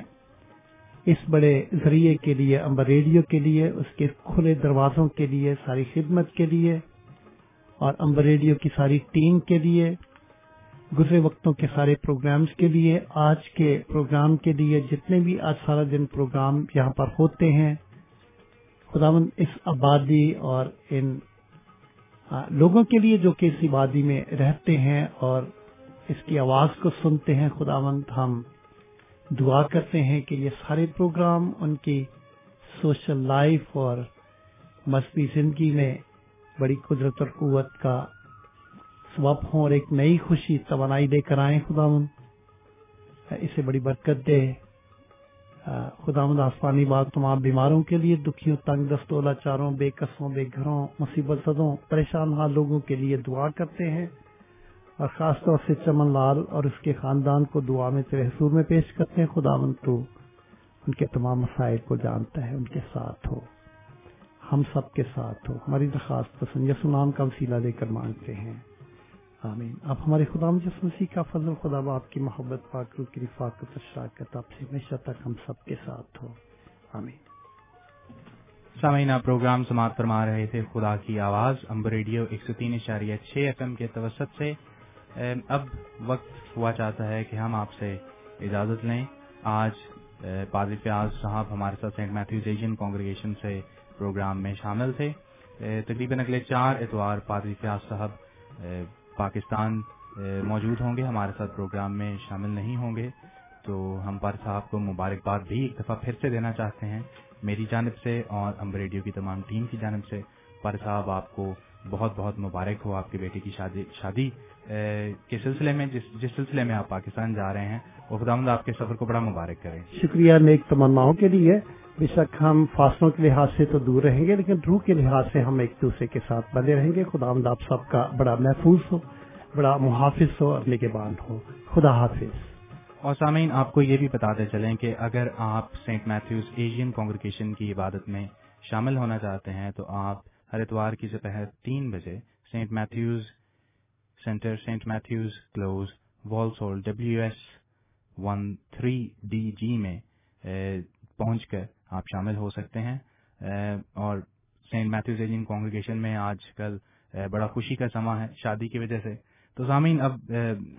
D: اس بڑے ذریعے کے لیے، امبر ریڈیو کے لیے، اس کے کھلے دروازوں کے لیے، ساری خدمت کے لیے، اور امبر ریڈیو کی ساری ٹیم کے لیے، گزرے وقتوں کے سارے پروگرامز کے لیے، آج کے پروگرام کے لیے، جتنے بھی آج سارا دن پروگرام یہاں پر ہوتے ہیں خداون اس آبادی اور ان لوگوں کے لیے جو کہ اس آبادی میں رہتے ہیں اور اس کی آواز کو سنتے ہیں، خداوند ہم دعا کرتے ہیں کہ یہ سارے پروگرام ان کی سوشل لائف اور مذہبی زندگی میں بڑی قدرت اور قوت کا سبب ہوں اور ایک نئی خوشی توانائی لے کر آئیں خداون اسے بڑی برکت دے۔ خداوند، آسمانی بات، تمام بیماروں کے لیے دکھیوں تنگ دستوں لاچاروں بے قصوں بے گھروں، مصیبت زدوں، پریشان حال لوگوں کے لیے دعا کرتے ہیں۔ اور خاص طور سے چمن لال اور اس کے خاندان کو دعا میں تیرے حضور میں پیش کرتے ہیں، خداوند تو ان کے تمام مسائل کو جانتا ہے، ان کے ساتھ ہو۔ ہم سب کے ساتھ ہو۔ ہماری درخواست پسند یسو نام کا وسیلہ لے کر مانگتے ہیں۔ آمین۔ آپ ہمارے خدا جس مسیح کا فضل، خدا باپ کی محبت، پاک کی رفاقت شراکت آپ سے ہمیشہ تک ہم سب کے ساتھ ہو۔ آمین۔
A: سامعین، آپ پروگرام سماعت فرما رہے تھے، خدا کی آواز امبر ریڈیو ایک سو تین اشاریہ چھ ایف ایم کے توسط سے۔ اب وقت ہوا چاہتا ہے کہ ہم آپ سے اجازت لیں۔ آج پادری فیاض صاحب ہمارے ساتھ سینٹ میتھیوز ایشین کانگریگیشن سے پروگرام میں شامل تھے۔ تقریباً اگلے چار اتوار پادری فیاض صاحب پاکستان
G: موجود ہوں گے۔ ہمارے ساتھ پروگرام میں شامل نہیں ہوں گے۔ تو ہم پر صاحب کو مبارکباد بھی ایک دفعہ پھر سے دینا چاہتے ہیں۔ میری جانب سے اور ہم ریڈیو کی تمام ٹیم کی جانب سے پر صاحب آپ کو بہت بہت مبارک ہو آپ کی بیٹی کی شادی شادی کے سلسلے میں جس جس سلسلے میں آپ پاکستان جا رہے ہیں۔ وہ خدا آپ کے سفر کو بڑا مبارک کریں
D: شکریہ نیک تمناؤں کے لیے۔ بے شک ہم فاصلوں کے لحاظ سے تو دور رہیں گے لیکن روح کے لحاظ سے ہم ایک دوسرے کے ساتھ بنے رہیں گے۔ خدا آپ سب کا بڑا محفوظ ہو بڑا محافظ ہو اور نگبان ہو۔ خدا حافظ۔
G: اور سامعین آپ کو یہ بھی بتاتے چلیں کہ اگر آپ سینٹ میتھیوز ایشین کانگریگیشن کی عبادت میں شامل ہونا چاہتے ہیں تو آپ ہر اتوار کی دوپہر تین بجے۔ Saint Matthew's Centre, Saint Matthew's Close, Walsall W S one three D G میں پہنچ کر آپ شامل ہو سکتے ہیں۔ اور سینٹ میتھیوز ایجین کانگریگیشن میں آج کل بڑا خوشی کا سما ہے شادی کی وجہ سے۔ تو سامعین، اب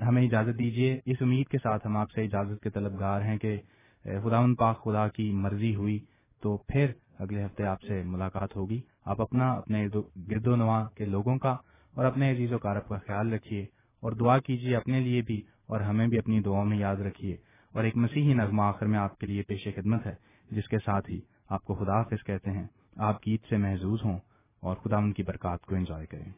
G: ہمیں اجازت دیجیے اس امید کے ساتھ ہم آپ سے اجازت کے طلبگار ہیں کہ خدا ان پاک خدا کی مرضی ہوئی تو پھر اگلے ہفتے آپ سے ملاقات ہوگی۔ آپ اپنا، اپنے گرد و نواح کے لوگوں کا اور اپنے عزیز و کارب کا خیال رکھیے اور دعا کیجیے اپنے لیے بھی اور ہمیں بھی اپنی دعاؤں میں یاد رکھیے۔ اور ایک مسیحی نغمہ آخر میں آپ کے لیے پیش خدمت ہے، جس کے ساتھ ہی آپ کو خدا حافظ کہتے ہیں۔ آپ گیت سے محظوظ ہوں اور خدا ان کی برکات کو انجوائے کریں۔